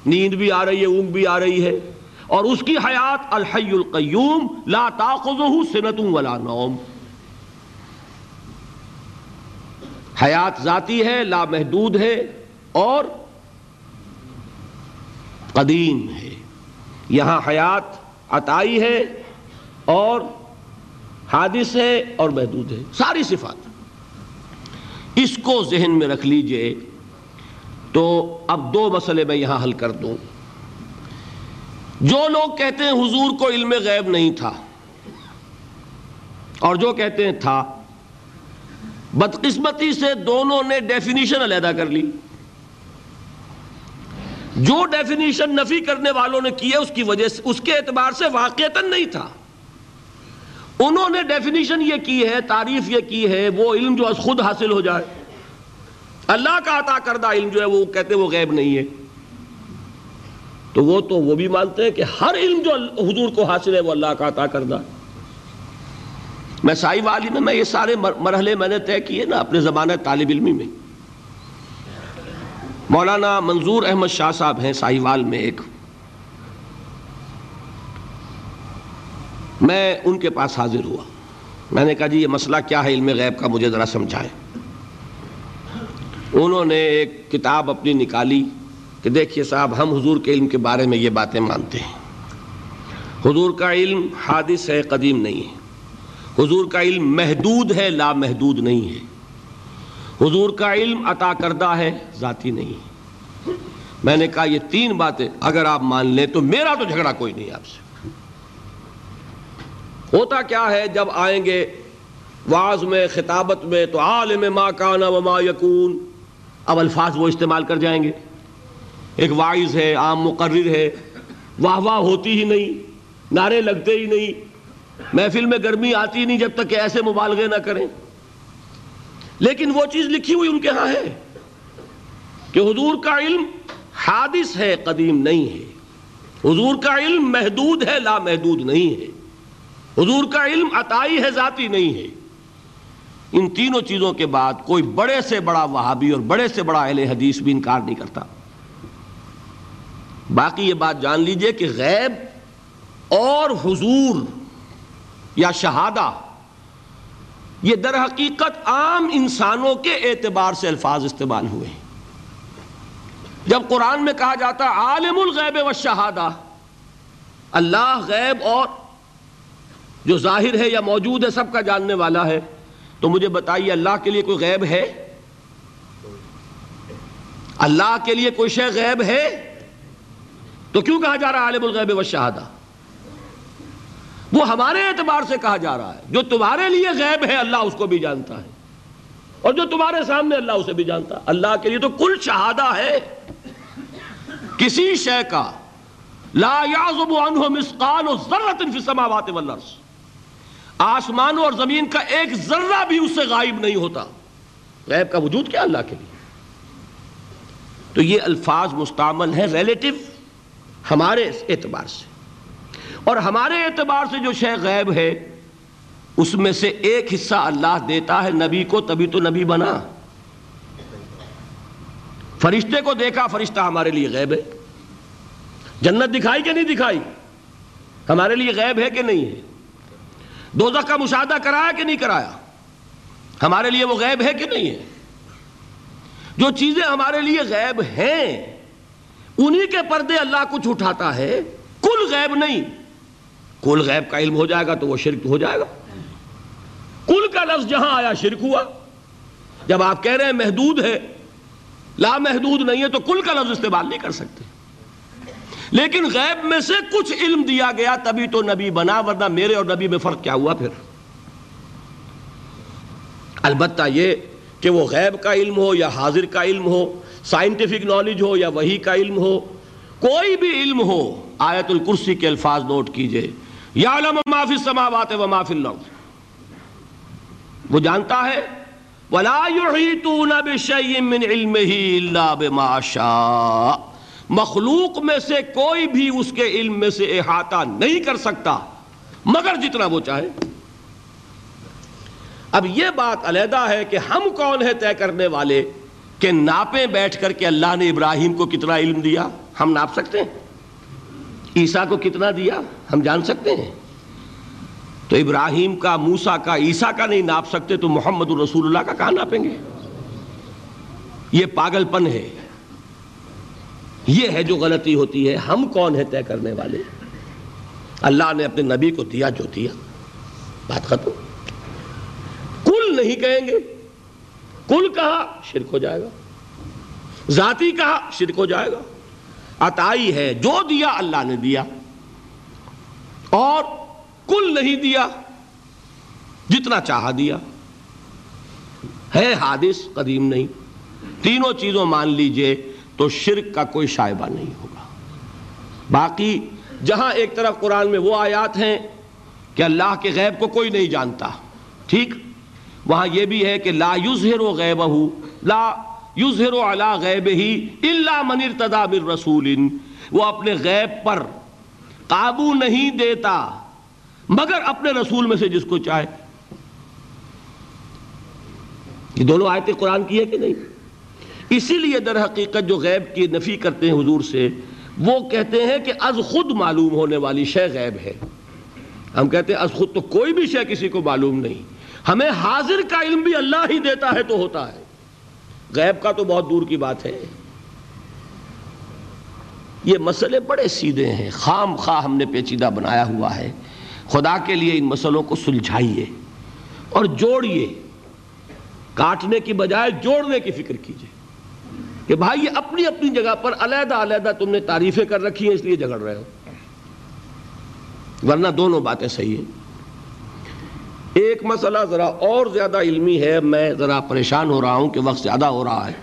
نیند بھی آ رہی ہے، اونگ بھی آ رہی ہے۔ اور اس کی حیات، الحی القیوم، لا تاخذہ سنت ولا نوم۔ حیات ذاتی ہے، لا محدود ہے، اور قدیم ہے۔ یہاں حیات عطائی ہے اور حادث ہے اور محدود ہے۔ ساری صفات۔ اس کو ذہن میں رکھ لیجیے۔ تو اب دو مسئلے میں یہاں حل کر دوں۔ جو لوگ کہتے ہیں حضور کو علم غیب نہیں تھا، اور جو کہتے ہیں تھا، بدقسمتی سے دونوں نے ڈیفینیشن علیحدہ کر لی۔ جو ڈیفینیشن نفی کرنے والوں نے کی ہے اس کی وجہ سے اس کے اعتبار سے واقعتاً نہیں تھا۔ انہوں نے ڈیفینیشن یہ کی ہے، تعریف یہ کی ہے، وہ علم جو خود حاصل ہو جائے۔ اللہ کا عطا کردہ علم جو ہے، وہ کہتے ہیں وہ غیب نہیں ہے۔ تو وہ تو وہ بھی مانتے ہیں کہ ہر علم جو حضور کو حاصل ہے، وہ اللہ کا عطا کردہ۔ میں سائی والی میں میں یہ سارے مرحلے میں نے طے کیے نا، اپنے زمانہ طالب علمی میں۔ مولانا منظور احمد شاہ صاحب ہیں سائی وال میں ایک۔ میں ان کے پاس حاضر ہوا۔ میں نے کہا جی یہ مسئلہ کیا ہے؟ علم غیب کا مجھے ذرا سمجھائیں۔ انہوں نے ایک کتاب اپنی نکالی کہ دیکھیے صاحب، ہم حضور کے علم کے بارے میں یہ باتیں مانتے ہیں۔ حضور کا علم حادث ہے، قدیم نہیں ہے۔ حضور کا علم محدود ہے لا محدود نہیں ہے۔ حضور کا علم عطا کردہ ہے، ذاتی نہیں۔ میں نے کہا، یہ تین باتیں اگر آپ مان لیں تو میرا تو جھگڑا کوئی نہیں آپ سے۔ ہوتا کیا ہے، جب آئیں گے واز میں، خطابت میں، تو عالم ما کانا وما یکون۔ اب الفاظ وہ استعمال کر جائیں گے۔ ایک وائز ہے، عام مقرر ہے۔ واہ واہ ہوتی ہی نہیں، نعرے لگتے ہی نہیں۔ محفل میں گرمی آتی نہیں جب تک کہ ایسے مبالغے نہ کریں۔ لیکن وہ چیز لکھی ہوئی ان کے ہاں ہے کہ حضور کا علم حادث ہے، قدیم نہیں ہے۔ حضور کا علم محدود ہے، لا محدود نہیں ہے۔ حضور کا علم عطائی ہے، ذاتی نہیں ہے۔ ان تینوں چیزوں کے بعد کوئی بڑے سے بڑا وہابی اور بڑے سے بڑا اہل حدیث بھی انکار نہیں کرتا۔ باقی یہ بات جان لیجیے کہ غیب اور حضور یا شہادہ یہ در حقیقت عام انسانوں کے اعتبار سے الفاظ استعمال ہوئے ہیں۔ جب قرآن میں کہا جاتا عالم الغیب و شہادہ اللہ غیب اور جو ظاہر ہے یا موجود ہے، سب کا جاننے والا ہے، تو مجھے بتائیے، اللہ کے لیے کوئی غیب ہے؟ اللہ کے لیے کوئی شے غیب ہے؟ تو کیوں کہا جا رہا ہے عالم الغیب و شہادہ وہ ہمارے اعتبار سے کہا جا رہا ہے۔ جو تمہارے لیے غیب ہے، اللہ اس کو بھی جانتا ہے۔ اور جو تمہارے سامنے اللہ اسے بھی جانتا ہے۔ اللہ کے لیے تو کل شہادہ ہے۔ کسی شے کا لا یعظب عنہ مسقال ذرت فی السماوات والارض۔ آسمانوں اور زمین کا ایک ذرہ بھی اس سے غائب نہیں ہوتا۔ غیب کا وجود کیا اللہ کے لیے؟ تو یہ الفاظ مستعمل ہیں ریلیٹو ہمارے اعتبار سے۔ اور ہمارے اعتبار سے جو شے غیب ہے، اس میں سے ایک حصہ اللہ دیتا ہے، نبی کو تبھی تو نبی بنا۔ فرشتے کو دیکھا، فرشتہ ہمارے لیے غیب ہے۔ جنت دکھائی کہ نہیں دکھائی؟ ہمارے لیے غیب ہے کہ نہیں ہے؟ دوزخ کا مشاہدہ کرایا کہ نہیں کرایا؟ ہمارے لیے وہ غیب ہے کہ نہیں ہے؟ جو چیزیں ہمارے لیے غیب ہیں، انہی کے پردے اللہ کچھ اٹھاتا ہے۔ کل غیب نہیں۔ کل غیب کا علم ہو جائے گا تو وہ شرک ہو جائے گا۔ کل کا لفظ جہاں آیا شرک ہوا، جب آپ کہہ رہے ہیں محدود ہے لامحدود نہیں ہے تو کل کا لفظ استعمال نہیں کر سکتے۔ لیکن غیب میں سے کچھ علم دیا گیا، تبھی تو نبی بنا، ورنہ میرے اور نبی میں فرق کیا ہوا پھر؟ البتہ یہ کہ وہ غیب کا علم ہو یا حاضر کا علم ہو، سائنٹیفک نالج ہو یا وہی کا علم ہو، کوئی بھی علم ہو، آیت الکرسی کے الفاظ نوٹ کیجیے۔ یا علم ما فی السماوات و ما فی الارض۔ وہ جانتا ہے، ولا يحيطون بشيء من علمه الا بما شاء۔ مخلوق میں سے کوئی بھی اس کے علم میں سے احاطہ نہیں کر سکتا، مگر جتنا وہ چاہے۔ اب یہ بات علیحدہ ہے کہ ہم کون ہے طے کرنے والے کہ ناپیں بیٹھ کر کے اللہ نے ابراہیم کو کتنا علم دیا؟ ہم ناپ سکتے ہیں۔ عیسیٰ کو کتنا دیا؟ ہم جان سکتے ہیں۔ تو ابراہیم کا موسا کا، عیسیٰ کا نہیں ناپ سکتے تو محمد الرسول اللہ کا کہاں ناپیں گے؟ یہ پاگل پن ہے۔ یہ ہے جو غلطی ہوتی ہے۔ ہم کون ہے طے کرنے والے؟ اللہ نے اپنے نبی کو دیا، جو دیا۔ بات ختم۔ کل نہیں کہیں گے۔ کل کہا، شرک ہو جائے گا۔ ذاتی کہا، شرک ہو جائے گا۔ عطائی ہے، جو دیا اللہ نے دیا۔ اور کل نہیں دیا، جتنا چاہا دیا۔ ہے حادث، قدیم نہیں۔ تینوں چیزوں مان لیجیے تو شرک کا کوئی شائبہ نہیں ہوگا۔ باقی جہاں ایک طرف قرآن میں وہ آیات ہیں کہ اللہ کے غیب کو کوئی نہیں جانتا، ٹھیک؟ وہاں یہ بھی ہے کہ لا یظہر غیبہ لا یظہر علی غیبہ الا من ارتدا من رسول وہ اپنے غیب پر قابو نہیں دیتا، مگر اپنے رسول میں سے جس کو چاہے۔ یہ دونوں آیتیں قرآن کی ہے کہ نہیں؟ اسی لیے در حقیقت جو غیب کی نفی کرتے ہیں حضور سے، وہ کہتے ہیں کہ از خود معلوم ہونے والی شے غیب ہے۔ ہم کہتے ہیں از خود تو کوئی بھی شے کسی کو معلوم نہیں۔ ہمیں حاضر کا علم بھی اللہ ہی دیتا ہے تو ہوتا ہے۔ غیب کا تو بہت دور کی بات ہے۔ یہ مسئلے بڑے سیدھے ہیں۔ خام خواہ ہم نے پیچیدہ بنایا ہوا ہے۔ خدا کے لیے ان مسئلوں کو سلجھائیے اور جوڑیے۔ کاٹنے کی بجائے جوڑنے کی فکر کیجیے۔ کہ بھائی یہ اپنی اپنی جگہ پر علیحدہ علیحدہ تم نے تعریفیں کر رکھی ہیں، اس لیے جگڑ رہے ہو۔ ورنہ دونوں باتیں صحیح ہیں۔ ایک مسئلہ ذرا اور زیادہ علمی ہے، میں ذرا پریشان ہو رہا ہوں کہ وقت زیادہ ہو رہا ہے۔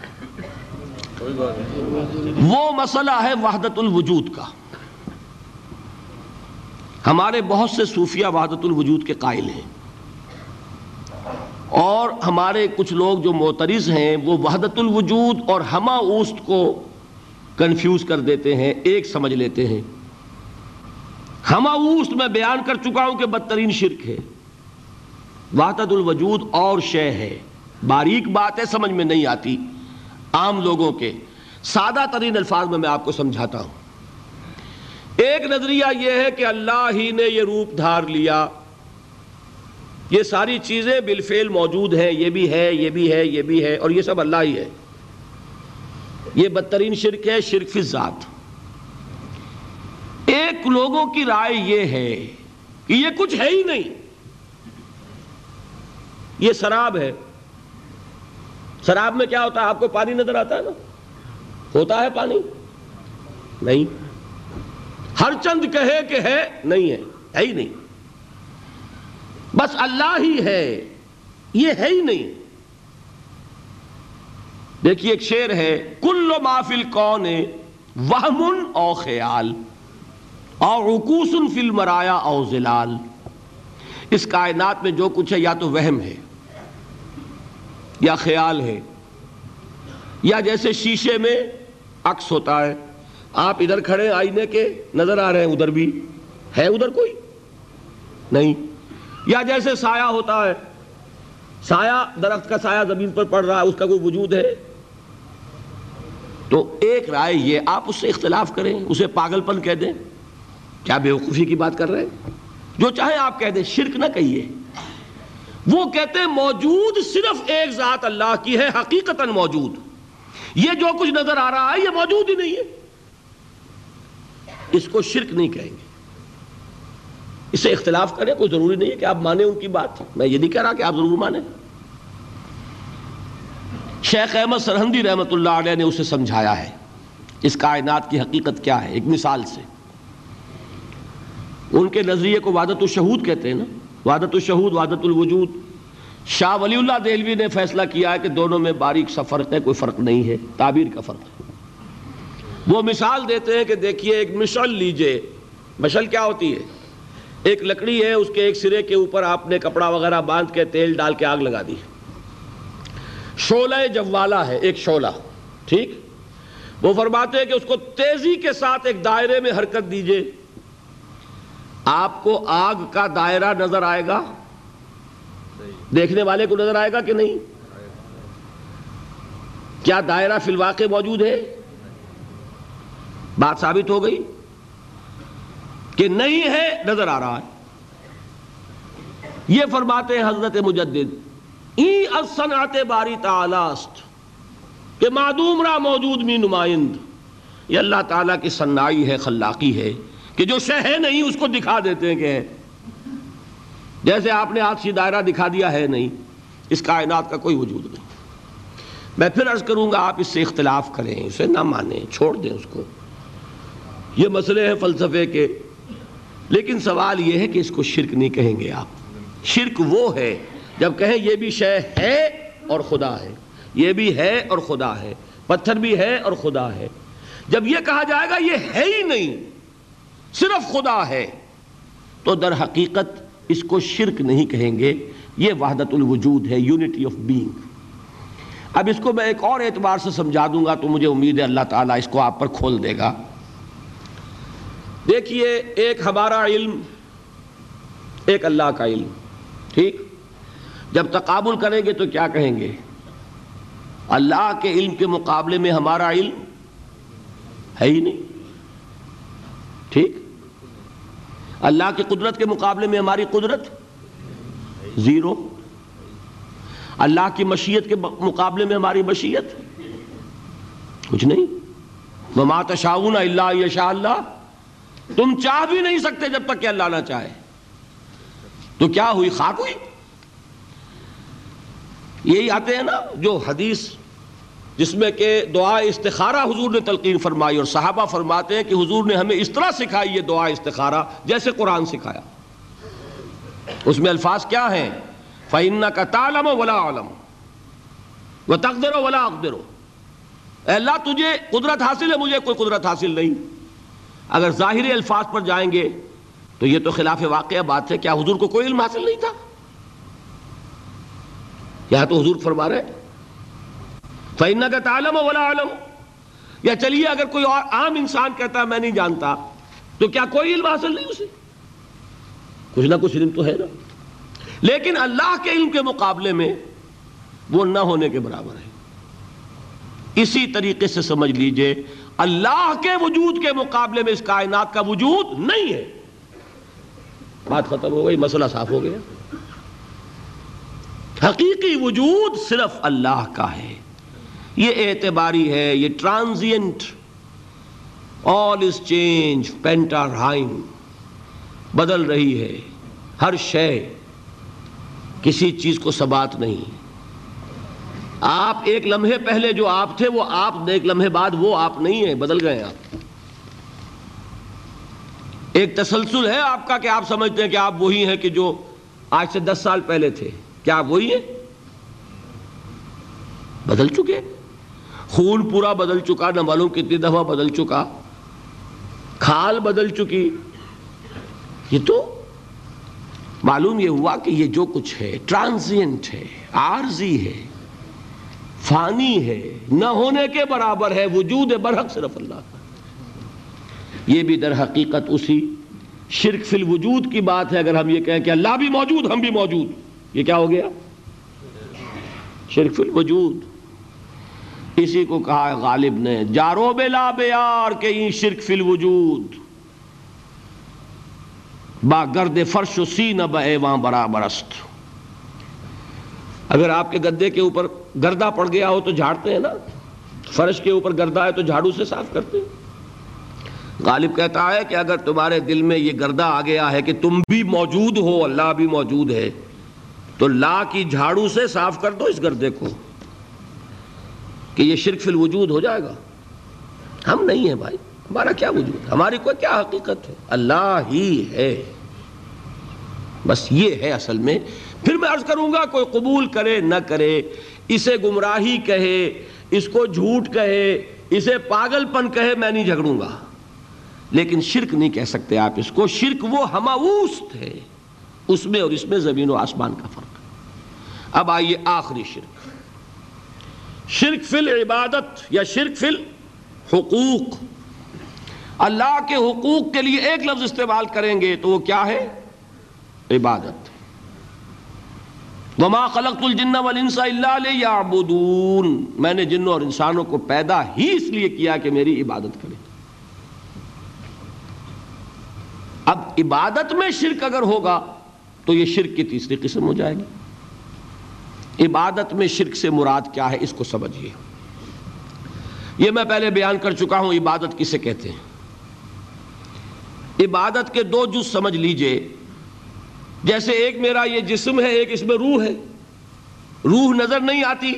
وہ مسئلہ ہے وحدت الوجود کا۔ ہمارے بہت سے صوفیہ وحدت الوجود کے قائل ہیں۔ اور ہمارے کچھ لوگ جو معترض ہیں، وہ وحدت الوجود اور ہما اوست کو کنفیوز کر دیتے ہیں، ایک سمجھ لیتے ہیں۔ ہما اوست میں بیان کر چکا ہوں کہ بدترین شرک ہے۔ وحدت الوجود اور شے ہے۔ باریک بات ہے سمجھ میں نہیں آتی۔ عام لوگوں کے سادہ ترین الفاظ میں میں آپ کو سمجھاتا ہوں۔ ایک نظریہ یہ ہے کہ اللہ ہی نے یہ روپ دھار لیا۔ یہ ساری چیزیں بالفعل موجود ہیں۔ یہ بھی ہے، یہ بھی ہے، یہ بھی ہے اور یہ سب اللہ ہی ہے۔ یہ بدترین شرک ہے، شرک فی ذات ایک لوگوں کی رائے یہ ہے کہ یہ کچھ ہے ہی نہیں۔ یہ شراب ہے۔ شراب میں کیا ہوتا ہے؟ آپ کو پانی نظر آتا ہے نا؟ ہوتا ہے پانی؟ نہیں۔ ہر چند کہے کہ ہے، نہیں ہے ہے ہی نہیں۔ بس اللہ ہی ہے۔ یہ ہے ہی نہیں۔ دیکھیے، ایک شعر ہے، کل مافل کون وہمن او خیال۔ اور رکوسن فل مرایا او زلال اس کائنات میں جو کچھ ہے، یا تو وہم ہے۔ یا خیال ہے، یا جیسے شیشے میں عکس ہوتا ہے۔ آپ ادھر کھڑے آئینے کے نظر آ رہے ہیں، ادھر بھی۔ ہے ادھر کوئی؟ نہیں۔ یا جیسے سایہ ہوتا ہے۔ سایہ، درخت کا سایہ زمین پر پڑ رہا ہے، اس کا کوئی وجود ہے؟ تو ایک رائے یہ، آپ اس سے اختلاف کریں، اسے پاگل پن کہہ دیں۔ کیا بیوقوفی کی بات کر رہے ہیں؟ جو چاہے آپ کہہ دیں، شرک نہ کہیے۔ وہ کہتے ہیں موجود صرف ایک ذات اللہ کی ہے، حقیقتا موجود۔ یہ جو کچھ نظر آ رہا ہے، یہ موجود ہی نہیں ہے۔ اس کو شرک نہیں کہیں گے۔ اسے اختلاف کریں، کوئی ضروری نہیں ہے کہ آپ مانیں ان کی بات۔ میں یہ نہیں کہہ رہا کہ آپ ضرور مانیں۔ شیخ احمد سرحندی رحمۃ اللہ علیہ نے اسے سمجھایا ہے۔ اس کائنات کی حقیقت کیا ہے؟ ایک مثال سے۔ ان کے نظریے کو وادت الشہود کہتے ہیں نا۔ وادت الشہود وادت الوجود۔ شاہ ولی اللہ دہلوی نے فیصلہ کیا ہے کہ دونوں میں باریک سا فرق ہے، کوئی فرق نہیں ہے، تعبیر کا فرق ہے۔ وہ مثال دیتے ہیں کہ دیکھیے، ایک مشل لیجیے۔ مشل کیا ہوتی ہے؟ ایک لکڑی ہے، اس کے ایک سرے کے اوپر آپ نے کپڑا وغیرہ باندھ کے تیل ڈال کے آگ لگا دی۔ شولہ جوالا ہے، ایک شولہ ٹھیک؟ وہ فرماتے ہیں کہ اس کو تیزی کے ساتھ ایک دائرے میں حرکت دیجیے۔ آپ کو آگ کا دائرہ نظر آئے گا؟ دیکھنے والے کو نظر آئے گا کہ نہیں؟ کیا دائرہ فی الواقع موجود ہے؟ بات ثابت ہو گئی کہ نہیں ہے، نظر آ رہا ہے۔ یہ فرماتے ہیں حضرت مجدد، ای باری تعالیست کہ معدوم را موجود می نمائند۔ یہ اللہ تعالیٰ کی صنائی ہے، خلاقی ہے۔ کہ جو شہ ہے نہیں، اس کو دکھا دیتے ہیں کہ ہے جیسے آپ نے آج سی دائرہ دکھا دیا ہے نہیں، اس کائنات کا کوئی وجود نہیں۔ میں پھر عرض کروں گا، آپ اس سے اختلاف کریں، اسے نہ مانیں، چھوڑ دیں اس کو۔ یہ مسئلے ہیں فلسفے کے۔ لیکن سوال یہ ہے کہ اس کو شرک نہیں کہیں گے آپ۔ شرک وہ ہے، جب کہیں یہ بھی شے ہے اور خدا ہے۔ یہ بھی ہے اور خدا ہے۔ پتھر بھی ہے اور خدا ہے۔ جب یہ کہا جائے گا، یہ ہے ہی نہیں۔ صرف خدا ہے۔ تو در حقیقت اس کو شرک نہیں کہیں گے۔ یہ وحدت الوجود ہے یونٹی آف بینگ اب اس کو میں ایک اور اعتبار سے سمجھا دوں گا تو مجھے امید ہے اللہ تعالیٰ اس کو آپ پر کھول دے گا۔ دیکھیے، ایک ہمارا علم، ایک اللہ کا علم۔ ٹھیک؟ جب تقابل کریں گے تو کیا کہیں گے؟ اللہ کے علم کے مقابلے میں ہمارا علم ہے ہی نہیں۔ ٹھیک؟ اللہ کی قدرت کے مقابلے میں ہماری قدرت زیرو اللہ کی مشیت کے مقابلے میں ہماری مشیت کچھ نہیں وما تشاؤن اللہ یشاء اللہ تم چاہ بھی نہیں سکتے جب تک کہ اللہ نہ چاہے تو کیا ہوئی خاک ہوئی یہی آتے ہیں نا جو حدیث جس میں کہ دعا استخارہ حضور نے تلقین فرمائی اور صحابہ فرماتے ہیں کہ حضور نے ہمیں اس طرح سکھائی یہ دعا استخارہ جیسے قرآن سکھایا۔ اس میں الفاظ کیا ہیں؟ فَإِنَّكَ کا تالم و ولا عالم و تقدر و ولا اقدر اے اللہ، تجھے قدرت حاصل ہے، مجھے کوئی قدرت حاصل نہیں۔ اگر ظاہری الفاظ پر جائیں گے تو یہ تو خلاف واقعہ بات ہے، کیا حضور کو کوئی علم حاصل نہیں تھا؟ یہاں تو حضور فرما رہے فَإِنَّكَ کا تالم و ولا عالم یا چلیے، اگر کوئی اور عام انسان کہتا ہے میں نہیں جانتا، تو کیا کوئی علم حاصل نہیں اسے؟ کچھ نہ کچھ علم تو ہے نا۔ لیکن اللہ کے علم کے مقابلے میں وہ نہ ہونے کے برابر ہے۔ اسی طریقے سے سمجھ لیجیے، اللہ کے وجود کے مقابلے میں اس کائنات کا وجود نہیں ہے۔ بات ختم ہو گئی، مسئلہ صاف ہو گیا۔ حقیقی وجود صرف اللہ کا ہے۔ یہ اعتباری ہے، یہ ٹرانزینٹ آل از چینج پینٹا رائم بدل رہی ہے، ہر شے. کسی چیز کو سبات نہیں. آپ ایک لمحے پہلے جو آپ تھے، وہ آپ ایک لمحے بعد وہ آپ نہیں ہیں، بدل گئے آپ. ایک تسلسل ہے آپ کا کہ آپ سمجھتے ہیں کہ آپ وہی ہیں کہ جو آج سے دس سال پہلے تھے. کیا آپ وہی ہیں؟ بدل چکے خون پورا بدل چکا، نہ معلوم کتنی دفعہ بدل چکا۔ کھال بدل چکی۔ یہ تو معلوم یہ ہوا کہ یہ جو کچھ ہے ٹرانزینٹ ہے عارضی ہے، فانی ہے، نہ ہونے کے برابر ہے، وجود برحق صرف اللہ کا۔ یہ بھی در حقیقت اسی شرک فی الوجود کی بات ہے۔ اگر ہم یہ کہیں کہ اللہ بھی موجود، ہم بھی موجود۔ یہ کیا ہو گیا؟ شرک فی الوجود۔ اسی کو کہا غالب نے، جارو بلا بیار کہ شرک فی الوجود۔ با گرد فرش و سین ایوان برابر است۔ اگر آپ کے گدے کے اوپر گردہ پڑ گیا ہو تو جھاڑتے ہیں نا۔ فرش کے اوپر گردہ ہے تو جھاڑو سے صاف کرتے ہیں۔ غالب کہتا ہے کہ اگر تمہارے دل میں یہ گردہ آ گیا ہے کہ تم بھی موجود ہو، اللہ بھی موجود ہے، تو لا کی جھاڑو سے صاف کر دو اس گردے کو۔ کہ یہ شرک فی الوجود ہو جائے گا۔ ہم نہیں ہیں بھائی، ہمارا کیا وجود؟ ہماری کوئی کیا حقیقت ہے؟ اللہ ہی ہے۔ بس یہ ہے اصل میں۔ پھر میں عرض کروں گا، کوئی قبول کرے، نہ کرے، اسے گمراہی کہے، اس کو جھوٹ کہے، اسے پاگل پن کہے، میں نہیں جھگڑوں گا۔ لیکن شرک نہیں کہہ سکتے آپ اس کو۔ شرک وہ ہماوست ہے۔ اس میں اور اس میں زمین و آسمان کا فرق۔ اب آئیے آخری شرک۔ شرک فی العبادت یا شرک فی الحقوق۔ اللہ کے حقوق کے لیے ایک لفظ استعمال کریں گے تو وہ کیا ہے؟ عبادت۔ وما خلقت الجن والانس الا ليعبدون۔ میں نے جنوں اور انسانوں کو پیدا ہی اس لیے کیا کہ میری عبادت کریں۔ اب عبادت میں شرک اگر ہوگا تو یہ شرک کی تیسری قسم ہو جائے گی۔ عبادت میں شرک سے مراد کیا ہے اس کو سمجھیے۔ یہ میں پہلے بیان کر چکا ہوں عبادت کسے کہتے ہیں۔ عبادت کے دو جز سمجھ لیجیے۔ جیسے ایک میرا یہ جسم ہے، ایک اس میں روح ہے۔ روح نظر نہیں آتی،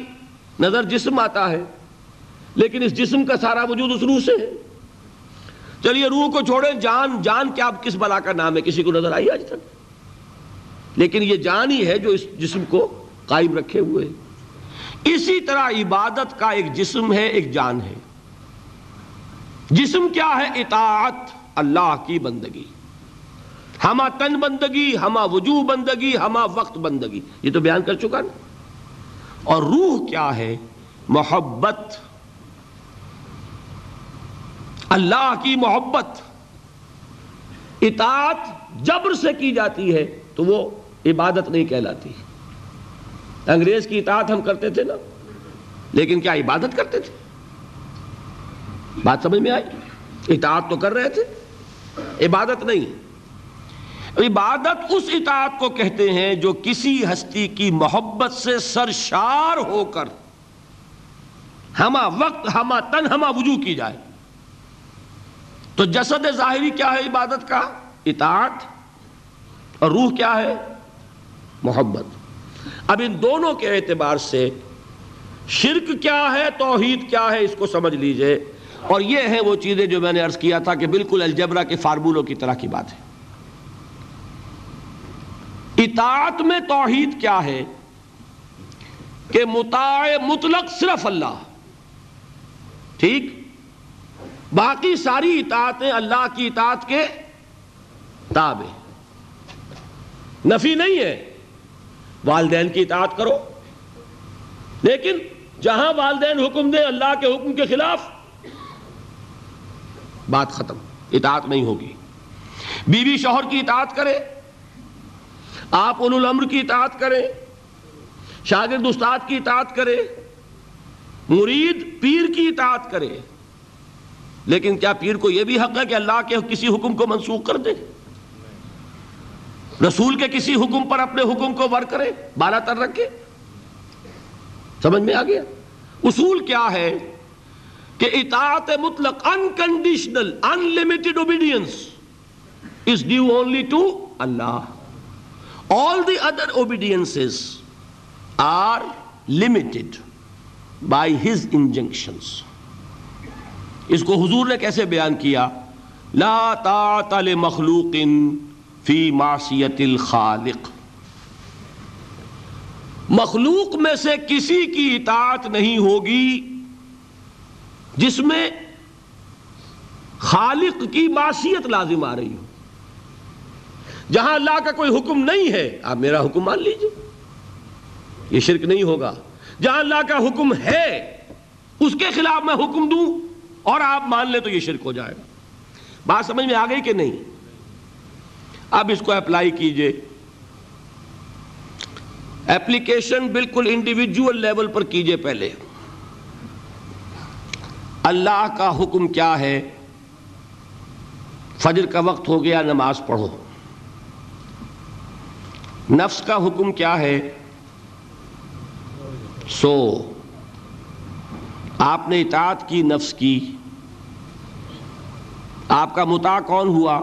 نظر جسم آتا ہے۔ لیکن اس جسم کا سارا وجود اس روح سے ہے۔ چلیے، روح کو چھوڑیں، جان جان کیا کس بلا کا نام ہے؟ کسی کو نظر آئی آج تک؟ لیکن یہ جان ہی ہے جو اس جسم کو قائم رکھے ہوئے۔ اسی طرح عبادت کا ایک جسم ہے، ایک جان ہے۔ جسم کیا ہے؟ اطاعت، اللہ کی بندگی۔ ہما تن بندگی ہما وجوہ بندگی ہما وقت بندگی۔ یہ تو بیان کر چکا نا۔ اور روح کیا ہے؟ محبت۔ اللہ کی محبت۔ اطاعت جبر سے کی جاتی ہے تو وہ عبادت نہیں کہلاتی۔ انگریز کی اطاعت ہم کرتے تھے نا۔ لیکن کیا عبادت کرتے تھے؟ بات سمجھ میں آئی؟ اطاعت تو کر رہے تھے۔ عبادت نہیں۔ عبادت اس اطاعت کو کہتے ہیں جو کسی ہستی کی محبت سے سرشار ہو کر ہما وقت، ہما تن، ہما وجوہ کی جائے۔ تو جسد ظاہری کیا ہے عبادت کا؟ اطاعت۔ اور روح کیا ہے؟ محبت۔ اب ان دونوں کے اعتبار سے شرک کیا ہے، توحید کیا ہے، اس کو سمجھ لیجیے۔ اور یہ ہے وہ چیزیں جو میں نے عرض کیا تھا کہ بالکل الجبرا کے فارمولوں کی طرح کی بات ہے۔ اطاعت میں توحید کیا ہے کہ متاع مطلق صرف اللہ۔ ٹھیک؟ باقی ساری اطاعتیں اللہ کی اطاعت کے تابع۔ نفی نہیں ہے۔ والدین کی اطاعت کرو۔ لیکن جہاں والدین حکم دیں، اللہ کے حکم کے خلاف بات ختم، اطاعت نہیں ہوگی۔ بیوی بی شوہر کی اطاعت کرے آپ اولو الامر کی اطاعت کریں، شاگرد استاد کی اطاعت کرے مرید پیر کی اطاعت کرے لیکن کیا پیر کو یہ بھی حق ہے کہ اللہ کے کسی حکم کو منسوخ کر دے رسول کے کسی حکم پر اپنے حکم کو ور کرے، بالا تر رکھے سمجھ میں آ گیا؟ اصول کیا ہے کہ اطاعت مطلق unconditional unlimited obedience is due only to Allah all the other obedience are limited by his injunctions اس کو حضور نے کیسے بیان کیا؟ لا طاعت لمخلوق فی معصیت الخالق۔ مخلوق میں سے کسی کی اطاعت نہیں ہوگی جس میں خالق کی معصیت لازم آ رہی ہو۔ جہاں اللہ کا کوئی حکم نہیں ہے، آپ میرا حکم مان لیجیے۔ یہ شرک نہیں ہوگا۔ جہاں اللہ کا حکم ہے، اس کے خلاف میں حکم دوں اور آپ مان لیں تو یہ شرک ہو جائے گا۔ بات سمجھ میں آ گئی کہ نہیں؟ اب اس کو اپلائی کیجیے۔ اپلیکیشن بالکل انڈیویجول لیول پر کیجیے پہلے۔ اللہ کا حکم کیا ہے؟ فجر کا وقت ہو گیا، نماز پڑھو۔ نفس کا حکم کیا ہے؟ سو۔ آپ نے اطاعت کی، نفس کی۔ آپ کا متا کون ہوا؟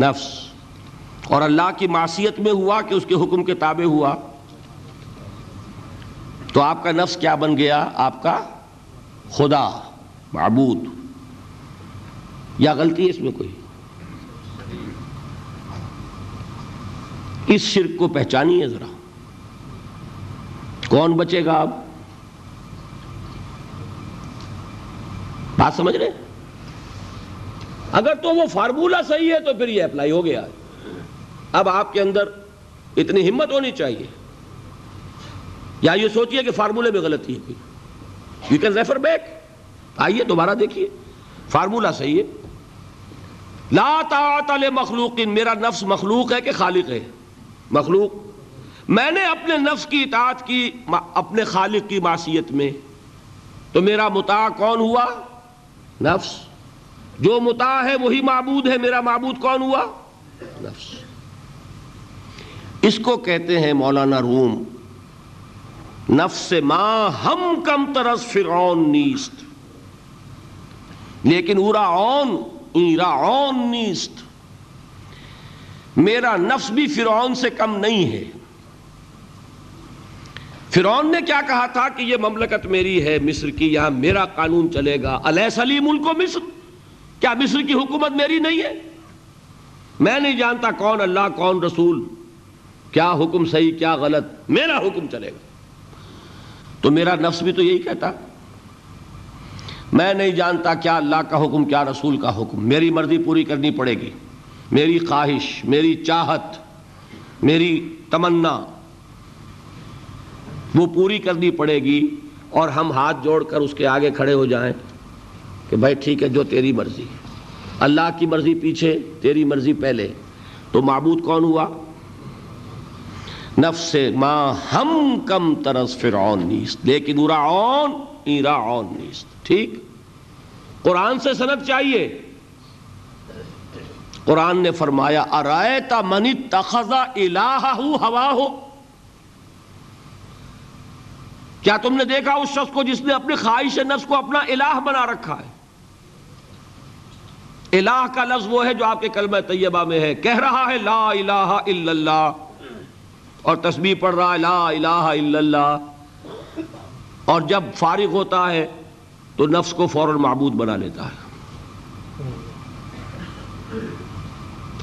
نفس۔ اور اللہ کی معصیت میں ہوا کہ اس کے حکم کے تابع ہوا۔ تو آپ کا نفس کیا بن گیا؟ آپ کا خدا، معبود۔ یا غلطی ہے اس میں کوئی؟ اس شرک کو پہچانی ہے ذرا۔ کون بچے گا اب بات سمجھ رہے اگر تو وہ فارمولا صحیح ہے تو پھر یہ اپلائی ہو گیا اب آپ کے اندر اتنی ہمت ہونی چاہیے۔ یا یہ سوچئے کہ فارمولے میں غلطی ہے۔ کوئی یو کین ریفر بیک آئیے دوبارہ دیکھیے۔ فارمولا صحیح ہے۔ لا طاعت مخلوق میرا نفس مخلوق ہے کہ خالق ہے؟ مخلوق۔ میں نے اپنے نفس کی اطاعت کی اپنے خالق کی معصیت میں۔ تو میرا متا کون ہوا؟ نفس۔ جو متا ہے وہی معبود ہے، میرا معبود کون ہوا؟ نفس۔ اس کو کہتے ہیں مولانا روم، نفس ما ہم کم ترس فرعون نیست۔ لیکن اورا اون ایرا اون نیست۔ میرا نفس بھی فرعون سے کم نہیں ہے۔ فرعون نے کیا کہا تھا کہ یہ مملکت میری ہے، مصر کی، یہاں میرا قانون چلے گا۔ علیہ سلیم ملک مصر۔ کیا مصر کی حکومت میری نہیں ہے؟ میں نہیں جانتا کون اللہ، کون رسول، کیا حکم صحیح، کیا غلط، میرا حکم چلے گا۔ تو میرا نفس بھی تو یہی کہتا۔ میں نہیں جانتا کیا اللہ کا حکم، کیا رسول کا حکم۔ میری مرضی پوری کرنی پڑے گی۔ میری خواہش، میری چاہت، میری تمنا، وہ پوری کرنی پڑے گی اور ہم ہاتھ جوڑ کر اس کے آگے کھڑے ہو جائیں۔ کہ بھائی ٹھیک ہے جو تیری مرضی۔ اللہ کی مرضی پیچھے، تیری مرضی پہلے۔ تو معبود کون ہوا؟ نفس ما ہم کم ترس فرعون نیست، لیکن ایرا نیست۔ ٹھیک؟ قرآن سے سند چاہیے۔ قرآن نے فرمایا ارائیتا منی تخذا الہ ہوا ہو کیا تم نے دیکھا اس شخص کو جس نے اپنے خواہش نفس کو اپنا الہ بنا رکھا ہے؟ الہ کا لفظ وہ ہے جو آپ کے کلمہ طیبہ میں ہے۔ کہہ رہا ہے لا الہ الا اللہ اور تسبیح پڑھ رہا ہے لا الہ الا اللہ اور جب فارغ ہوتا ہے تو نفس کو فوراً معبود بنا لیتا ہے۔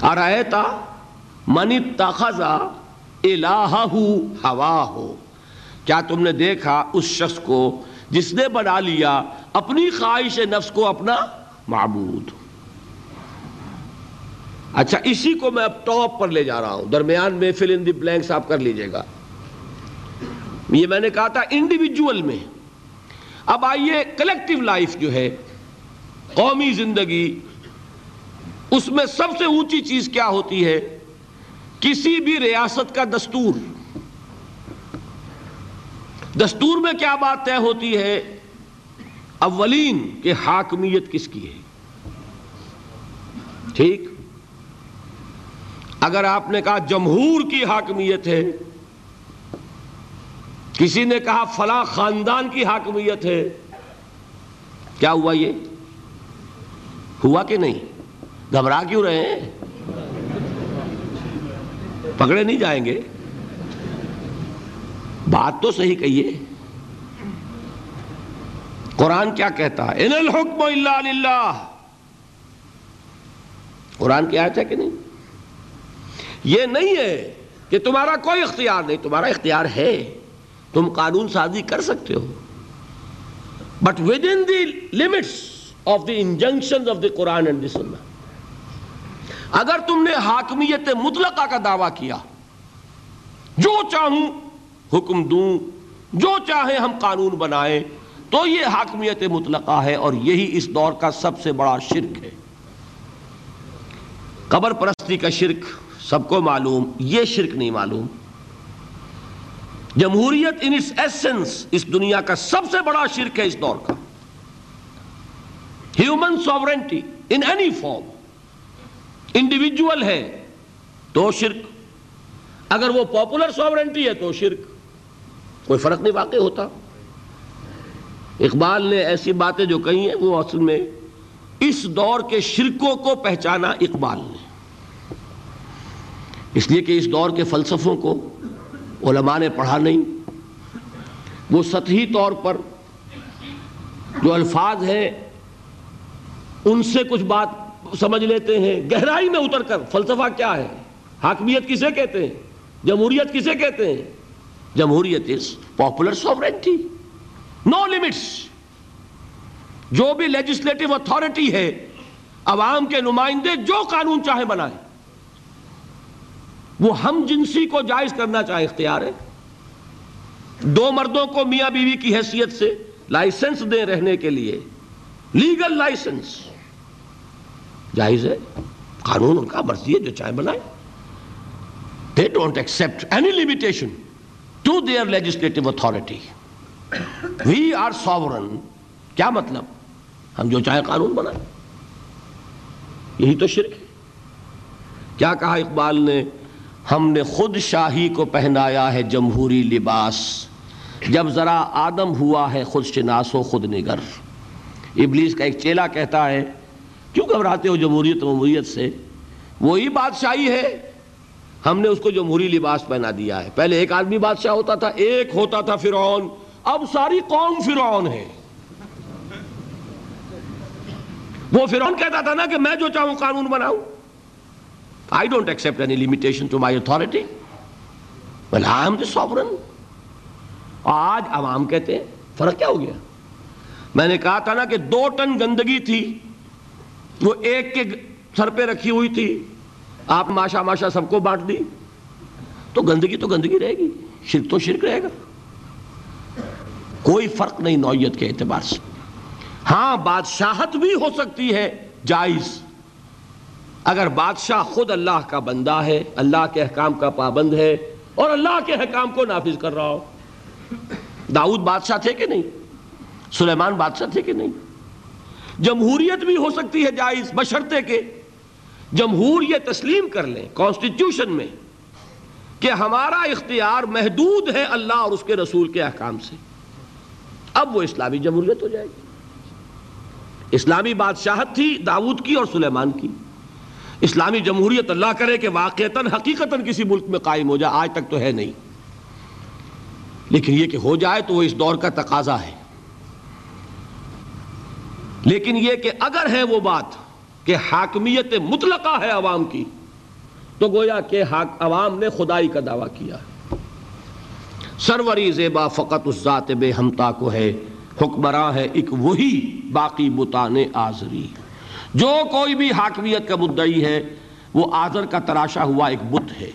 ارائیتا منی تخذا الہ ہوا ہو کیا تم نے دیکھا اس شخص کو جس نے بنا لیا اپنی خواہش نفس کو اپنا معبود؟ اچھا اسی کو میں اب ٹاپ پر لے جا رہا ہوں۔ درمیان میں فل ان دی بلینکس آپ کر لیجیے گا۔ یہ میں نے کہا تھا انڈیویجول میں۔ اب آئیے کلیکٹیو لائف جو ہے، قومی زندگی، اس میں سب سے اونچی چیز کیا ہوتی ہے؟ کسی بھی ریاست کا دستور۔ دستور میں کیا بات طے ہوتی ہے؟ اولین کہ حاکمیت کس کی ہے؟ ٹھیک؟ اگر آپ نے کہا جمہور کی حاکمیت ہے، کسی نے کہا فلاں خاندان کی حاکمیت ہے، کیا ہوا یہ؟ ہوا کہ نہیں؟ گھبرا کیوں رہے ہیں؟ پکڑے نہیں جائیں گے؟ بات تو صحیح کہیے قرآن کیا کہتا ہے؟ ان الحکم الا للہ قرآن کیا ہے کہ نہیں؟ یہ نہیں ہے کہ تمہارا کوئی اختیار نہیں، تمہارا اختیار ہے۔ تم قانون سازی کر سکتے ہو۔ But within the limits of the injunction of the Quran and the اگر تم نے حاکمیت مطلقہ کا دعویٰ کیا، جو چاہوں حکم دوں، جو چاہے ہم قانون بنائیں، تو یہ حاکمیت مطلقہ ہے اور یہی اس دور کا سب سے بڑا شرک ہے۔ قبر پرستی کا شرک سب کو معلوم، یہ شرک نہیں معلوم۔ جمہوریت ان ایسنس اس دنیا کا سب سے بڑا شرک ہے اس دور کا۔ Human sovereignty in any form individual ہے تو شرک۔ اگر وہ پاپولر سوورنٹی ہے تو شرک۔ کوئی فرق نہیں واقع ہوتا۔ اقبال نے ایسی باتیں جو کہی ہیں وہ اصل میں اس دور کے شرکوں کو پہچانا اقبال نے۔ اس لیے کہ اس دور کے فلسفوں کو علماء نے پڑھا نہیں۔ وہ سطحی طور پر جو الفاظ ہیں، ان سے کچھ بات سمجھ لیتے ہیں۔ گہرائی میں اتر کر، فلسفہ کیا ہے؟ حاکمیت کسے کہتے ہیں؟ جمہوریت کسے کہتے ہیں؟ جمہوریت is popular sovereignty no limits جو بھی لیجسلیٹو اتھارٹی ہے، عوام کے نمائندے جو قانون چاہے بنائیں۔ وہ ہم جنسی کو جائز کرنا چاہے، اختیار ہے۔ دو مردوں کو میاں بیوی کی حیثیت سے لائسنس دیں رہنے کے لیے۔ Legal licence. جائز ہے۔ قانون ان کا، مرضی ہے، جو چاہے بنائے۔ They don't accept any limitation to their legislative authority we are sovereign کیا مطلب؟ ہم جو چاہے قانون بنائیں۔ یہی تو شرک ہے۔ کیا کہا اقبال نے؟ ہم نے خود شاہی کو پہنایا ہے جمہوری لباس۔ جب ذرا آدم ہوا ہے خود شناس و خود نگر۔ ابلیس کا ایک چیلا کہتا ہے، کیوں گھبراتے ہو جمہوریت جمہوریت سے؟ وہی بادشاہی ہے۔ ہم نے اس کو جمہوری لباس پہنا دیا ہے۔ پہلے ایک آدمی بادشاہ ہوتا تھا، ایک ہوتا تھا فرعون۔ اب ساری قوم فرعون ہے۔ وہ فرعون کہتا تھا نا کہ میں جو چاہوں قانون بناؤں۔ I don't accept any limitation to my authority. Well, I am the sovereign. آج عوام کہتے ہیں فرق کیا ہو گیا؟ میں نے کہا تھا نا کہ دو ٹن گندگی تھی وہ ایک کے سر پہ رکھی ہوئی تھی۔ آپ ماشا ماشا سب کو بانٹ دی۔ تو گندگی تو گندگی رہے گی شرک تو شرک رہے گا۔ کوئی فرق نہیں نوعیت کے اعتبار سے۔ ہاں بادشاہت بھی ہو سکتی ہے جائز۔ اگر بادشاہ خود اللہ کا بندہ ہے، اللہ کے احکام کا پابند ہے اور اللہ کے احکام کو نافذ کر رہا ہو، داؤد بادشاہ تھے کہ نہیں؟ سلیمان بادشاہ تھے کہ نہیں؟ جمہوریت بھی ہو سکتی ہے جائز بشرتے کے۔ جمہور یہ تسلیم کر لیں کانسٹیٹیوشن میں کہ ہمارا اختیار محدود ہے اللہ اور اس کے رسول کے احکام سے۔ اب وہ اسلامی جمہوریت ہو جائے گی۔ اسلامی بادشاہت تھی داؤد کی اور سلیمان کی۔ اسلامی جمہوریت اللہ کرے کہ واقعتاً حقیقتاً کسی ملک میں قائم ہو جائے، آج تک تو ہے نہیں۔ لیکن یہ کہ ہو جائے تو وہ اس دور کا تقاضا ہے۔ لیکن یہ کہ اگر ہے وہ بات کہ حاکمیت مطلقہ ہے عوام کی، تو گویا کہ عوام نے خدائی کا دعویٰ کیا۔ سروری زیبا فقط اس ذات بے ہمتا کو ہے، حکمراں ہے ایک وہی باقی بتان آزری۔ جو کوئی بھی حاکمیت کا مدعی ہے، وہ آزر کا تراشا ہوا ایک بت ہے۔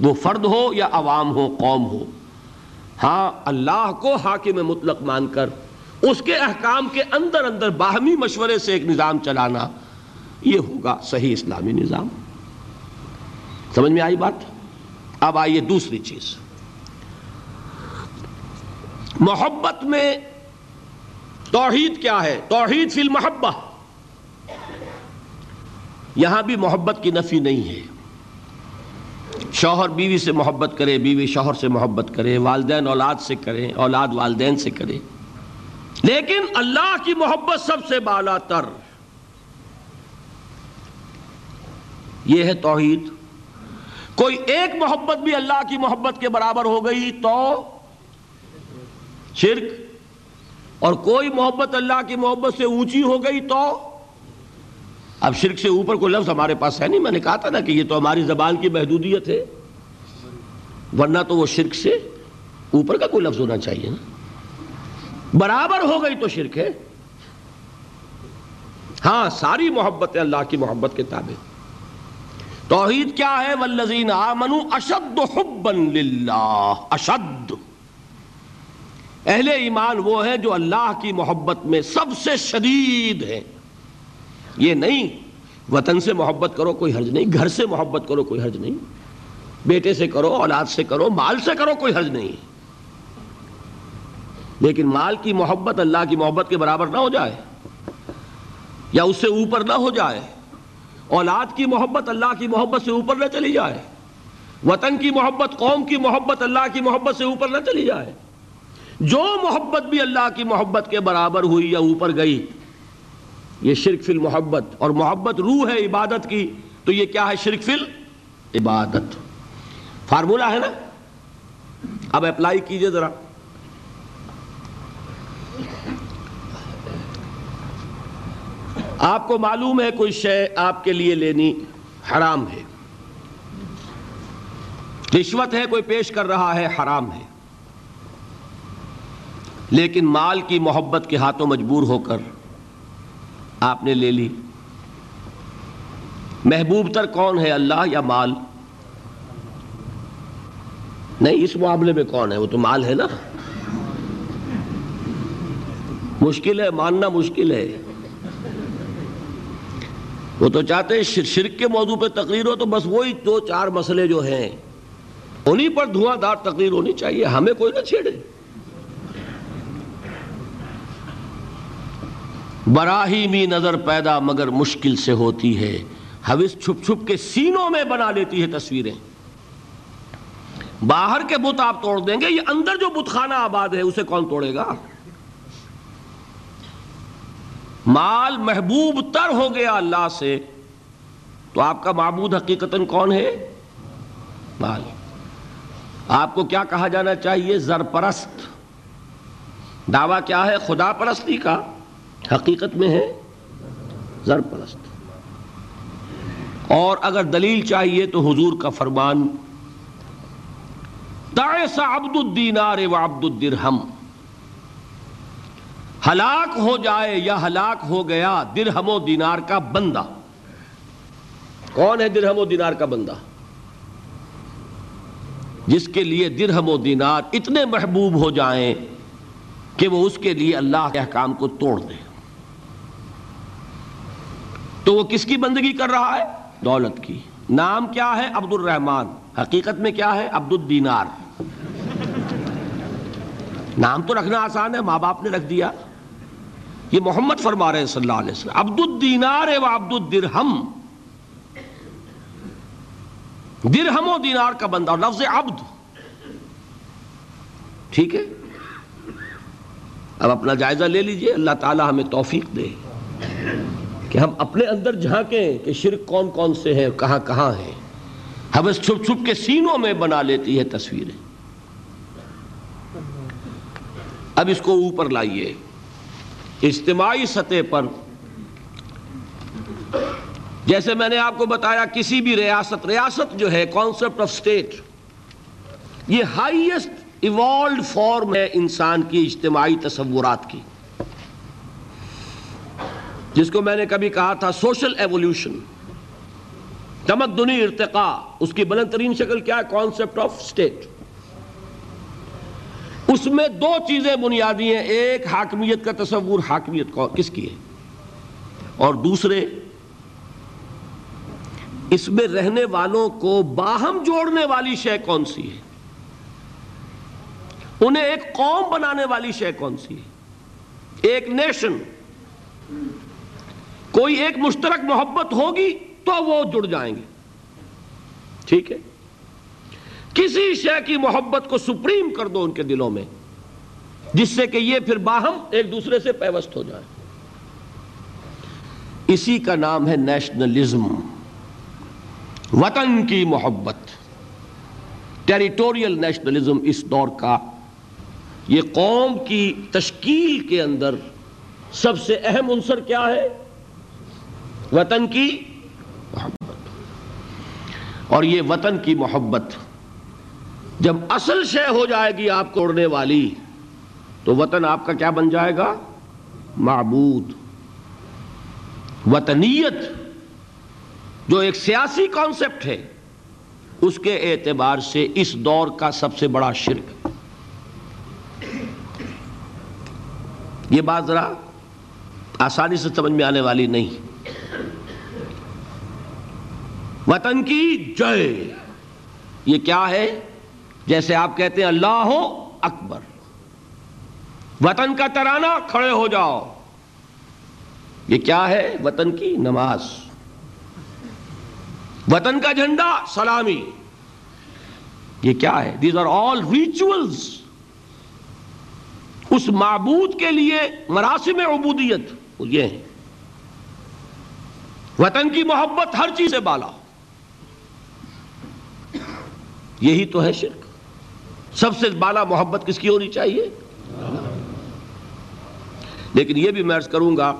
وہ فرد ہو یا عوام ہو، قوم ہو۔ ہاں اللہ کو حاکم مطلق مان کر، اس کے احکام کے اندر اندر باہمی مشورے سے ایک نظام چلانا، یہ ہوگا صحیح اسلامی نظام۔ سمجھ میں آئی بات؟ اب آئیے دوسری چیز۔ محبت میں توحید کیا ہے؟ توحید فی المحبہ۔ یہاں بھی محبت کی نفی نہیں ہے۔ شوہر بیوی سے محبت کرے، بیوی شوہر سے محبت کرے، والدین اولاد سے کرے، اولاد والدین سے کرے۔ لیکن اللہ کی محبت سب سے بالا تر۔ یہ ہے توحید۔ کوئی ایک محبت بھی اللہ کی محبت کے برابر ہو گئی تو شرک۔ اور کوئی محبت اللہ کی محبت سے اونچی ہو گئی تو اب شرک سے اوپر کوئی لفظ ہمارے پاس ہے نہیں؟ میں نے کہا تھا نا کہ یہ تو ہماری زبان کی محدودیت ہے۔ ورنہ تو وہ شرک سے اوپر کا کوئی لفظ ہونا چاہیے نا۔ برابر ہو گئی تو شرک ہے۔ ہاں ساری محبت اللہ کی محبت کے تابع۔ توحید کیا ہے؟ والذین آمنوا اشد حبا للہ۔ اشد۔ اہل ایمان وہ ہے جو اللہ کی محبت میں سب سے شدید ہے یہ نہیں، وطن سے محبت کرو، کوئی حرج نہیں، گھر سے محبت کرو، کوئی حرج نہیں، بیٹے سے کرو، اولاد سے کرو، مال سے کرو، کوئی حرج نہیں۔ لیکن مال کی محبت اللہ کی محبت کے برابر نہ ہو جائے یا اس سے اوپر نہ ہو جائے، اولاد کی محبت اللہ کی محبت سے اوپر نہ چلی جائے، وطن کی محبت، قوم کی محبت اللہ کی محبت سے اوپر نہ چلی جائے۔ جو محبت بھی اللہ کی محبت کے برابر ہوئی یا اوپر گئی یہ شرک فی المحبت اور محبت روح ہے عبادت کی، تو یہ کیا ہے شرک فی عبادت فارمولہ ہے نا؟ اب اپلائی کیجیے ذرا۔ آپ کو معلوم ہے کوئی شے آپ کے لیے لینی حرام ہے۔ رشوت ہے، کوئی پیش کر رہا ہے، حرام ہے۔ لیکن مال کی محبت کے ہاتھوں مجبور ہو کر آپ نے لے لی۔ محبوب تر کون ہے، اللہ یا مال؟ نہیں، اس معاملے میں کون ہے؟ وہ تو مال ہے نا۔ مشکل ہے، ماننا مشکل ہے۔ وہ تو چاہتے ہیں شرک کے موضوع پہ تقریر ہو تو بس وہی دو چار مسئلے جو ہیں، انہی پر دھواں دار تقریر ہونی چاہیے، ہمیں کوئی نہ چھیڑے۔ براہی می نظر پیدا مگر مشکل سے ہوتی ہے۔ حوث چھپ چھپ کے سینوں میں بنا لیتی ہے تصویریں۔ باہر کے بت آپ توڑ دیں گے، یہ اندر جو بت خانہ آباد ہے، اسے کون توڑے گا؟ مال محبوب تر ہو گیا اللہ سے، تو آپ کا معبود حقیقت کون ہے؟ مال۔ آپ کو کیا کہا جانا چاہیے؟ زر پرست دعویٰ کیا ہے؟ خدا پرستی کا۔ حقیقت میں ہے، زر پرست۔ اور اگر دلیل چاہیے تو حضور کا فرمان عبد الدینار و عبد الدرہم۔ ہلاک ہو جائے یا ہلاک ہو گیا، درہم و دینار کا بندہ۔ کون ہے درہم و دینار کا بندہ؟ جس کے لیے درہم و دینار اتنے محبوب ہو جائیں کہ وہ اس کے لیے اللہ کے احکام کو توڑ دے۔ تو وہ کس کی بندگی کر رہا ہے؟ دولت کی۔ نام کیا ہے؟ عبد الرحمان حقیقت میں کیا ہے؟ عبد الدینار نام تو رکھنا آسان ہے، ماں باپ نے رکھ دیا۔ یہ محمد فرما رہے ہیں صلی اللہ علیہ وسلم۔ عبد الدینار و عبد الدرہم درہم و دینار کا بندہ، لفظ عبد۔ ٹھیک ہے؟ اب اپنا جائزہ لے لیجیے۔ اللہ تعالی ہمیں توفیق دے۔ کہ ہم اپنے اندر جھانکیں کہ شرک کون کون سے ہیں کہاں کہاں ہیں۔ ہم چھپ چھپ کے سینوں میں بنا لیتی ہے تصویریں۔ اب اس کو اوپر لائیے۔ اجتماعی سطح پر جیسے میں نے آپ کو بتایا، کسی بھی ریاست ریاست جو ہے کانسیپٹ آف سٹیٹ یہ ہائیسٹ ایوالڈ فارم ہے انسان کی اجتماعی تصورات کی۔ جس کو میں نے کبھی کہا تھا سوشل ایولیوشن، تمدنی ارتقاء، اس کی بلند ترین شکل کیا ہے؟ کانسیپٹ آف سٹیٹ اس میں دو چیزیں بنیادی ہیں، ایک حاکمیت کا تصور، حاکمیت کس کی ہے؟ اور دوسرے، اس میں رہنے والوں کو باہم جوڑنے والی شے کون سی ہے؟ انہیں ایک قوم بنانے والی شے کون سی ہے؟ ایک نیشن کوئی ایک مشترک محبت ہوگی تو وہ جڑ جائیں گے۔ ٹھیک ہے؟ کسی شے کی محبت کو سپریم کر دو ان کے دلوں میں، جس سے کہ یہ پھر باہم ایک دوسرے سے پیوست ہو جائے اسی کا نام ہے نیشنلزم، وطن کی محبت۔ ٹیریٹوریل نیشنلزم اس دور کا، یہ قوم کی تشکیل کے اندر سب سے اہم عنصر کیا ہے؟ وطن کی محبت۔ اور یہ وطن کی محبت۔ جب اصل شے ہو جائے گی آپ کو اڑنے والی، تو وطن آپ کا کیا بن جائے گا؟ معبود۔ وطنیت، جو ایک سیاسی کانسیپٹ ہے، اس کے اعتبار سے اس دور کا سب سے بڑا شرک۔ یہ بات ذرا آسانی سے سمجھ میں آنے والی نہیں۔ وطن کی جے یہ کیا ہے؟ جیسے آپ کہتے ہیں، اللہ ہو اکبر۔ وطن کا ترانہ کھڑے ہو جاؤ۔ یہ کیا ہے؟ وطن کی نماز۔ وطن کا جھنڈا، سلامی۔ یہ کیا ہے؟ دیز آر آل ریچولس اس معبود کے لیے مراسم عبودیت۔ یہ ہے وطن کی محبت ہر چیز سے بالا۔ یہی تو ہے شرک۔ سب سے بالا محبت کس کی ہونی چاہیے؟ لیکن یہ بھی میں عرض کروں گا،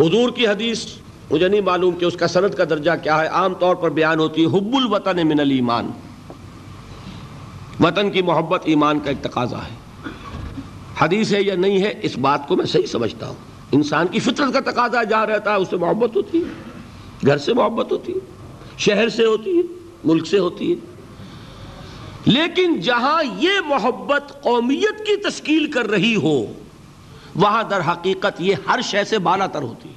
حضور کی حدیث، مجھے نہیں معلوم کہ اس کا سند کا درجہ کیا ہے۔ عام طور پر بیان ہوتی ہے، حب الوطن من الایمان۔ وطن کی محبت ایمان کا ایک تقاضا ہے۔ حدیث ہے یا نہیں ہے، اس بات کو میں صحیح سمجھتا ہوں۔ انسان کی فطرت کا تقاضا جہاں رہتا ہے، اس سے محبت ہوتی ہے۔ گھر سے محبت ہوتی ہے، شہر سے ہوتی ہے، ملک سے ہوتی ہے۔ لیکن جہاں یہ محبت قومیت کی تشکیل کر رہی ہو، وہاں در حقیقت یہ ہر شے سے بالا تر ہوتی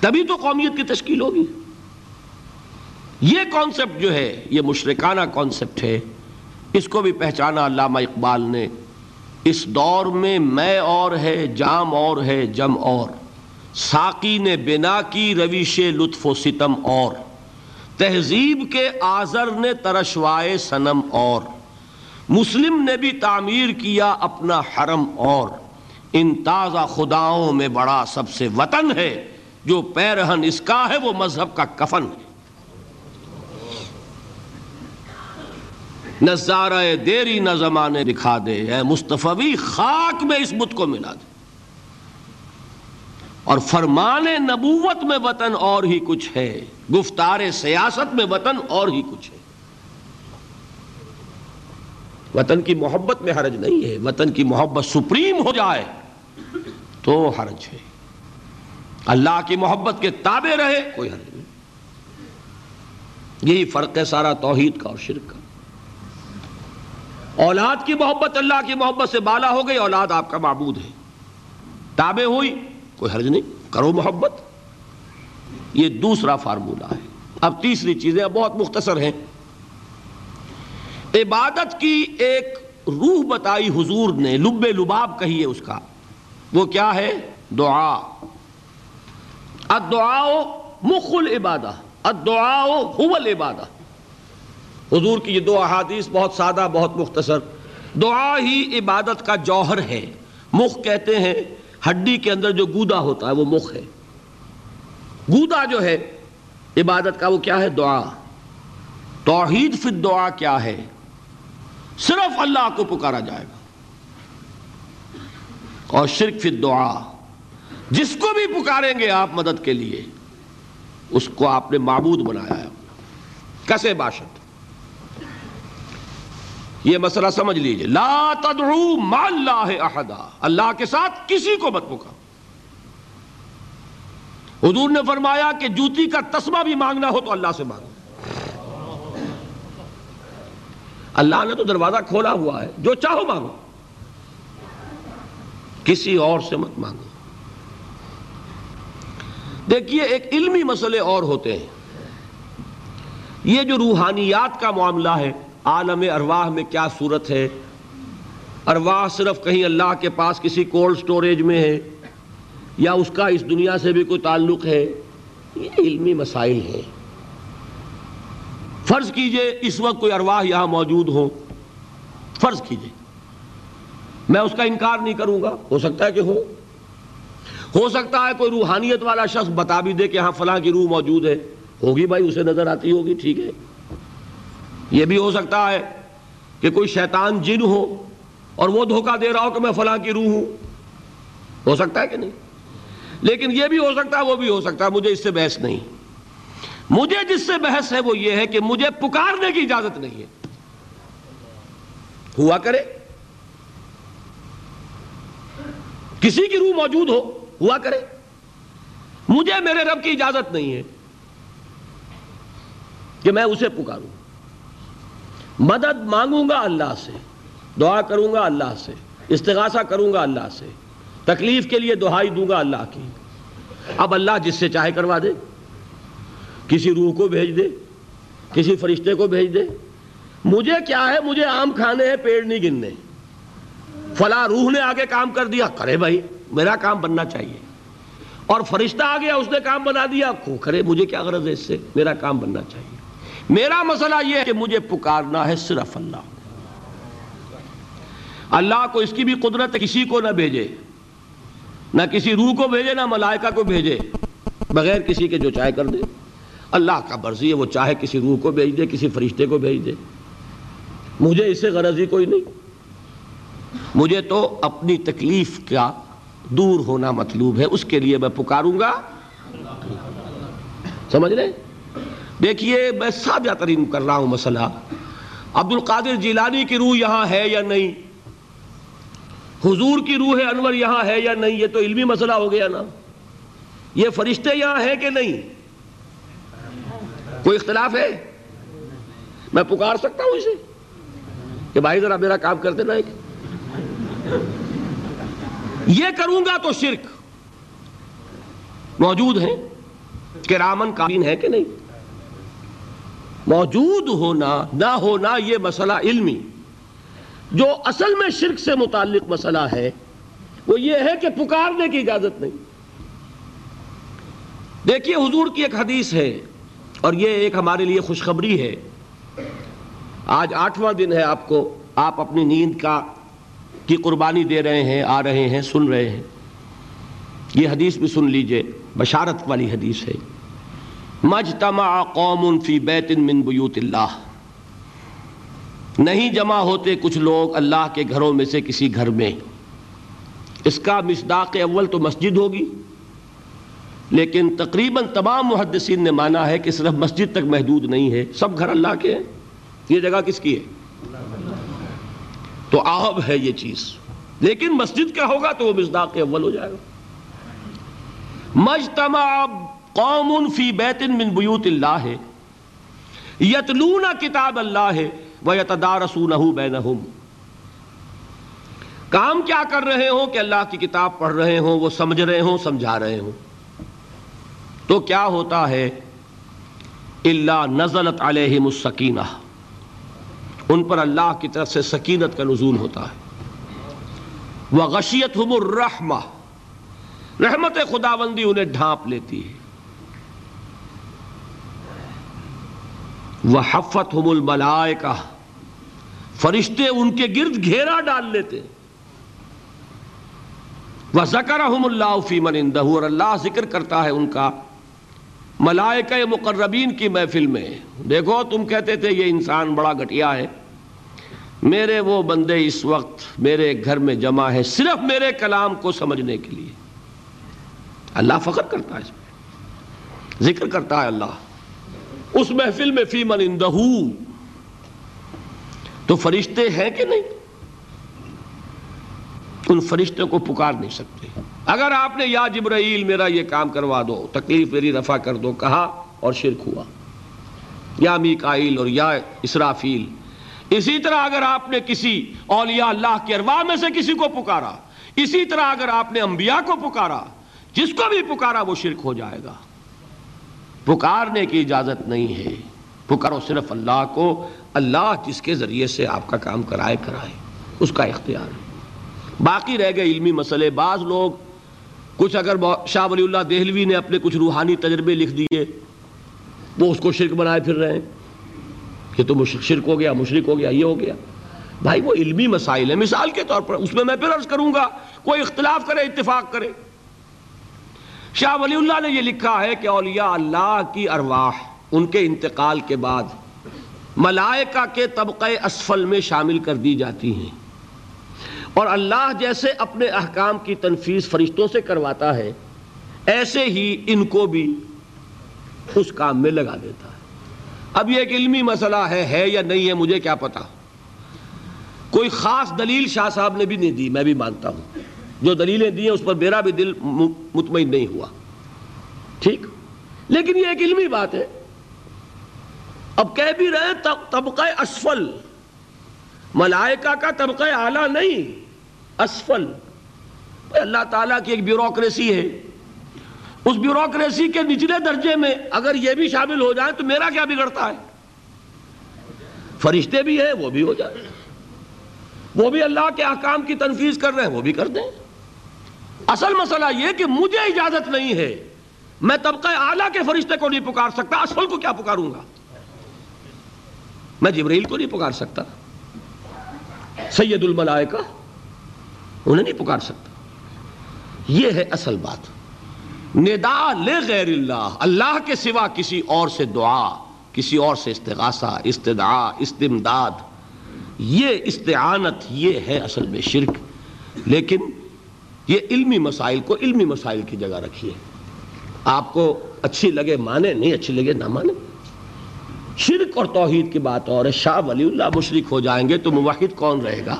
تبھی تو قومیت کی تشکیل ہوگی۔ یہ کانسیپٹ جو ہے، یہ مشرکانہ کانسیپٹ ہے۔ اس کو بھی پہچانا علامہ اقبال نے۔ اس دور میں میں اور ہے، جام اور ہے، جم اور۔ ساقی نے بنا کی، رویش لطف و ستم اور۔ تہذیب کے آزر نے ترشوائے سنم اور۔ مسلم نے بھی تعمیر کیا اپنا حرم اور۔ ان تازہ خداؤں میں بڑا سب سے وطن ہے۔ جو پیرہن اس کا ہے، وہ مذہب کا کفن ہے۔ نظارہ دیری، نہ زمانے دکھا دے۔ اے مصطفی، خاک میں اس بت کو ملا دے۔ اور فرمان نبوت میں وطن اور ہی کچھ ہے۔ گفتار سیاست میں وطن اور ہی کچھ ہے۔ وطن کی محبت میں حرج نہیں ہے۔ وطن کی محبت سپریم ہو جائے تو حرج ہے۔ اللہ کی محبت کے تابع رہے کوئی حرج نہیں۔ یہی فرق ہے سارا توحید کا اور شرک کا۔ اولاد کی محبت اللہ کی محبت سے بالا ہو گئی، اولاد آپ کا معبود ہے۔ تابع ہوئی، کوئی حرج نہیں۔ کرو محبت۔ یہ دوسرا فارمولہ ہے۔ اب تیسری چیزیں بہت مختصر ہیں۔ عبادت کی ایک روح بتائی حضور نے، لب لباب کہی ہے اس کا۔ وہ کیا ہے؟ دعا۔ الدعاء مخ العبادہ۔ الدعاء هو العبادہ۔ حضور کی یہ دو احادیث بہت سادہ، بہت مختصر۔ دعا ہی عبادت کا جوہر ہے۔ مخ کہتے ہیں، ہڈی کے اندر جو گودا ہوتا ہے، وہ مخ ہے۔ گودا جو ہے، عبادت کا وہ کیا ہے؟ دعا۔ توحید فی دعا کیا ہے؟ صرف اللہ کو پکارا جائے گا۔ اور شرک فی دعا جس کو بھی پکاریں گے آپ مدد کے لیے، اس کو آپ نے معبود بنایا ہے۔ کسے باشد؟ یہ مسئلہ سمجھ لیجیے۔ لا تدعو ما اللہ احدا۔ اللہ کے ساتھ کسی کو مت پکا حضور نے فرمایا کہ جوتی کا تسمہ بھی مانگنا ہو تو اللہ سے مانگو اللہ نے تو دروازہ کھولا ہوا ہے، جو چاہو مانگو۔ کسی اور سے مت مانگو۔ دیکھیے، ایک علمی مسئلے اور ہوتے ہیں۔ یہ جو روحانیات کا معاملہ ہے، عالم ارواح میں کیا صورت ہے؟ ارواح صرف کہیں اللہ کے پاس کسی کولڈ سٹوریج میں ہے۔ یا اس کا اس دنیا سے بھی کوئی تعلق ہے؟ یہ علمی مسائل ہیں۔ فرض کیجیے اس وقت کوئی ارواح یہاں موجود ہو فرض کیجیے۔ میں اس کا انکار نہیں کروں گا۔ ہو سکتا ہے کہ ہو۔ ہو سکتا ہے کوئی روحانیت والا شخص بتا بھی دے کہ ہاں فلاں کی روح موجود ہے۔ ہوگی بھائی، اسے نظر آتی ہوگی، ٹھیک ہے۔ یہ بھی ہو سکتا ہے کہ کوئی شیطان جن ہو اور وہ دھوکہ دے رہا ہو کہ میں فلاں کی روح ہوں۔ ہو سکتا ہے کہ نہیں؟ لیکن یہ بھی ہو سکتا ہے وہ بھی ہو سکتا ہے مجھے اس سے بحث نہیں۔ مجھے جس سے بحث ہے وہ یہ ہے کہ مجھے پکارنے کی اجازت نہیں ہے۔ ہوا کرے۔ کسی کی روح موجود ہو، ہوا کرے۔ مجھے میرے رب کی اجازت نہیں ہے کہ میں اسے پکاروں۔ مدد مانگوں گا اللہ سے، دعا کروں گا اللہ سے، استغاثہ کروں گا اللہ سے۔ تکلیف کے لیے دعائی دوں گا اللہ کی۔ اب اللہ جس سے چاہے کروا دے۔ کسی روح کو بھیج دے۔ کسی فرشتے کو بھیج دے۔ مجھے کیا ہے؟ مجھے آم کھانے ہیں، پیڑ نہیں گننے۔ فلاں روح نے آگے کام کر دیا۔ کرے بھائی، میرا کام بننا چاہیے۔ اور فرشتہ آ گیا اس نے کام بنا دیا۔ کو کرے، مجھے کیا غرض ہے اس سے؟ میرا کام بننا چاہیے۔ میرا مسئلہ یہ ہے کہ مجھے پکارنا ہے صرف اللہ۔ اللہ کو اس کی بھی قدرت کسی کو نہ بھیجے۔ نہ کسی روح کو بھیجے، نہ ملائکہ کو بھیجے۔ بغیر کسی کے جو چاہے کر دے۔ اللہ کا برضی ہے، وہ چاہے کسی روح کو بھیج دے، کسی فرشتے کو بھیج دے۔ مجھے اس سے غرض ہی کوئی نہیں۔ مجھے تو اپنی تکلیف کا دور ہونا مطلوب ہے، اس کے لیے میں پکاروں گا۔ سمجھ رہے؟ دیکھیے، میں سادہ ترین کر رہا ہوں، مسئلہ۔ عبد القادر جیلانی کی روح یہاں ہے یا نہیں؟ حضور کی روح انور یہاں ہے یا نہیں، یہ تو علمی مسئلہ ہو گیا نا۔ یہ فرشتے یہاں ہیں کہ نہیں؟ کوئی اختلاف ہے؟ میں پکار سکتا ہوں اسے؟ کہ بھائی ذرا میرا کام کرتے نا ایک۔ یہ کروں گا تو شرک۔ موجود ہیں کہ رامن کابین ہے کہ نہیں؟ موجود ہونا، نہ ہونا یہ مسئلہ علمی۔ جو اصل میں شرک سے متعلق مسئلہ ہے، وہ یہ ہے کہ پکارنے کی اجازت نہیں۔ دیکھیے، حضور کی ایک حدیث ہے اور یہ ایک ہمارے لیے خوشخبری ہے۔ آج آٹھواں دن ہے، آپ کو آپ اپنی نیند کا، کی قربانی دے رہے ہیں، آ رہے ہیں، سن رہے ہیں۔ یہ حدیث بھی سن لیجیے، بشارت والی حدیث ہے۔ مجتمع قوم فی بیت من بیوت اللہ۔ نہیں جمع ہوتے کچھ لوگ اللہ کے گھروں میں سے کسی گھر میں۔ اس کا مصداق اول تو مسجد ہوگی۔ لیکن تقریباً تمام محدثین نے مانا ہے کہ صرف مسجد تک محدود نہیں ہے، سب گھر اللہ کے ہیں۔ یہ جگہ کس کی ہے؟ تو آہب ہے یہ چیز۔ لیکن مسجد کا ہوگا تو وہ مصداق اول ہو جائے گا۔ مجتمع قوم فی بیت من بیوت اللہ ہے۔ یتلون کتاب اللہ ہے۔ وَيَتَدَارَسُونَهُ بَيْنَهُمْ۔ کام کیا کر رہے ہوں کہ اللہ کی کتاب پڑھ رہے ہوں، وہ سمجھ رہے ہوں، سمجھا رہے ہوں۔ تو کیا ہوتا ہے؟ اللہ نزلت علیہم السکینہ ان پر اللہ کی طرف سے سکینت کا نزول ہوتا ہے۔ وَغَشِيَتْهُمُ الرَّحْمَةِ۔ رحمت خداوندی انہیں ڈھانپ لیتی ہے۔ وَحَفَّتْهُمُ الْمَلَائِكَةِ۔ فرشتے ان کے گرد گھیرا ڈال لیتے۔ وَذَكَرَهُمُ اللَّهُ فِي مَنْ اِنْدَهُ۔ اور اللہ ذکر کرتا ہے ان کا۔ ملائکہ مقربین کی محفل میں۔ دیکھو، تم کہتے تھے، یہ انسان بڑا گھٹیا ہے۔ میرے وہ بندے اس وقت میرے گھر میں جمع ہے صرف میرے کلام کو سمجھنے کے لیے۔ اللہ فخر کرتا ہے اس میں ذکر کرتا ہے اللہ۔ اس محفل میں فی من اندہو۔ تو فرشتے ہیں کہ نہیں؟ ان فرشتے کو پکار نہیں سکتے۔ اگر آپ نے یا جبرائیل میرا یہ کام کروا دو، تکلیف میری رفع کر دو، کہا اور شرک ہوا۔ یا میکائیل اور یا اسرافیل۔ اسی طرح اگر آپ نے کسی اولیاء اللہ کے ارواح میں سے کسی کو پکارا، اسی طرح اگر آپ نے انبیاء کو پکارا، جس کو بھی پکارا وہ شرک ہو جائے گا۔ پکارنے کی اجازت نہیں ہے۔ پکارو صرف اللہ کو، اللہ جس کے ذریعے سے آپ کا کام کرائے کرائے، اس کا اختیار۔ ہے باقی رہ گئے علمی مسئلے۔ بعض لوگ کچھ اگر شاہ ولی اللہ دہلوی نے اپنے کچھ روحانی تجربے لکھ دیے، وہ اس کو شرک بنائے پھر رہے ہیں۔ کہ تو شرک ہو گیا، مشرک ہو گیا، یہ ہو گیا۔ بھائی وہ علمی مسائل ہیں۔ مثال کے طور پر اس میں میں پھر عرض کروں گا، کوئی اختلاف کرے، اتفاق کرے۔ شاہ ولی اللہ نے یہ لکھا ہے کہ اولیاء اللہ کی ارواح ان کے انتقال کے بعد ملائکہ کے طبقہ اسفل میں شامل کر دی جاتی ہیں۔ اور اللہ جیسے اپنے احکام کی تنفیذ فرشتوں سے کرواتا ہے، ایسے ہی ان کو بھی اس کام میں لگا دیتا ہے۔ اب یہ ایک علمی مسئلہ ہے ہے یا نہیں ہے مجھے کیا پتا۔ کوئی خاص دلیل شاہ صاحب نے بھی نہیں دی، میں بھی مانتا ہوں۔ جو دلیلیں دی ہیں، اس پر میرا بھی دل مطمئن نہیں ہوا۔ ٹھیک؟ لیکن یہ ایک علمی بات ہے۔ اب کہہ بھی رہے طبقہ اسفل۔ ملائکہ کا طبقہ اعلیٰ نہیں، اسفل۔ اللہ تعالیٰ کی ایک بیوروکریسی ہے۔ اس بیوروکریسی کے نچلے درجے میں اگر یہ بھی شامل ہو جائے تو میرا کیا بگڑتا ہے؟ فرشتے بھی ہیں، وہ بھی ہو جائے۔ وہ بھی اللہ کے احکام کی تنفیذ کر رہے ہیں، وہ بھی کر دیں۔ اصل مسئلہ یہ کہ مجھے اجازت نہیں ہے میں طبقہ اعلیٰ کے فرشتے کو نہیں پکار سکتا اصل کو کیا پکاروں گا؟ میں جبریل کو نہیں پکار سکتا، سید الملائکہ انہیں نہیں پکار سکتا۔ یہ ہے اصل بات۔ ندا غیر اللہ اللہ کے سوا کسی اور سے دعا، کسی اور سے استغاثہ، استدعا، استمداد۔ یہ استعانت یہ ہے اصل میں شرک۔ لیکن یہ علمی مسائل کو علمی مسائل کی جگہ رکھیے۔ آپ کو اچھی لگے مانے، نہیں اچھی لگے نہ مانے۔ شرک اور توحید کی بات اور ہے، شاہ ولی اللہ مشرک ہو جائیں گے تو موحد کون رہے گا؟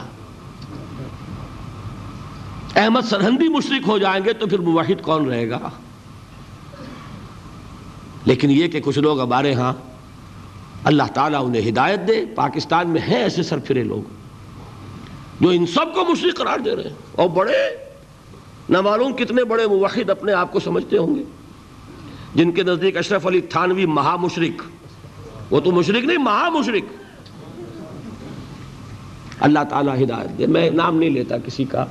احمد سرہندی مشرک ہو جائیں گے تو پھر موحد کون رہے گا؟ لیکن یہ کہ کچھ لوگ ہمارے ہاں اللہ تعالیٰ انہیں ہدایت دے، پاکستان میں ہیں ایسے سرفرے لوگ جو ان سب کو مشرق قرار دے رہے ہیں۔ اور بڑے نہ معلوم کتنے بڑے موحد اپنے آپ کو سمجھتے ہوں گے؟ جن کے نزدیک اشرف علی تھانوی مہا مشرق وہ تو مشرق نہیں مہا مشرق اللہ تعالیٰ ہدایت دے۔ میں نام نہیں لیتا کسی کا۔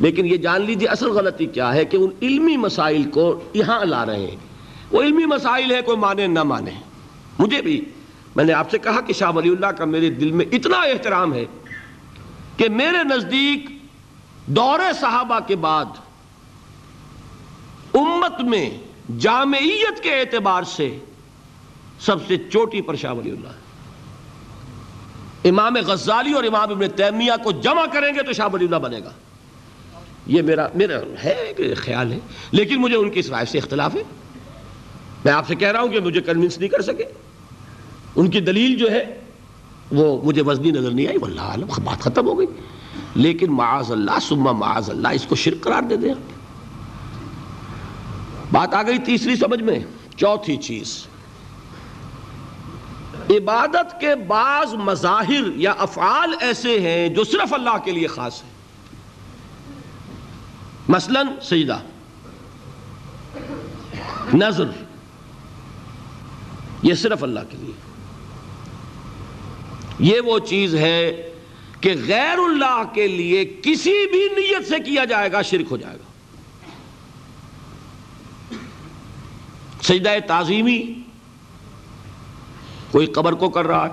لیکن یہ جان لیجیے اصل غلطی کیا ہے کہ ان علمی مسائل کو یہاں لا رہے ہیں۔ وہ علمی مسائل ہے کوئی مانے نہ مانے۔ مجھے بھی، میں نے آپ سے کہا کہ شاہ ولی اللہ کا میرے دل میں اتنا احترام ہے کہ میرے نزدیک دور صحابہ کے بعد امت میں جامعیت کے اعتبار سے سب سے چوٹی پر شاہ ولی اللہ امام غزالی اور امام ابن تیمیہ کو جمع کریں گے تو شاہ ولی اللہ بنے گا۔ یہ میرا میرا ہے خیال ہے، لیکن مجھے ان کی اس رائے سے اختلاف ہے۔ میں آپ سے کہہ رہا ہوں کہ مجھے کنونس نہیں کر سکے۔ ان کی دلیل جو ہے، وہ مجھے وزنی نظر نہیں آئی، واللہ عالم، بات ختم ہو گئی۔ لیکن معاذ اللہ سما معاذ اللہ، اس کو شرک قرار دے دیں۔ بات آ گئی تیسری سمجھ میں، چوتھی چیز۔ عبادت کے بعض مظاہر یا افعال ایسے ہیں جو صرف اللہ کے لیے خاص ہیں۔ مثلا سجدہ نظر یہ صرف اللہ کے لیے۔ یہ وہ چیز ہے کہ غیر اللہ کے لیے کسی بھی نیت سے کیا جائے گا، شرک ہو جائے گا۔ سجدہ تعظیمی کوئی قبر کو کر رہا ہے،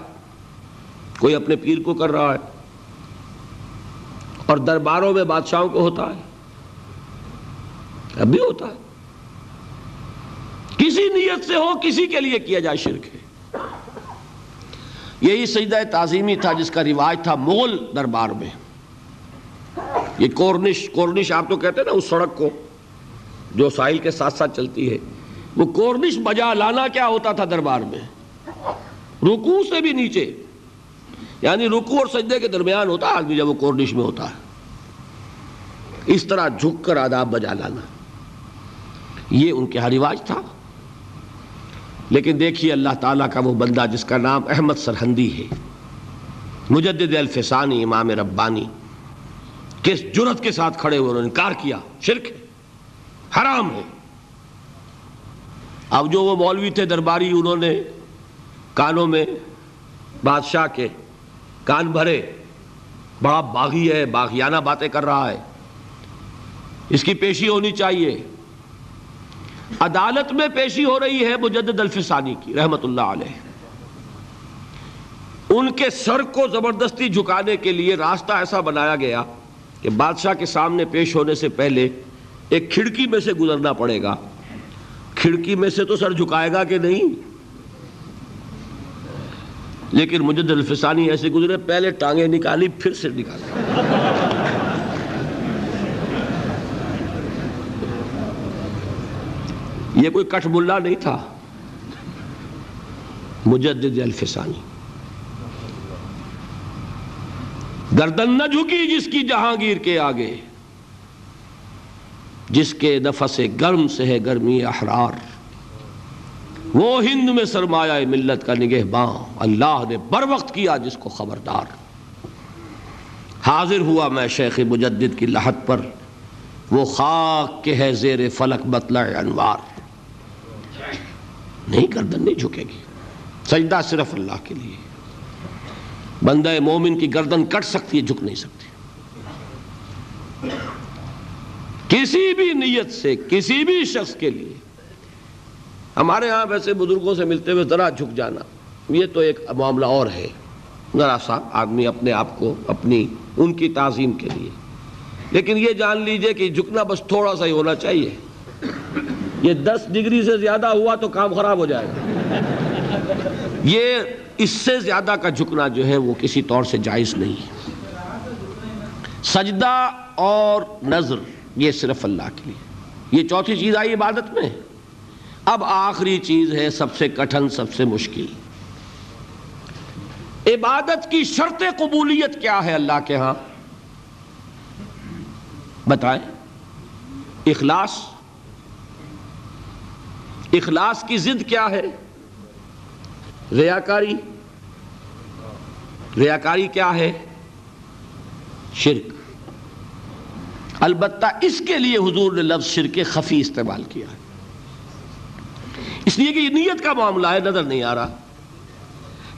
کوئی اپنے پیر کو کر رہا ہے، اور درباروں میں بادشاہوں کو ہوتا ہے۔ اب بھی ہوتا ہے۔ کسی نیت سے ہو، کسی کے لیے کیا جائے شرک ہے۔ یہی سجدہ تعظیمی تھا جس کا رواج تھا مغل دربار میں۔ یہ کورنش کورنش آپ تو کہتے ہیں نا، اس سڑک کو جو ساحل کے ساتھ ساتھ چلتی ہے۔ وہ کورنش بجا لانا کیا ہوتا تھا دربار میں؟ رکو سے بھی نیچے۔ یعنی رکو اور سجدے کے درمیان ہوتا، آدمی جب وہ کورنش میں ہوتا۔ ہے اس طرح جھک کر آداب بجا لانا۔ یہ ان کے ہاں رواج تھا۔ لیکن دیکھیے اللہ تعالیٰ کا وہ بندہ جس کا نام احمد سرہندی ہے۔ مجدد الفسانی، امام ربانی۔ کس جرت کے ساتھ کھڑے ہوئے انہوں نے انکار کیا، شرک ہے، حرام ہے۔ اب جو وہ مولوی تھے درباری، انہوں نے کانوں میں بادشاہ کے کان بھرے، بڑا باغی ہے، باغیانہ باتیں کر رہا ہے۔ اس کی پیشی ہونی چاہیے۔ عدالت میں پیشی ہو رہی ہے مجدد الفسانی کی، رحمت اللہ علیہ۔ ان کے سر کو زبردستی جھکانے کے لیے راستہ ایسا بنایا گیا کہ بادشاہ کے سامنے پیش ہونے سے پہلے ایک کھڑکی میں سے گزرنا پڑے گا۔ کھڑکی میں سے تو سر جھکائے گا کہ نہیں؟ لیکن مجدد الفسانی ایسے گزرے، پہلے ٹانگیں نکالی، پھر سے نکالی یہ کوئی کٹ ملا نہیں تھا۔ مجدد الفسانی گردن نہ جھکی جس کی جہانگیر کے آگے۔ جس کے نفس گرم سے ہے گرمی احرار۔ وہ ہند میں سرمایہ ملت کا نگہ باں اللہ نے بر وقت کیا جس کو خبردار۔ حاضر ہوا میں شیخ مجدد کی لحت پر۔ وہ خاک کے ہے زیر فلک بطلع انوار۔ نہیں، گردن نہیں جھکے گی۔ سجدہ صرف اللہ کے لیے۔ بندہ مومن کی گردن کٹ سکتی ہے، جھک نہیں سکتی۔ کسی بھی نیت سے، کسی بھی شخص کے لیے ہمارے ہاں ویسے بزرگوں سے ملتے ہوئے ذرا جھک جانا، یہ تو ایک معاملہ اور ہے۔ ذرا سا آدمی اپنے آپ کو، اپنی ان کی تعظیم کے لیے۔ لیکن یہ جان لیجیے کہ جھکنا بس تھوڑا سا ہی ہونا چاہیے۔ یہ دس ڈگری سے زیادہ ہوا تو کام خراب ہو جائے گا۔ یہ اس سے زیادہ کا جھکنا جو ہے وہ کسی طور سے جائز نہیں۔ سجدہ اور نظر یہ صرف اللہ کے لیے۔ یہ چوتھی چیز آئی عبادت میں۔ اب آخری چیز ہے سب سے کٹھن، سب سے مشکل۔ عبادت کی شرط قبولیت کیا ہے اللہ کے ہاں؟ بتائیں۔ اخلاص۔ اخلاص کی ضد کیا ہے؟ ریاکاری۔ ریاکاری کیا ہے؟ شرک۔ البتہ اس کے لیے حضور نے لفظ شرک خفی استعمال کیا ہے۔ اس لیے کہ یہ نیت کا معاملہ ہے، نظر نہیں آ رہا۔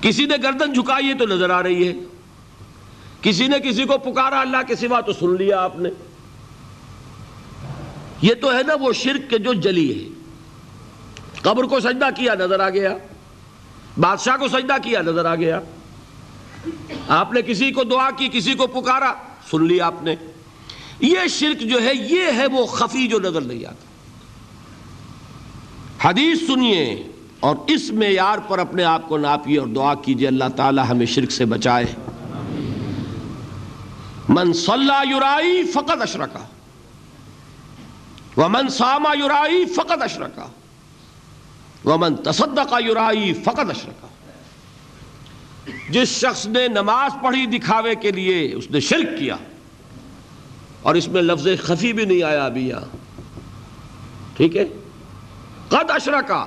کسی نے گردن جھکائی ہے تو نظر آ رہی ہے۔ کسی نے کسی کو پکارا، اللہ کے سوا تو سن لیا آپ نے۔ یہ تو ہے نا وہ شرک کے جو جلی ہے۔ قبر کو سجدہ کیا، نظر آ گیا۔ بادشاہ کو سجدہ کیا، نظر آ گیا۔ آپ نے کسی کو دعا کی، کسی کو پکارا، سن لیا آپ نے۔ یہ شرک جو ہے، یہ ہے وہ خفی جو نظر نہیں آتا۔ حدیث سنیے اور اس معیار پر اپنے آپ کو ناپیے اور دعا کیجیے، اللہ تعالی ہمیں شرک سے بچائے۔ من صلی یرائی فقط اشرکا ومن ساما یرائی فقط اشرکا ومن تصدقہ یرائی فقط اشرکا جس شخص نے نماز پڑھی دکھاوے کے لیے، اس نے شرک کیا۔ اور اس میں لفظ خفی بھی نہیں آیا ابھی یہاں۔ ٹھیک ہے؟ قد اشرکا۔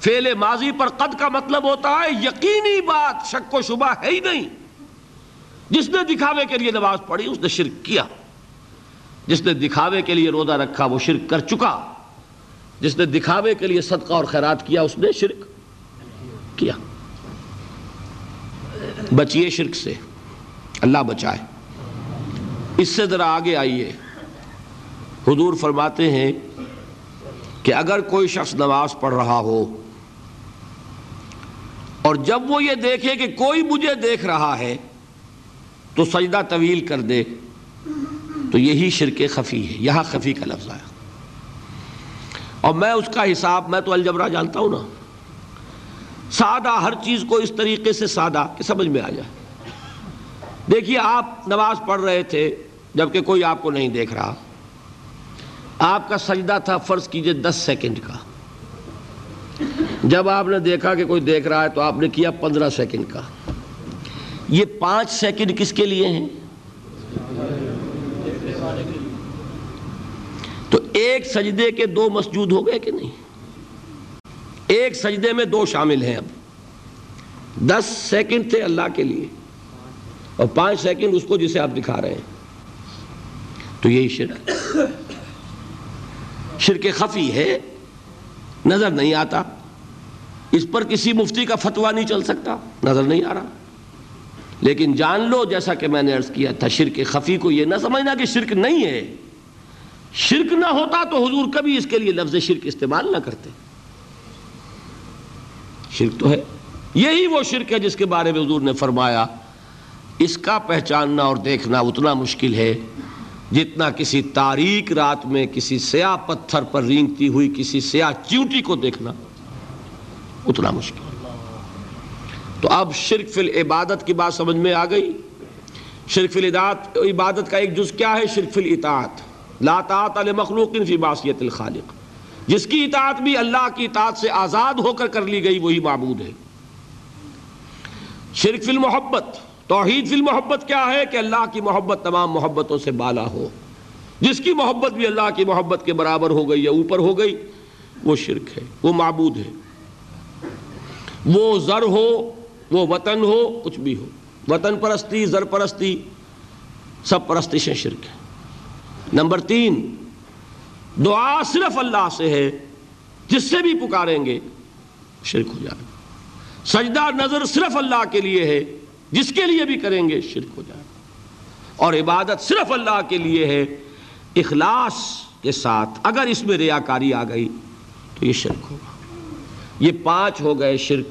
فعل ماضی پر قد کا مطلب ہوتا ہے یقینی بات، شک و شبہ ہے ہی نہیں۔ جس نے دکھاوے کے لیے نماز پڑھی، اس نے شرک کیا۔ جس نے دکھاوے کے لیے روزہ رکھا، وہ شرک کر چکا۔ جس نے دکھاوے کے لیے صدقہ اور خیرات کیا، اس نے شرک کیا۔ بچیے شرک سے، اللہ بچائے۔ اس سے ذرا آگے آئیے۔ حضور فرماتے ہیں کہ اگر کوئی شخص نماز پڑھ رہا ہو اور جب وہ یہ دیکھے کہ کوئی مجھے دیکھ رہا ہے تو سجدہ طویل کر دے، تو یہی شرک خفی ہے۔ یہاں خفی کا لفظ آیا۔ اور میں اس کا حساب، میں تو الجبرا جانتا ہوں نا۔ سادہ، ہر چیز کو اس طریقے سے سادہ، کہ سمجھ میں آ جائے۔ دیکھیے، آپ نماز پڑھ رہے تھے جبکہ کوئی آپ کو نہیں دیکھ رہا۔ آپ کا سجدہ تھا فرض کیجیے دس سیکنڈ کا۔ جب آپ نے دیکھا کہ کوئی دیکھ رہا ہے تو آپ نے کیا پندرہ سیکنڈ کا۔ یہ پانچ سیکنڈ کس کے لیے ہیں؟ تو ایک سجدے کے دو مسجود ہو گئے کہ نہیں؟ ایک سجدے میں دو شامل ہیں اب۔ دس سیکنڈ تھے اللہ کے لیے اور پانچ سیکنڈ اس کو جسے آپ دکھا رہے ہیں۔ تو یہی شرک شرک خفی ہے۔ نظر نہیں آتا۔ اس پر کسی مفتی کا فتویٰ نہیں چل سکتا۔ نظر نہیں آ رہا۔ لیکن جان لو، جیسا کہ میں نے عرض کیا تھا، شرک خفی کو یہ نہ سمجھنا کہ شرک نہیں ہے۔ شرک نہ ہوتا تو حضور کبھی اس کے لیے لفظ شرک استعمال نہ کرتے۔ شرک تو ہے۔ یہی وہ شرک ہے جس کے بارے میں حضور نے فرمایا، اس کا پہچاننا اور دیکھنا اتنا مشکل ہے۔ جتنا کسی تاریک رات میں کسی سیاہ پتھر پر رینگتی ہوئی کسی سیاہ چیوٹی کو دیکھنا اتنا مشکل۔ تو اب شرک فی العبادت کی بات سمجھ میں آ گئی۔ شرک فی عبادت کا ایک جز کیا ہے؟ شرک فی الاطاعت۔ لا طاعت لمخلوق فی معصیت الخالق۔ جس کی اطاعت بھی اللہ کی اطاعت سے آزاد ہو کر کر لی گئی، وہی معبود ہے۔ شرک فی المحبت۔ توحید فی المحبت کیا ہے کہ اللہ کی محبت تمام محبتوں سے بالا ہو۔ جس کی محبت بھی اللہ کی محبت کے برابر ہو گئی یا اوپر ہو گئی، وہ شرک ہے، وہ معبود ہے۔ وہ زر ہو، وہ وطن ہو، کچھ بھی ہو۔ وطن پرستی، زر پرستی، سب پرستشیں شرک ہے نمبر تین، دعا صرف اللہ سے ہے، جس سے بھی پکاریں گے، شرک ہو جائے۔ سجدہ نظر صرف اللہ کے لیے ہے جس کے لیے بھی کریں گے شرک ہو جائے گا۔ اور عبادت صرف اللہ کے لیے ہے، اخلاص کے ساتھ اگر اس میں ریاکاری آ گئی تو یہ شرک ہوگا۔ یہ پانچ ہو گئے شرک،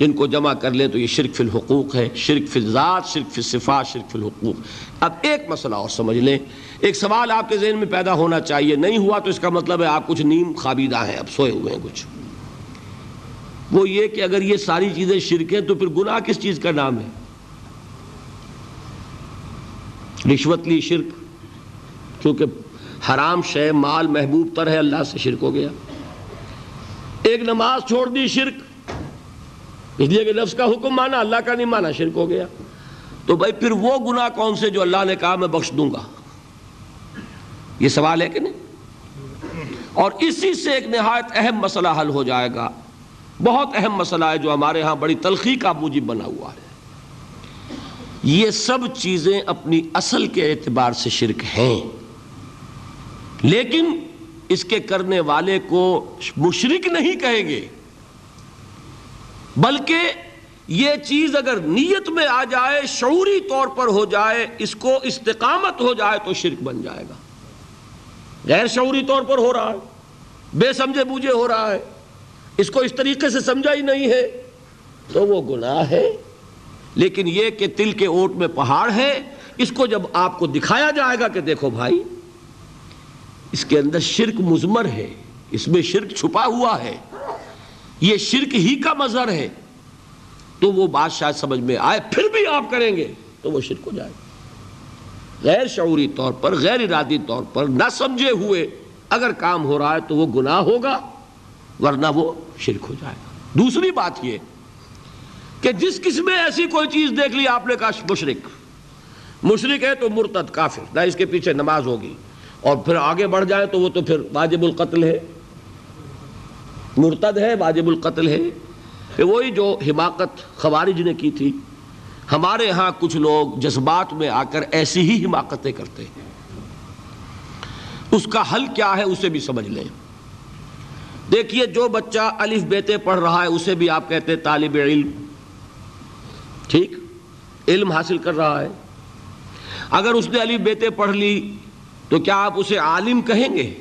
جن کو جمع کر لیں تو یہ شرک فی الحقوق ہے، شرک فی الذات، شرک فی الصفات، شرک فی الحقوق۔ اب ایک مسئلہ اور سمجھ لیں۔ ایک سوال آپ کے ذہن میں پیدا ہونا چاہیے، نہیں ہوا تو اس کا مطلب ہے آپ کچھ نیم خوابیدہ ہیں، اب سوئے ہوئے ہیں کچھ۔ وہ یہ کہ اگر یہ ساری چیزیں شرک ہیں تو پھر گناہ کس چیز کا نام ہے؟ رشوت لی شرک، کیونکہ حرام شے، مال محبوب تر ہے، اللہ سے شرک ہو گیا۔ ایک نماز چھوڑ دی شرک، اس لیے کہ لفظ کا حکم مانا، اللہ کا نہیں مانا، شرک ہو گیا۔ تو بھائی پھر وہ گناہ کون سے جو اللہ نے کہا، میں بخش دوں گا؟ یہ سوال ہے کہ نہیں؟ اور اسی سے ایک نہایت اہم مسئلہ حل ہو جائے گا۔ بہت اہم مسئلہ ہے جو ہمارے ہاں بڑی تلخی کا موجب بنا ہوا ہے۔ یہ سب چیزیں اپنی اصل کے اعتبار سے شرک ہیں۔ لیکن اس کے کرنے والے کو مشرک نہیں کہیں گے۔ بلکہ یہ چیز اگر نیت میں آ جائے، شعوری طور پر ہو جائے، اس کو استقامت ہو جائے تو شرک بن جائے گا۔ غیر شعوری طور پر ہو رہا ہے، بے سمجھے بوجھے ہو رہا ہے۔ اس کو اس طریقے سے سمجھا ہی نہیں ہے۔ تو وہ گناہ ہے۔ لیکن یہ کہ تل کے اوٹ میں پہاڑ ہے۔ اس کو جب آپ کو دکھایا جائے گا کہ دیکھو بھائی، اس کے اندر شرک مزمر ہے۔ اس میں شرک چھپا ہوا ہے۔ یہ شرک ہی کا مظہر ہے۔ تو وہ بات شاید سمجھ میں آئے، پھر بھی آپ کریں گے تو وہ شرک ہو جائے گا۔ غیر شعوری طور پر، غیر ارادی طور پر نہ سمجھے ہوئے اگر کام ہو رہا ہے تو وہ گناہ ہوگا۔ ورنہ وہ شرک ہو جائے گا۔ دوسری بات یہ کہ جس قسم میں ایسی کوئی چیز دیکھ لی آپ نے کہا مشرق مشرق ہے تو مرتد، کافر، نہ اس کے پیچھے نماز ہوگی۔ اور پھر آگے بڑھ جائے تو وہ تو پھر واجب القتل ہے۔ مرتد ہے، واجب القتل ہے۔ کہ وہی جو حماقت خوارج نے کی تھی۔ ہمارے ہاں کچھ لوگ جذبات میں آ کر ایسی ہی حماقتیں کرتے ہیں۔ اس کا حل کیا ہے اسے بھی سمجھ لیں۔ دیکھیے جو بچہ الف بیتے پڑھ رہا ہے، اسے بھی آپ کہتے ہیں طالب علم۔ ٹھیک؟ علم حاصل کر رہا ہے۔ اگر اس نے الف بیتے پڑھ لی، تو کیا آپ اسے عالم کہیں گے؟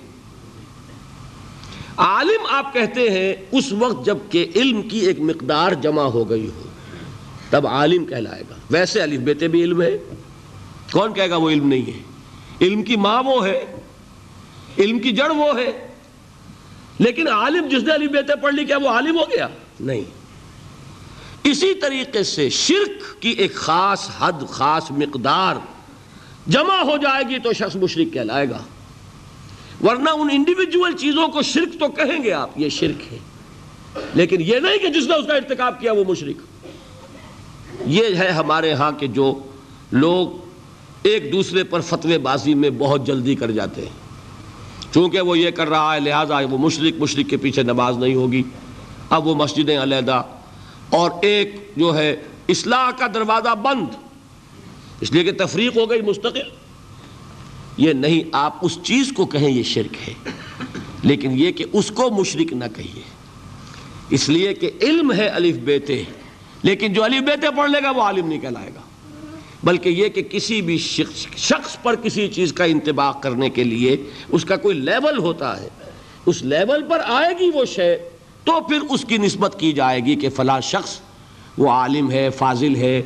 عالم آپ کہتے ہیں، اس وقت جبکہ علم کی ایک مقدار جمع ہو گئی ہو، تب عالم کہلائے گا۔ ویسے الف بیتے بھی علم ہے۔ کون کہے گا وہ علم نہیں ہے؟ علم کی ماں وہ ہے، علم کی جڑ وہ ہے۔ لیکن عالم جس نے علی بیتے پڑھ لی، کیا وہ عالم ہو گیا؟ نہیں۔ اسی طریقے سے شرک کی ایک خاص حد، خاص مقدار جمع ہو جائے گی تو شخص مشرق کہلائے گا۔ ورنہ ان انڈیویجول چیزوں کو شرک تو کہیں گے آپ، یہ شرک ہے۔ لیکن یہ نہیں کہ جس نے اس کا ارتکاب کیا وہ مشرق یہ ہے ہمارے ہاں کے جو لوگ ایک دوسرے پر فتوے بازی میں بہت جلدی کر جاتے ہیں۔ چونکہ وہ یہ کر رہا ہے، لہٰذا وہ مشرق مشرق کے پیچھے نماز نہیں ہوگی۔ اب وہ مسجدیں علیحدہ۔ اور ایک جو ہے، اصلاح کا دروازہ بند۔ اس لیے کہ تفریق ہو گئی مستقل۔ یہ نہیں، آپ اس چیز کو کہیں یہ شرک ہے۔ لیکن یہ کہ اس کو مشرق نہ کہیے۔ اس لیے کہ علم ہے الف بیتے لیکن جو الف بیتے پڑھ لے گا، وہ عالم نہیں کہلائے گا۔ بلکہ یہ کہ کسی بھی شخص پر کسی چیز کا انتباہ کرنے کے لیے اس کا کوئی لیول ہوتا ہے۔ اس لیول پر آئے گی وہ شے، تو پھر اس کی نسبت کی جائے گی کہ فلاں شخص وہ عالم ہے، فاضل ہے،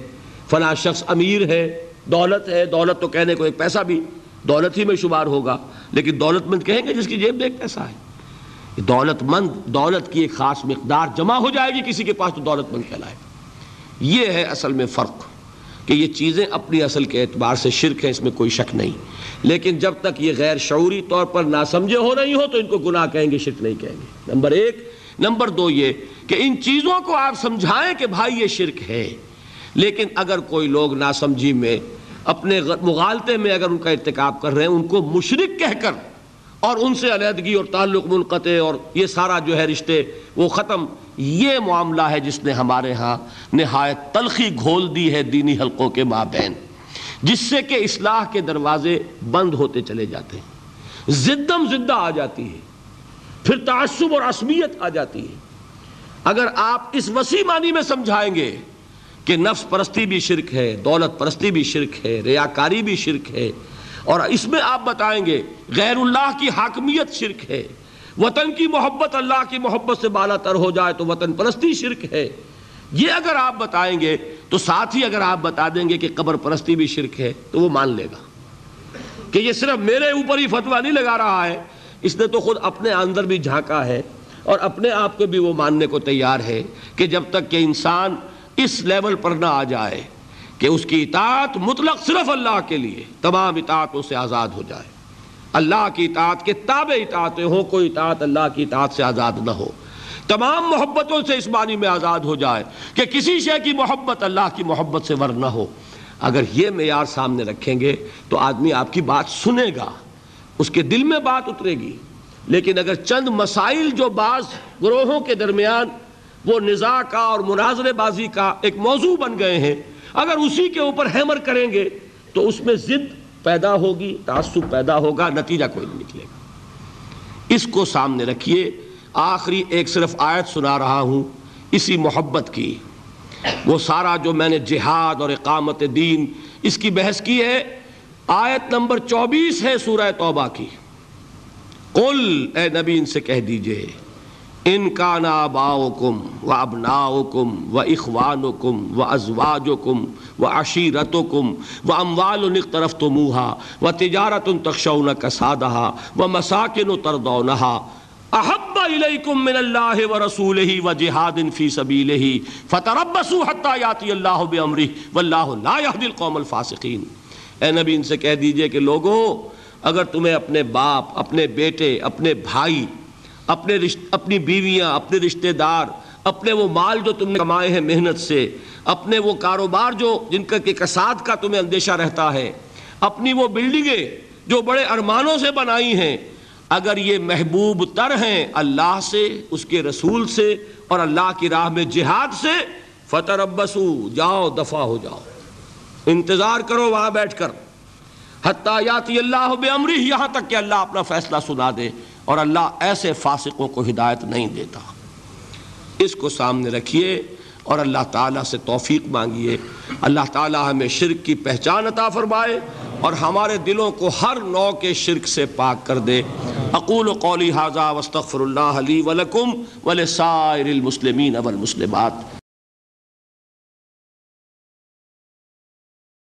فلاں شخص امیر ہے، دولت ہے۔ دولت تو کہنے کو ایک پیسہ بھی دولت ہی میں شمار ہوگا، لیکن دولت مند کہیں گے جس کی جیب میں ایک پیسہ ہے۔ دولت مند، دولت کی ایک خاص مقدار جمع ہو جائے گی کسی کے پاس تو دولت مند کہلائے۔ یہ ہے اصل میں فرق۔ کہ یہ چیزیں اپنی اصل کے اعتبار سے شرک ہیں، اس میں کوئی شک نہیں۔ لیکن جب تک یہ غیر شعوری طور پر نہ سمجھے ہو رہی ہو، تو ان کو گناہ کہیں گے، شرک نہیں کہیں گے۔ نمبر ایک۔ نمبر دو یہ کہ ان چیزوں کو آپ سمجھائیں کہ بھائی یہ شرک ہے۔ لیکن اگر کوئی لوگ ناسمجھی میں، اپنے مغالطے میں اگر ان کا ارتکاب کر رہے ہیں، ان کو مشرق کہہ کر اور ان سے علیحدگی اور تعلق منقطع اور یہ سارا جو ہے رشتے، وہ ختم۔ یہ معاملہ ہے جس نے ہمارے ہاں نہایت تلخی گھول دی ہے دینی حلقوں کے مابین، جس سے کہ اصلاح کے دروازے بند ہوتے چلے جاتے ہیں۔ زدم زدہ آ جاتی ہے، پھر تعصب اور عصمیت آ جاتی ہے۔ اگر آپ اس وسیع معنی میں سمجھائیں گے کہ نفس پرستی بھی شرک ہے، دولت پرستی بھی شرک ہے، ریاکاری بھی شرک ہے اور اس میں آپ بتائیں گے، غیر اللہ کی حاکمیت شرک ہے۔ وطن کی محبت اللہ کی محبت سے بالا تر ہو جائے تو وطن پرستی شرک ہے۔ یہ اگر آپ بتائیں گے، تو ساتھ ہی اگر آپ بتا دیں گے کہ قبر پرستی بھی شرک ہے، تو وہ مان لے گا۔ کہ یہ صرف میرے اوپر ہی فتویٰ نہیں لگا رہا ہے، اس نے تو خود اپنے اندر بھی جھانکا ہے اور اپنے آپ کو بھی وہ ماننے کو تیار ہے کہ جب تک کہ انسان اس لیول پر نہ آ جائے۔ کہ اس کی اطاعت مطلق صرف اللہ کے لیے تمام اطاعتوں سے آزاد ہو جائے۔ اللہ کی اطاعت کے تابع اطاعتیں ہو کوئی اطاعت اللہ کی اطاعت سے آزاد نہ ہو۔ تمام محبتوں سے اس معنی میں آزاد ہو جائے کہ کسی شے کی محبت اللہ کی محبت سے ور نہ ہو۔ اگر یہ معیار سامنے رکھیں گے تو آدمی آپ کی بات سنے گا، اس کے دل میں بات اترے گی۔ لیکن اگر چند مسائل جو بعض گروہوں کے درمیان وہ نزاع کا اور مناظر بازی کا ایک موضوع بن گئے ہیں اگر اسی کے اوپر ہیمر کریں گے تو اس میں ضد پیدا ہوگی، تعصب پیدا ہوگا، نتیجہ کوئی نہیں نکلے گا۔ اس کو سامنے رکھیے، آخری ایک صرف آیت سنا رہا ہوں، اسی محبت کی۔ وہ سارا جو میں نے جہاد اور اقامت دین اس کی بحث کی ہے، آیت نمبر چوبیس ہے سورہ توبہ کی۔ قل، اے نبی، ان سے کہہ دیجیے۔ ان کا نا باؤکم و ابناؤکم و اخوانکم و ازواجکم و عشیرتکم و اموال اقترفتموہا و تجارت تخشون کسادہا و مساکن تردونہا۔ احب الیکم من اللہ و رسولہ و جہاد فی سبیلہ۔ فتربسوا حتی یاتی اللہ بامرہ۔ واللہ لا یہدی القوم الفاسقین۔ اے نبی، ان سے کہہ دیجیے کہ لوگوں، اگر تمہیں اپنے باپ، اپنے بیٹے، اپنے بھائی اپنے رشت اپنی بیویاں، اپنے رشتہ دار، اپنے وہ مال جو تم نے کمائے ہیں محنت سے، اپنے وہ کاروبار جو جن کا کہ کساد کا تمہیں اندیشہ رہتا ہے، اپنی وہ بلڈنگیں جو بڑے ارمانوں سے بنائی ہیں۔ اگر یہ محبوب تر ہیں اللہ سے، اس کے رسول سے اور اللہ کی راہ میں جہاد سے فتح ربسو جاؤ، دفع ہو جاؤ۔ انتظار کرو، وہاں بیٹھ کر۔ حتیٰ یاتی اللہ بے امری یہاں تک کہ اللہ اپنا فیصلہ سنا دے۔ اور اللہ ایسے فاسقوں کو ہدایت نہیں دیتا۔ اس کو سامنے رکھیے اور اللہ تعالیٰ سے توفیق مانگیے۔ اللہ تعالیٰ ہمیں شرک کی پہچان عطا فرمائے اور ہمارے دلوں کو ہر نو کے شرک سے پاک کر دے۔ اقول قولی حاضہ وستغفر اللہ علی ولکم ولسائر المسلمین والمسلمات۔